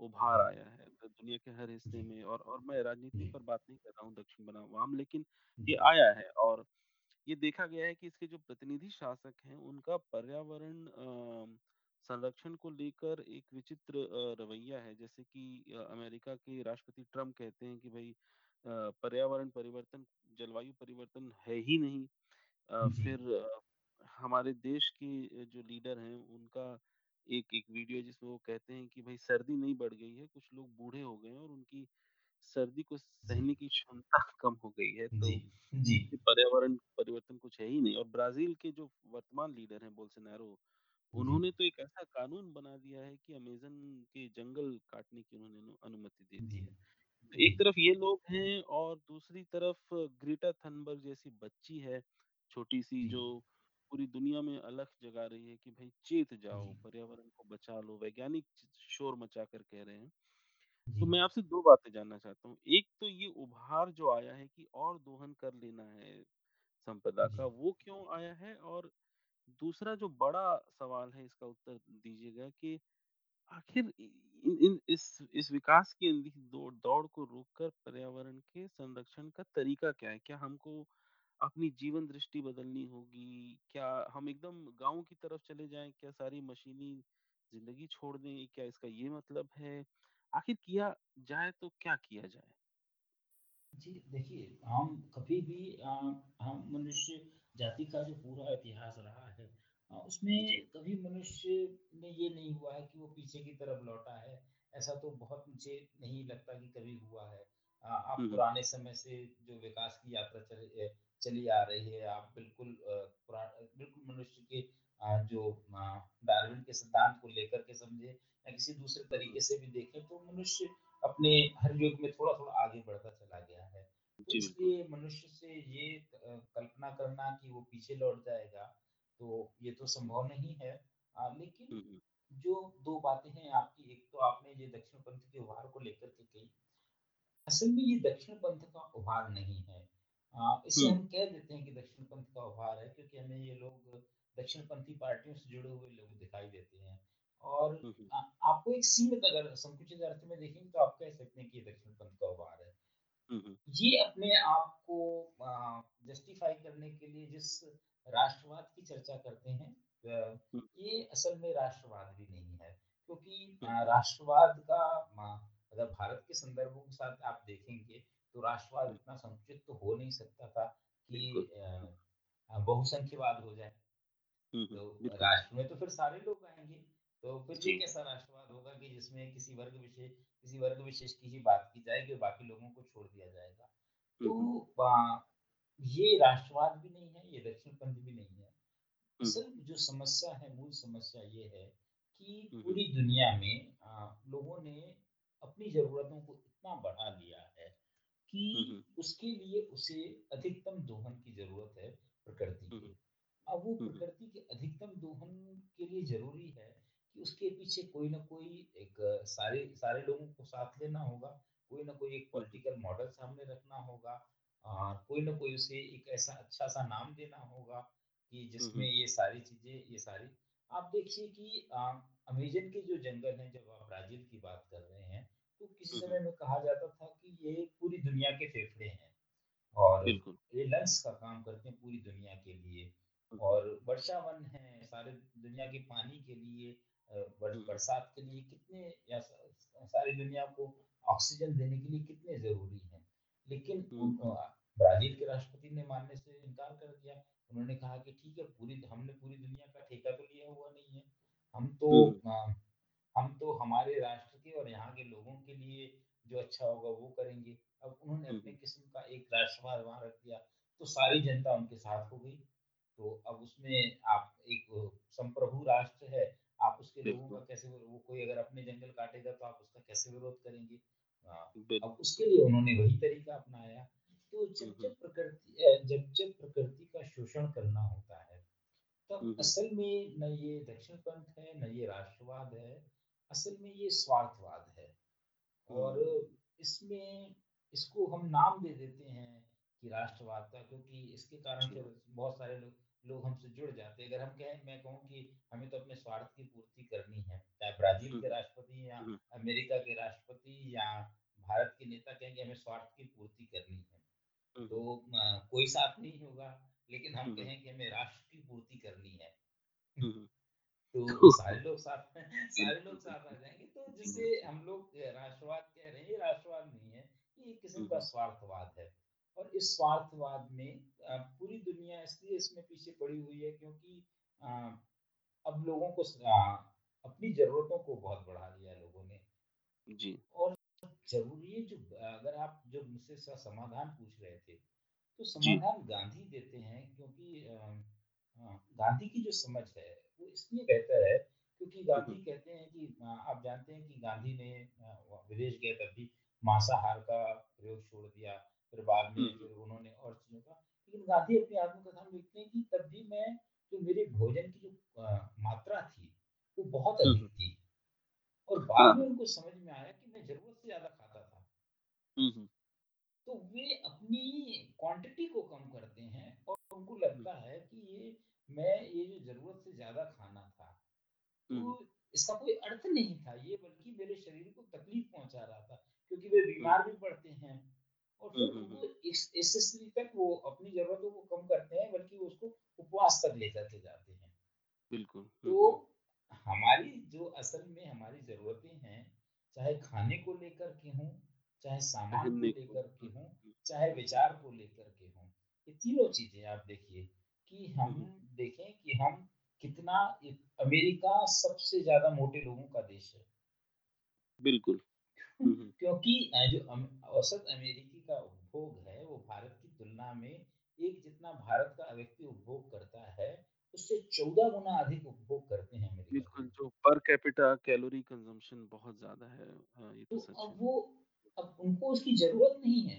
उभार आया है। दुनिया के हर हिस्से में और और मैं राजनीति पर बात नहीं कर रहा हूँ दक्षिण बनाम लेकिन ये आया है और ये देखा गया है कि इसके जो प्रतिनिधि शासक हैं, उनका पर्यावरण संरक्षण को लेकर एक विचित्र रवैया है। जैसे कि अमेरिका के राष्ट्रपति ट्रंप कहते हैं कि भई पर्यावरण परिवर्तन, जलवायु परिवर्तन है ही नहीं। फिर हमारे देश के जो लीडर हैं, उनका एक एक वीडियो जिसमें वो कहते हैं कि भाई सर्दी नहीं बढ़ गई है, कुछ लोग बूढ़े हो गए हैं और उनकी सर्दी को सहने की क्षमता कम हो गई है। तो जी, पर्यावरण परिवर्तन कुछ है ही नहीं और ब्राज़ील के जो वर्तमान लीडर हैं बोल्सोनारो, उन्होंने तो एक ऐसा कानून बना दिया है कि अमेज़न के जंगल काटने की उन्होंने अनुमति दे दी है। तो एक तरफ़ ये लोग हैं और दूसरी तरफ़ ग्रेटा थनबर्ग जैसी बच्ची है, छोटी-सी जो पूरी दुनिया में अलग जगा रही है कि भाई चेत जाओ, पर्यावरण को बचा लो, वैज्ञानिक शोर मचा कर कह रहे हैं। तो जी, मैं आपसे 2 बातें जानना चाहता हूँ। एक तो ये उभार जो आया है कि और दोहन कर लेना है संपदा का, जी, वो क्यों आया है? और दूसरा जो बड़ा सवाल है इसका उत्तर दीजिएगा कि आखिर इ इन इन इस इस विकास की अंधी दौड़ दौड़ को रोककर पर्यावरण के संरक्षण का तरीका क्या है? क्या हमको अपनी जीवन दृष्टि बदलनी होगी? क्या हम एकदम गाँव की तरफ़ चले जाएँ? क्या सारी मशीनी ज़िंदगी छोड़ दें? क्या इसका ये मतलब है? आखिर किया जाए तो क्या किया जाए? जी, देखिए हम कभी भी अ, हम मनुष्य जाति का जो पूरा इतिहास रहा है जी। उसमें कभी मनुष्य में ये नहीं हुआ है कि वो पीछे की तरफ़ लौटा है। ऐसा तो बहुत मुझे नहीं लगता कि कभी हुआ है। अ, आप हुँ, हुँ। पुराने समय से जो विकास की यात्रा चली चली आ रही है, आप बिल्कुल बिल्कुल मनुष्य के अ, जो डार्विन के सिद्धांत को लेकर के समझे या किसी दूसरे। तरीके से भी देखें तो मनुष्य अपने हर युग में थोड़ा-थोड़ा आगे बढ़ता चला गया है। तो इसलिए मनुष्य से ये कल्पना करना कि वो पीछे लौट जाएगा, तो ये तो संभव नहीं है। अ, लेकिन। जो 2 बातें हैं आपकी, एक तो आपने ये दक्षिणपंथ के उभार को लेकर के कही। असल में ये दक्षिणपंथ का उभार नहीं है। अ, इसे हम कह देते हैं कि दक्षिणपंथ का उभार है क्योंकि हमें ये लोग दक्षिणपंथी पार्टियों से जुड़े हुए लोग दिखाई देते हैं। और। आपको एक सीमित अगर संकुचित अर्थ में देखेंगे तो आप कह सकते हैं कि ये दक्षिणपंथ का उभार है। ये अपने आप को जस्टिफ़ाई करने के लिए जिस राष्ट्रवाद की चर्चा करते हैं ये असल में राष्ट्रवाद भी नहीं है। क्योंकि राष्ट्रवाद का अगर भारत के संदर्भों के साथ आप देखेंगे, तो राष्ट्रवाद इतना संकुचित तो हो नहीं सकता था कि बहुसंख्यवाद हो जाए। तो राष्ट्र में तो फिर सारे लोग आएँगे। तो फिर जी। कैसा राष्ट्रवाद होगा कि जिसमें किसी वर्ग विशेष किसी वर्ग विशेष की ही बात की जाएगी और बाकी लोगों को छोड़ दिया जाएगा। तो ये राष्ट्रवाद भी नहीं है, ये दक्षिणपंथ भी नहीं है। हुँ, हुँ। असल जो समस्या है, मूल समस्या ये है कि हुँ, हुँ। पूरी दुनिया में अ, लोगों ने अपनी ज़रूरतों को इतना बढ़ा लिया है कि। उसके लिए उसे अधिकतम दोहन की ज़रूरत है प्रकृति के। अब वो। प्रकृति के अधिकतम दोहन के लिए ज़रूरी है कि उसके पीछे कोई ना कोई एक सारे सारे लोगों को साथ लेना होगा, कोई न कोई एक। पॉलिटिकल मॉडल सामने रखना होगा अ, कोई न कोई उसे एक ऐसा अच्छा-सा नाम देना होगा कि जिसमें ये सारी चीज़ें ये सारी आप देखिए कि अमेज़न के जो जंगल हैं, जब आप ब्राज़ील की बात कर रहे हैं, तो किसी हुँ, हुँ। समय में कहा जाता था कि ये पूरी दुनिया के फेफड़े हैं। और। ये लंग्स का काम करते हैं पूरी दुनिया के लिए हुँ, हुँ। और वर्षावन है सारे दुनिया के पानी के लिए। बरसात के लिए कितने या सारी दुनिया को ऑक्सीजन देने के लिए कितने ज़रूरी हैं लेकिन हुँ, हुँ। अ, ब्राज़ील के राष्ट्रपति ने मानने से इनकार कर दिया उन्होंने कहा कि ठीक है पूरी हमने पूरी दुनिया का ठेका तो लिया हुआ नहीं है हम तो हुँ, हुँ। हम तो हमारे राष्ट्र के और यहाँ के लोगों के लिए जो अच्छा होगा वो करेंगे। अब उन्होंने अपने किस्म का एक राष्ट्रवाद वहाँ रख दिया, तो सारी जनता उनके साथ हो गई। तो अब उसमें आप एक संप्रभु राष्ट्र है, आप उसके लोगों का कैसे वो कोई अगर अपने जंगल काटेगा तो आप उसका कैसे विरोध करेंगे? अब उसके लिए उन्होंने वही तरीका अपनाया। तो जब जब प्रकृति जब जब प्रकृति का शोषण करना होता है तब हुँ, हुँ, असल में न ये दक्षिणपंथ है, न ये राष्ट्रवाद है, असल में ये स्वार्थवाद है। और इसमें इसको हम नाम दे देते हैं कि राष्ट्रवाद का क्योंकि इसके कारण जी। बहुत सारे लोग लोग हमसे जुड़ जाते हैं। अगर हम कहें मैं कहूँ कि हमें तो अपने स्वार्थ की पूर्ति करनी है, चाहे ब्राज़ील के राष्ट्रपति या अमेरिका के राष्ट्रपति या भारत के नेता कहेंगे हमें स्वार्थ की पूर्ति करनी है। तो कोई साथ नहीं होगा, लेकिन हम कहें कि हमें राष्ट्र की पूर्ति करनी है। तो सारे लोग साथ सारे लोग साथ आ। जाएँगे, तो जिसे हम लोग राष्ट्रवाद कह रहे हैं, ये राष्ट्रवाद नहीं है, ये एक किस्म का स्वार्थवाद है। और इस स्वार्थवाद में पूरी दुनिया इसलिए इसमें पीछे पड़ी हुई है क्योंकि अब लोगों को अपनी ज़रूरतों को बहुत बढ़ा दिया लोगों ने। जी। और ज़रूरी है जो अगर आप जो मुझसे समाधान पूछ रहे थे, तो समाधान गांधी देते हैं क्योंकि गांधी की जो समझ है वो इसलिए बेहतर है क्योंकि गांधी कहते हैं कि आप जानते हैं कि गांधी ने विदेश गए तब भी मांसाहार का प्रयोग छोड़ दिया। फिर बाद में हुँ, हुँ, फिर उन्होंने और चीज़ों का लेकिन गांधी अपनी आत्मकथा में लिखते हैं कि तब भी मैं जो मेरे भोजन की जो मात्रा थी वो बहुत अधिक थी। और बाद में हाँ। उनको समझ में आया कि मैं ज़रूरत से ज़्यादा खाता था। हुँ, हुँ, तो वे अपनी क्वांटिटी को कम करते हैं और उनको लगता है कि ये मैं ये जो ज़रूरत से ज़्यादा खाना था, तो इसका कोई अर्थ नहीं था, ये बल्कि मेरे शरीर को तकलीफ़ पहुँचा रहा था, क्योंकि वे बीमार भी पड़ते हैं। और फिर हुँ, हुँ, हुँ। उनको इस इस तक वो अपनी ज़रूरतों को कम करते हैं, बल्कि उसको उपवास तक लेकर के जाते हैं। बिल्कुल। तो हमारी जो असल में हमारी ज़रूरतें हैं, चाहे खाने को लेकर के हों, चाहे सामान को लेकर के हों, चाहे विचार को लेकर के हों, ये तीनों चीज़ें आप देखिए कि हम देखें कि हम कितना अमेरिका सबसे ज़्यादा मोटे लोगों का देश है। बिल्कुल। क्योंकि जो औसत अमेरिकी का उपभोग है, वो भारत की तुलना में एक जितना भारत का व्यक्ति उपभोग करता है, उससे 14 गुना अधिक उपभोग करते हैं अमेरिका बिल्कुल, जो पर कैपिटा कैलोरी कंज़म्पशन बहुत ज़्यादा है। हाँ, ये तो तो सच अब वो अब उनको उसकी ज़रूरत नहीं है।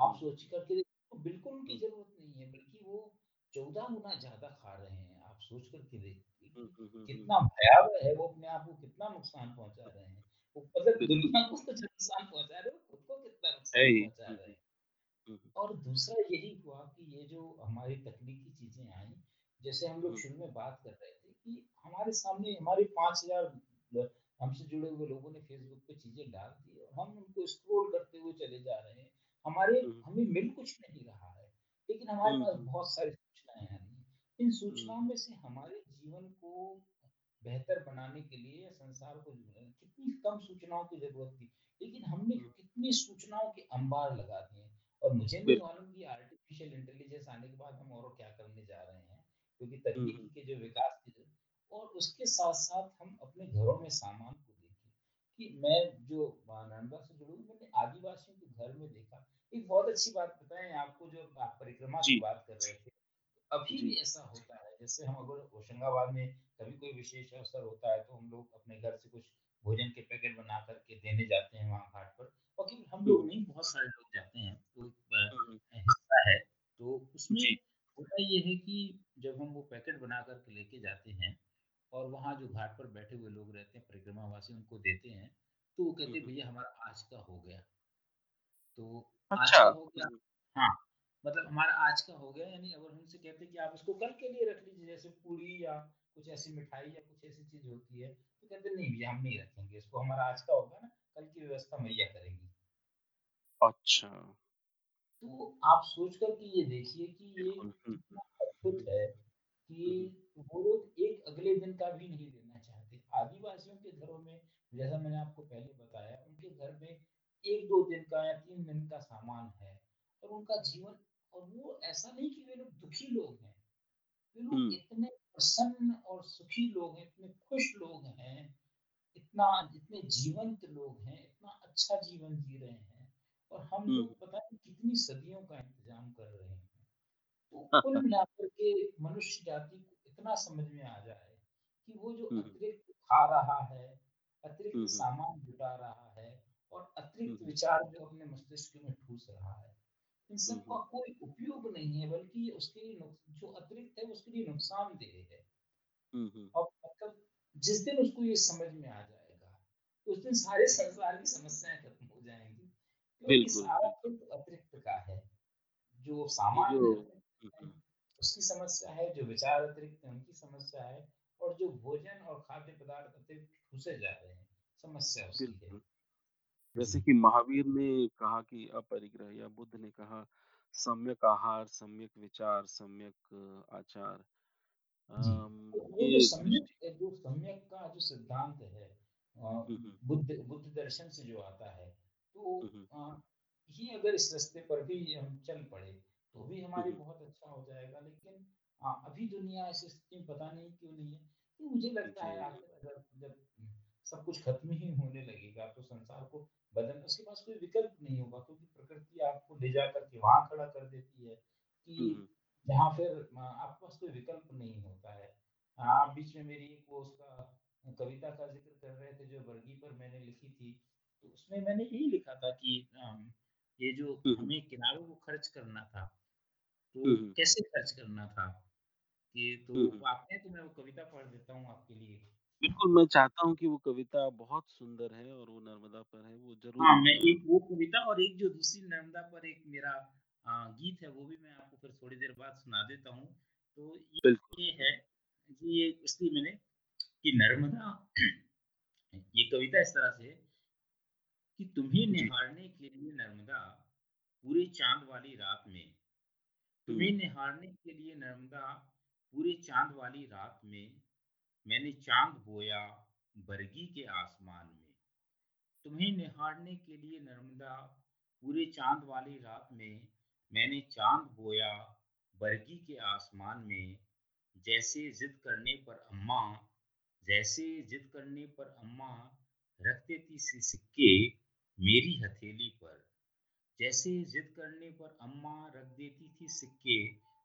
आप सोच कर के देखो बिल्कुल उनकी ज़रूरत नहीं है, बल्कि वो 14 गुना ज़्यादा खा रहे हैं। आप सोच कर के देखिए हुँ, कि हुँ, हुँ, हुँ। कितना भयावह है, वो अपने आप को कितना नुकसान पहुँचा रहे हैं। मतलब बिल्कुल, दुनिया को तो नुकसान पहुँचा रहे हैं, खुद को कितना नुकसान। पहुँचा रहे हैं। हुँ, हुँ, और दूसरा यही हुआ कि ये जो हमारी तकनीकी चीज़ें आई, जैसे हम लोग शुरू में बात कर रहे थे कि हमारे सामने हमारे 5000 ल हमसे जुड़े हुए लोगों ने फ़ेसबुक पे चीज़ें डाल दी और हम उनको स्क्रॉल करते हुए चले जा रहे हैं। हमारे हमें मिल कुछ नहीं रहा है, लेकिन हमारे पास बहुत सारी सूचनाएँ आ रही हैं। इन सूचनाओं में से हमारे जीवन को बेहतर बनाने के लिए संसार को कितनी कम सूचनाओं की ज़रूरत थी, लेकिन हमने कितनी सूचनाओं के अंबार लगा दिए और मुझे नहीं मालूम कि आर्टिफिशियल इंटेलिजेंस आने के बाद हम और क्या करने जा रहे हैं क्योंकि हुँ, हुँ, के जो विकास की और उसके साथ-साथ हम अपने घरों में सामान को देखिए कि मैं जो नालंदा से जुड़ा मैंने आदिवासियों के घर में देखा। एक बहुत अच्छी बात बताएँ आपको जो आप परिक्रमा की बात कर रहे थे। अभी भी ऐसा होता है। जैसे हम अगर होशंगाबाद में कभी कोई विशेष अवसर होता है तो हम लोग अपने घर से कुछ भोजन के पैकेट बना कर के देने जाते हैं वहाँ घाट पर। और केवल हम लोग नहीं बहुत सारे लोग जाते हैं। तो हुँ, हुँ, हिस्सा है। तो उसमें होता ये है कि जब हम वो पैकेट बना कर के लेके जाते हैं और वहाँ जो घाट पर बैठे हुए लोग रहते हैं परिक्रमावासी उनको देते हैं तो वो कहते हैं भैया हमारा आज का हो गया। तो आज अच्छा। का हो गया। हाँ, मतलब हमारा आज का हो गया यानी अगर हम उनसे कहते हैं कि आप इसको कल के लिए रख लीजिए जैसे पूड़ी या कुछ ऐसी मिठाई या कुछ ऐसी चीज़ होती है, तो कहते नहीं भैया हम नहीं रखेंगे इसको हमारा आज का होगा ना, कल की व्यवस्था मैया करेंगी। अच्छा, तो आप सोच कर के ये देखिए कि ये। हुँ, कितना अद्भुत है कि हुँ, हुँ, वो लोग एक अगले दिन का भी नहीं देना चाहते। आदिवासियों के घरों में जैसा मैंने आपको पहले बताया, उनके घर में 1-2 दिन का या तीन दिन का सामान है और उनका जीवन और वो ऐसा नहीं कि वे लोग दुखी लोग हैं। वे लोग इतने प्रसन्न और सुखी लोग हैं, इतने खुश लोग हैं इतना इतने जीवंत लोग हैं, इतना अच्छा जीवन जी रहे हैं और हम लोग पता नहीं कितनी सदियों का इंतज़ाम कर रहे हैं। तो कुल मिलाकर के मनुष्य जाति को इतना समझ में आ जाए कि वो जो हुँ, हुँ, अतिरिक्त खा रहा है, अतिरिक्त हुँ, हुँ, सामान जुटा रहा है और अतिरिक्त विचार जो अपने मस्तिष्क में ठूस रहा है, इन सब का कोई उपयोग नहीं है बल्कि उसके लिए जो अतिरिक्त है उसके लिए नुकसानदेह है। और मतलब जिस दिन उसको ये समझ में आ जाएगा, उस दिन सारे संसार की समस्याएँ खत्म हो जाएँगी। क्योंकि बिल्कुल, सारा बिल्कुल। अतिरिक्त का है। जो सामान्य। उसकी समस्या है, जो विचार अतिरिक्त है उनकी समस्या है और जो भोजन और खाद्य पदार्थ अतिरिक्त ठूँसे जा रहे हैं, समस्या उसकी है। जैसे जी। कि महावीर ने कहा कि अपरिग्रह या बुद्ध ने कहा सम्यक आहार, सम्यक विचार, सम्यक आचार। जी, अम, तो जो ये सम्यक जो सम्यक का जो सिद्धांत है अ। बुद्ध बुद्ध दर्शन से जो आता है, तो। अ, ये अगर इस रास्ते पर भी हम चल पड़े, तो भी हमारे। बहुत अच्छा हो जाएगा। लेकिन अ, अभी दुनिया ऐसी स्थिति में पता नहीं क्यों नहीं है। तो मुझे लगता है जी। आखिर अगर जब सब कुछ खत्म ही होने लगेगा, तो संसार को बदलना उसके पास कोई विकल्प नहीं होगा क्योंकि प्रकृति आपको ले जाकर के वहाँ खड़ा कर देती है कि हुँ। जहाँ फिर आपके पास कोई विकल्प नहीं होता है। आप बीच में मेरी एक वो उसका कविता का ज़िक्र कर रहे थे जो वर्गी पर मैंने लिखी थी, तो उसमें मैंने यही लिखा था कि ये जो हुँ, हुँ। हमें किनारों को खर्च करना था, तो कैसे खर्च करना था? कि तो हुँ, हुँ। आप कहें तो मैं वो कविता पढ़ देता हूँ आपके लिए। बिल्कुल, मैं चाहता हूँ कि वो कविता बहुत सुंदर है और वो नर्मदा पर है, वो ज़रूर हाँ, मैं अ, एक वो कविता और एक जो दूसरी नर्मदा पर एक मेरा अ, गीत है, वो भी मैं आपको फिर थोड़ी देर बाद सुना देता हूँ। तो बिल्कुल, ये है ये इसलिए मैंने कि नर्मदा ये कविता इस तरह से है कि तुम्हें जी। निहारने के लिए नर्मदा पूरे चाँद वाली रात में तुम्हें हुँ, निहारने के लिए नर्मदा पूरे चाँद वाली रात में मैंने चाँद बोया बरगी के आसमान में। तुम्हें निहारने के लिए नर्मदा, पूरे चाँद वाली रात में मैंने चाँद बोया बरगी के आसमान में। जैसे ज़िद करने पर अम्मा, जैसे ज़िद करने पर अम्मा रख देती सी सिक्के मेरी हथेली पर। जैसे ज़िद करने पर अम्मा रख देती थी सिक्के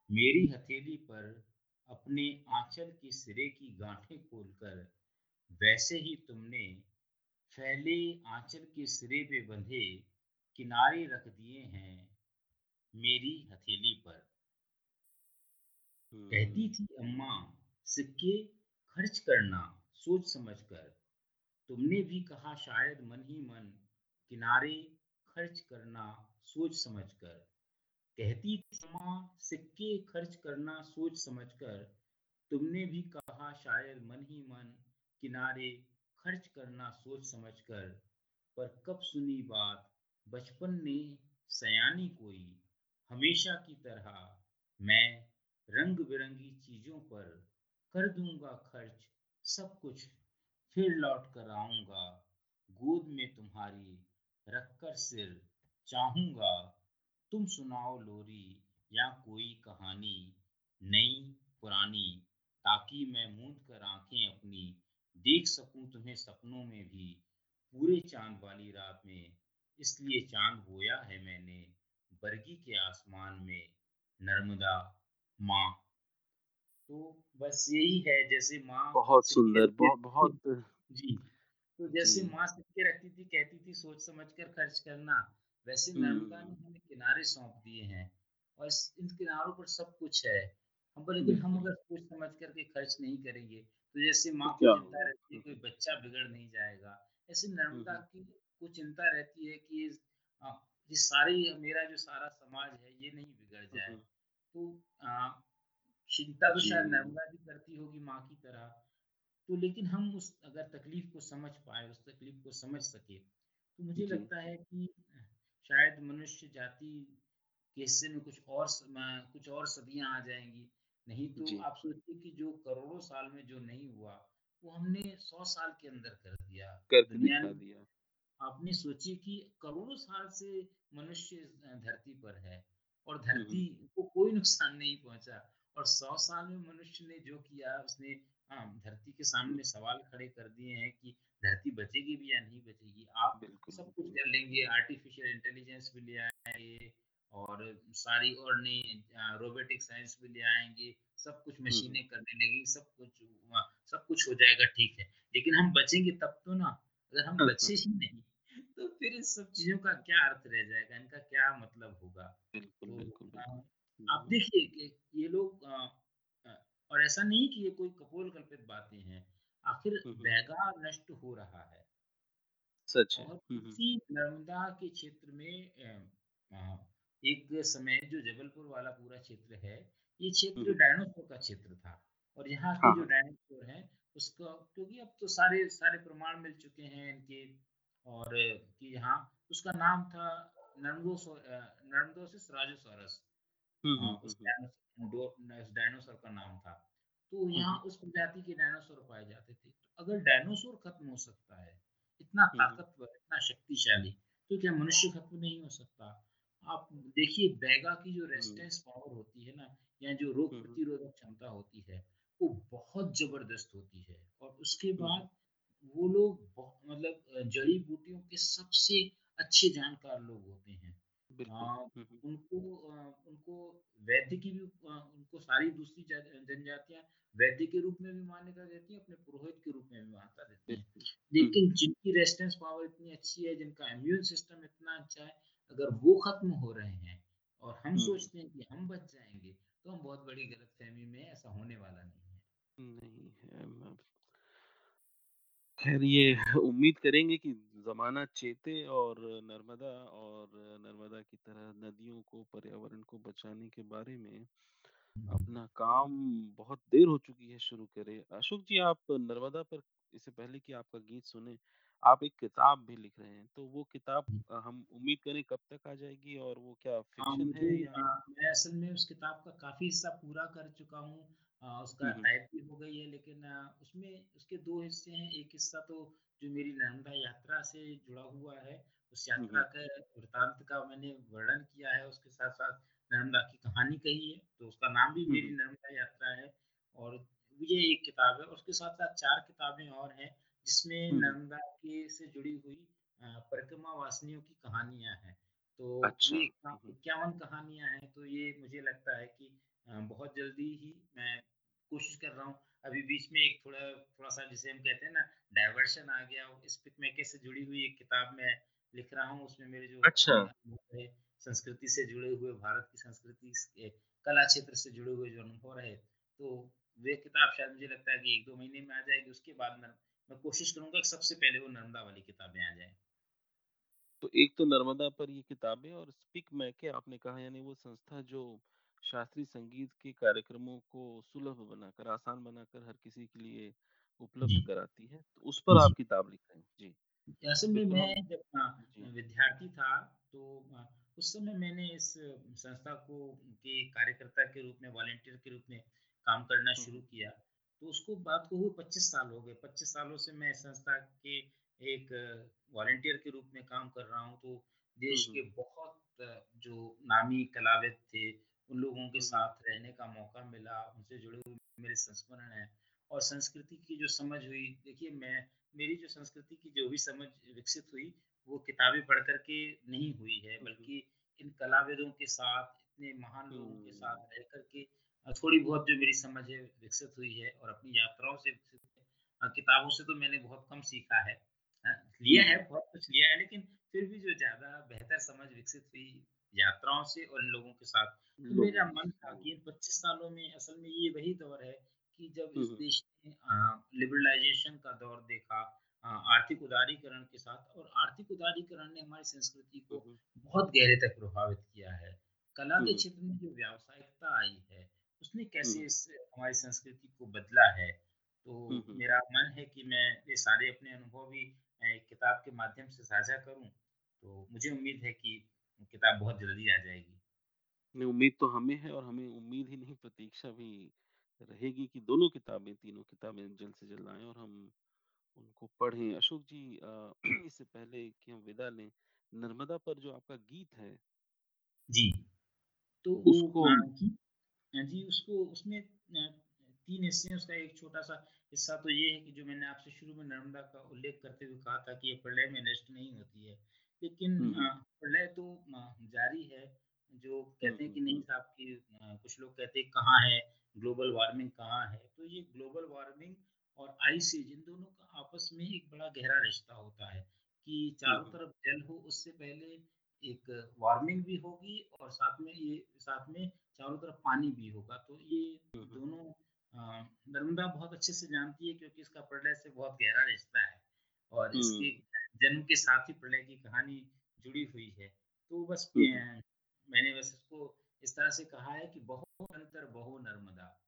मेरी हथेली पर अपने आँचल के सिरे की गाँठें खोलकर, वैसे ही तुमने फैले आँचल के सिरे पे बंधे किनारे रख दिए हैं मेरी हथेली पर। कहती थी अम्मा सिक्के खर्च करना सोच समझ कर तुमने भी कहा शायद मन ही मन किनारे खर्च करना सोच समझ कर कहती अम्मा सिक्के खर्च करना सोच समझ कर तुमने भी कहा शायद मन ही मन किनारे खर्च करना सोच समझ कर पर कब सुनी बात, बचपन ने सयानी कोई, हमेशा की तरह मैं रंग बिरंगी चीज़ों पर कर दूँगा खर्च, सब कुछ फिर लौट कर आऊँगा, गोद में तुम्हारी रखकर सिर चाहूँगा। तुम सुनाओ लोरी या कोई कहानी नई पुरानी ताकि मैं मूंद कर आँखें अपनी देख सकूँ तुम्हें सपनों में भी। पूरे चाँद वाली रात में इसलिए चाँद बोया है मैंने बरगी के आसमान में नर्मदा माँ। तो बस यही है जैसे माँ बहुत सुंदर, रखती बहु थी। बहुत जी तो जैसे माँ सिक्के रखती थी कहती थी सोच समझ कर खर्च करना। वैसे नर्मदा ने हमें किनारे सौंप दिए हैं और इन किनारों पर सब कुछ है। हम पर लेकिन हम अगर सोच समझ करके खर्च नहीं करेंगे तो जैसे तो माँ को चिंता रहती है कोई बच्चा बिगड़ नहीं जाएगा। ऐसे नर्मदा की को चिंता रहती है कि ये सारी मेरा जो सारा समाज है ये नहीं बिगड़ जाए। तो चिंता तो शायद नर्मदा भी करती होगी माँ की तरह। तो लेकिन हम उस अगर तकलीफ़ को समझ पाए, उस तकलीफ़ को समझ सके, तो मुझे लगता है कि शायद मनुष्य जाति के हिस्से में कुछ और कुछ और सदियाँ आ जाएँगी। नहीं तो आप सोचिए कि जो करोड़ों साल में जो नहीं हुआ, वो हमने 100 साल के अंदर कर दिया। दुनिया ने दिया। आपने सोची कि करोड़ों साल से मनुष्य धरती पर है और। धरती को कोई नुकसान नहीं पहुँचा और सौ साल में मनुष्य ने जो किया उसने अ, धरती के सामने सवाल खड़े कर दिए हैं कि धरती बचेगी भी या नहीं बचेगी आप सब कुछ कर लेंगे आर्टिफिशियल इंटेलिजेंस भी ले आएँगे और सारी और नई रोबोटिक साइंस भी ले आएँगे सब कुछ हुँ, हुँ। मशीनें करने लगेंगी सब कुछ सब कुछ हो जाएगा ठीक है लेकिन हम बचेंगे तब तो ना अगर हम हाँ, हाँ। बचे ही नहीं तो फिर इन सब चीज़ों का क्या अर्थ रह जाएगा, इनका क्या मतलब होगा? बिल्कुल, तो बिल्कुल, बिल्कुल। आप देखिए कि ये लोग और ऐसा नहीं कि ये कोई कपोलकल्पित बातें हैं, आखिर हुँ, हुँ। बैगा नष्ट हो रहा है। सच है। और। इसी नर्मदा के क्षेत्र में एक समय जो जबलपुर वाला पूरा क्षेत्र है, ये क्षेत्र। डायनासोर का क्षेत्र था और यहाँ के हाँ, जो हाँ। डायनासोर हैं, उसका क्योंकि अब तो सारे सारे प्रमाण मिल चुके हैं इनके और कि यहाँ उसका नाम था नर्मदोसो उस हुँ। डायनासोर डो उस डायनासोर का नाम था। तो यहाँ उस प्रजाति के डायनासोर पाए जाते थे। तो अगर डायनासोर खत्म हो सकता है, इतना। ताकतवर, इतना शक्तिशाली, तो क्या मनुष्य खत्म नहीं हो सकता? आप देखिए बैगा की जो रेज़िस्टेंस पावर होती है ना, या जो रोग। प्रतिरोधक क्षमता होती है, वो बहुत ज़बरदस्त होती है। और उसके। बाद वो लोग मतलब जड़ी-बूटियों के सबसे अच्छे जानकार लोग होते हैं। बिल्कुल। हाँ। उनको उनको वैद्य की भी उनको सारी दूसरी जनजातियाँ वैद्य के रूप में भी मान्यता देती हैं, अपने पुरोहित के रूप में भी मान्यता देती हैं। लेकिन जिनकी रेज़िस्टेंस पावर इतनी अच्छी है, जिनका इम्यून सिस्टम इतना अच्छा है, अगर वो ख़त्म हो रहे हैं और हम सोचते हैं कि हम बच जाएँगे, तो हम बहुत बड़ी गलतफ़हमी में ऐसा होने वाला नहीं है। नहीं खैर ये उम्मीद करेंगे कि ज़माना चेते और नर्मदा और नर्मदा की तरह नदियों को, पर्यावरण को बचाने के बारे में अपना काम बहुत देर हो चुकी है शुरू करे। अशोक जी आप नर्मदा पर इससे पहले कि आपका गीत सुने, आप एक किताब भी लिख रहे हैं, तो वो किताब हम उम्मीद करें कब तक आ जाएगी और वो क्या हाँ, फ़िक्शन है या मैं असल में उस किताब का काफ़ी हिस्सा पूरा कर चुका हूँ। उसका हुँ, हुँ। टाइप भी हो गई है लेकिन उसमें उसके दो हिस्से हैं। एक हिस्सा तो जो मेरी नर्मदा यात्रा से जुड़ा हुआ है, उस यात्रा हुँ। के वृतांत का मैंने वर्णन किया है, उसके साथ-साथ नर्मदा की कहानी कही है, तो उसका नाम भी मेरी नर्मदा यात्रा है। और ये एक किताब है, उसके साथ-साथ 4 किताबें और हैं, जिसमें। नर्मदा के से जुड़ी हुई परिक्रमा वासिनियों की कहानियाँ हैं। तो अच्छा। 51 कहानियाँ हैं, तो ये मुझे लगता है कि बहुत जल्दी ही मैं कोशिश कर रहा हूँ। अभी बीच में एक थोड़ा थोड़ा-सा जिसे हम कहते हैं ना डायवर्शन आ गया, स्पिक मैके से जुड़ी हुई एक किताब मैं लिख रहा हूँ। उसमें मेरे जो अच्छा। संस्कृति से जुड़े हुए, भारत की संस्कृति कला क्षेत्र से जुड़े हुए जो अनुभव रहे, तो वे किताब शायद मुझे लगता है कि 1-2 महीने में आ जाएगी। उसके बाद मैं मैं कोशिश करूँगा कि सबसे पहले वो नर्मदा वाली किताबें आ जाए तो एक तो नर्मदा पर ये किताबें और स्पीक मैके आपने कहा यानी वो संस्था जो शास्त्रीय संगीत के कार्यक्रमों को सुलभ बनाकर, आसान बनाकर हर किसी के लिए उपलब्ध कराती है, तो उस पर आप किताब लिख रहे हैं। जी, असल में मैं जब विद्यार्थी था तो उस समय मैंने इस संस्था को के कार्यकर्ता के रूप में वॉलंटियर के रूप में काम करना शुरू किया। तो उसको बात को हुए 25 साल हो गए। 25 सालों से मैं संस्था के एक वॉलंटियर के रूप में काम कर रहा हूँ। तो देश के बहुत जो नामी कलाविद थे, उन लोगों के हुँ, हुँ। साथ रहने का मौका मिला, उनसे जुड़े हुए मेरे संस्मरण हैं और संस्कृति की जो समझ हुई देखिए मैं मेरी जो संस्कृति की जो भी समझ विकसित हुई, वो किताबें पढ़ कर के नहीं हुई है, हुँ, हुँ। बल्कि इन कलाविदों के साथ, इतने महान लोगों के साथ रह करके थोड़ी बहुत जो मेरी समझ है विकसित हुई है और अपनी यात्राओं से विकसित है। किताबों से तो मैंने बहुत कम सीखा है। लिया है, बहुत कुछ लिया है, लेकिन फिर भी जो ज़्यादा बेहतर समझ विकसित हुई यात्राओं से और इन लोगों के साथ। तो मेरा मन था कि इन 25 सालों में असल में ये वही दौर है कि जब इस देश ने लिबरलाइज़ेशन का दौर देखा आर्थिक उदारीकरण के साथ और आर्थिक उदारीकरण ने हमारी संस्कृति को बहुत गहरे तक प्रभावित किया है। कला के क्षेत्र में जो व्यावसायिकता आई है, उसने कैसे इस हमारी संस्कृति को बदला है। तो। मेरा मन है कि मैं ये सारे अपने अनुभव भी किताब के माध्यम से साझा करूँ, तो मुझे उम्मीद है कि किताब बहुत जल्दी आ जाएगी। नहीं, उम्मीद तो हमें है और हमें उम्मीद ही नहीं प्रतीक्षा भी रहेगी कि दोनों किताबें, तीनों किताबें जल्द से जल्द आएँ और हम उनको पढ़ें। अशोक जी इससे पहले कि हम विदा लें, नर्मदा पर जो आपका गीत है, जी, तो उसको अ, जी, उसको उसमें 3 हिस्से हैं, उसका एक छोटा-सा हिस्सा तो ये है कि जो मैंने आपसे शुरू में नर्मदा का उल्लेख करते हुए कहा था कि ये प्रलय में नष्ट नहीं होती है। लेकिन प्रलय तो जारी है, जो कहते हैं कि नहीं साहब कि कुछ लोग कहते हैं कहाँ है, ग्लोबल वार्मिंग कहाँ है? तो ये ग्लोबल वार्मिंग और आइस एज इन दोनों का आपस में एक बड़ा गहरा रिश्ता होता है। कि चारों तरफ़ जल हो उससे पहले एक वार्मिंग भी होगी और साथ में ये साथ में चारों तरफ़ पानी भी होगा। तो ये। दोनों नर्मदा बहुत अच्छे से जानती है क्योंकि इसका प्रलय से बहुत गहरा रिश्ता है और इसके जन्म के साथ ही प्रलय की कहानी जुड़ी हुई है। तो बस हुँ, हुँ। अ, मैंने बस इसको इस तरह से कहा है कि "बहो अंतर बहो नर्मदा"।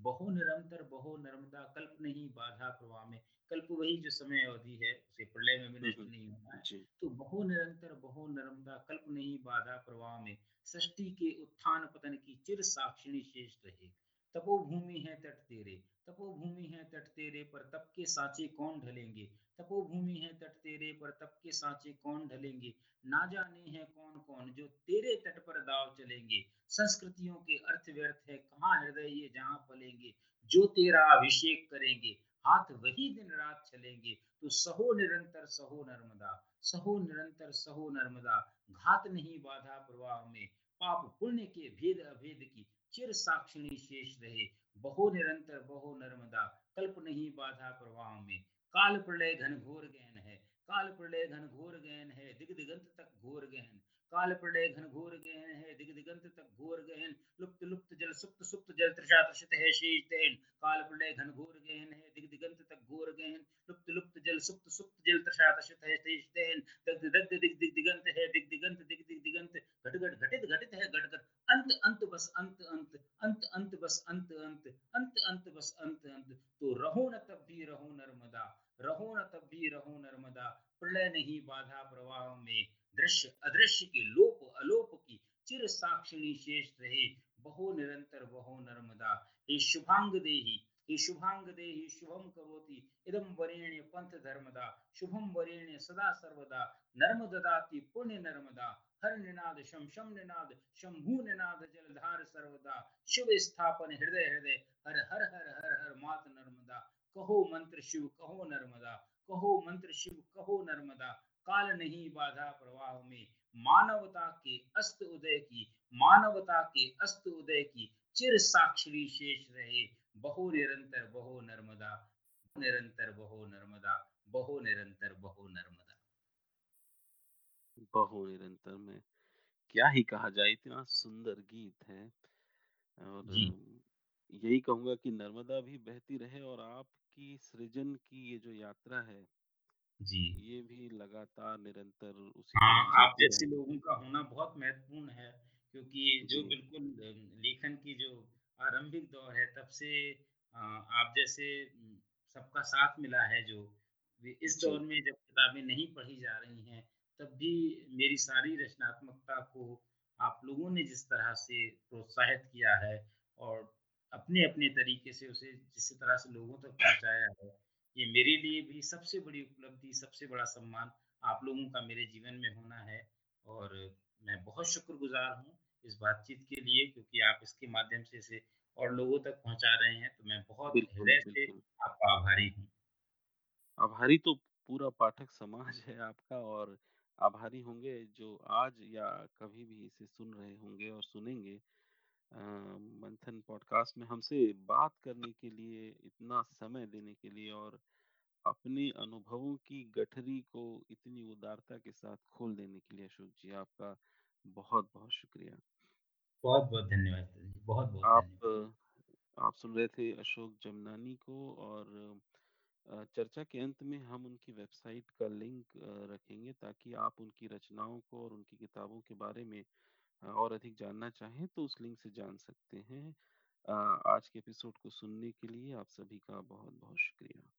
बहो निरंतर बहो नर्मदा कल्प नहीं बाधा प्रवाह में। कल्प वही जो समय अवधि है, उसे प्रलय में भी नष्ट नहीं होना है। तो बहु निरंतर बहु नर्मदा कल्प नहीं बाधा प्रवाह में, सृष्टि के उत्थान पतन की चिर साक्षिणी शेष रहे। तपोभूमि है तट तेरे, तपोभूमि है तट तेरे पर तप के साँचे कौन ढलेंगे? तपोभूमि है तट तेरे पर तप के साँचे कौन ढलेंगे? ना जाने हैं कौन-कौन जो तेरे तट पर दाव चलेंगे। संस्कृतियों के अर्थ व्यर्थ है, कहाँ हृदय ये जहाँ पलेंगे। जो तेरा अभिषेक करेंगे, हाथ वही दिन-रात चलेंगे। तो सहो निरंतर सहो नर्मदा, सहो निरंतर सहो नर्मदा, घात नहीं बाधा प्रवाह में, पाप पुण्य के भेद अभेद की चिर साक्षिणी शेष रहे। बहो निरंतर बहो नर्मदा, कल्प नहीं बाधा प्रवाह में। काल प्रलय घन घोर गहन है, काल प्रलय घन घोर गहन है, दिग-दिगंत तक घोर गहन। काल प्रलय घनघोर गहन है, दिग-दिगंत तक घोर गहन। लुप्त-लुप्त जल सुप्त-सुप्त जल तृषा तृषित है शेष दहन। काल प्रलय घनघोर गहन है, दिग-दिगंत तक घोर गहन। लुप्त-लुप्त जल सुप्त-सुप्त जल तृषा तृषित है शेष दहन। दग्ध-दग्ध दिग-दिग-दिगंत है, दिग-दिगंत दिग-दिग-दिगंत। घट-घट घटित घटित है घट-घट। अंत अंत बस अंत अंत, अंत अंत बस अंत अंत, अंत अंत बस अंत अंत। तो रहो न तब भी रहो नर्मदा, रहो न तब भी रहो नर्मदा, प्रलय नहीं बाधा प्रवाह में। दृश्य अदृश्य के लोप अलोप की चिर साक्षिणी शेष रहे। बहो निरंतर बहो नर्मदा। हे शुभांग देहि, हे शुभांग देहि शुभम करोति इदं वरेण्य पंथ धर्मदा। शुभम वरेण्य सदा सर्वदा, नर्मददाति पुण्य नर्मदा। हर निनाद शम शम निनाद, शंभु निनाद जलधार सर्वदा। शिव स्थापन हृदय हृदय, हर हर हर हर हर मात नर्मदा। कहो मंत्र शिव कहो नर्मदा, कहो मंत्र शिव कहो नर्मदा। काल नहीं बाधा प्रवाह में, मानवता के अस्त उदय की, मानवता के अस्त उदय की चिर साक्षी शेष रहे। बहो निरंतर बहो नर्मदा, निरंतर बहो नर्मदा, बहो निरंतर बहो नर्मदा। बहो निरंतर में क्या ही कहा जाए, इतना सुंदर गीत है और यही कहूँगा कि नर्मदा भी बहती रहे और आपकी सृजन की ये जो यात्रा है, जी। ये भी लगातार निरंतर उसी हाँ, आप जैसे लोगों का होना बहुत महत्वपूर्ण है, क्योंकि जो बिल्कुल लेखन की जो आरंभिक दौर है तब से आप जैसे सबका साथ मिला है जो, इस दौर में जब किताबें नहीं पढ़ी जा रही हैं, तब भी मेरी सारी रचनात्मकता को आप लोगों ने जिस तरह से प्रोत्साहित किया है और अपने-अपने तरीके से उसे जिस तरह से लोगों तक पहुँचाया है, ये मेरे लिए भी सबसे बड़ी उपलब्धि, सबसे बड़ा सम्मान आप लोगों का मेरे जीवन में होना है और मैं बहुत शुक्रगुज़ार हूँ इस बातचीत के लिए क्योंकि आप इसके माध्यम से इसे और लोगों तक पहुँचा रहे हैं, तो मैं बहुत हृदय से आपका आभारी हूँ। आभारी तो पूरा पाठक समाज है आपका और आभारी होंगे जो आज या कभी भी इसे सुन रहे होंगे और सुनेंगे। मंथन पॉडकास्ट में हमसे बात करने के लिए, इतना समय देने के लिए और अपने अनुभवों की गठरी को इतनी उदारता के साथ खोल देने के लिए अशोक जी आपका बहुत-बहुत शुक्रिया। बहुत-बहुत धन्यवाद बहुत-बहुत आप आप सुन रहे थे अशोक जमनानी को और चर्चा के अंत में हम उनकी वेबसाइट का लिंक रखेंगे ताकि आप उनकी रचनाओं को और उनकी किताबों के बारे में और अधिक जानना चाहें तो उस लिंक से जान सकते हैं। आज के एपिसोड को सुनने के लिए आप सभी का बहुत-बहुत शुक्रिया।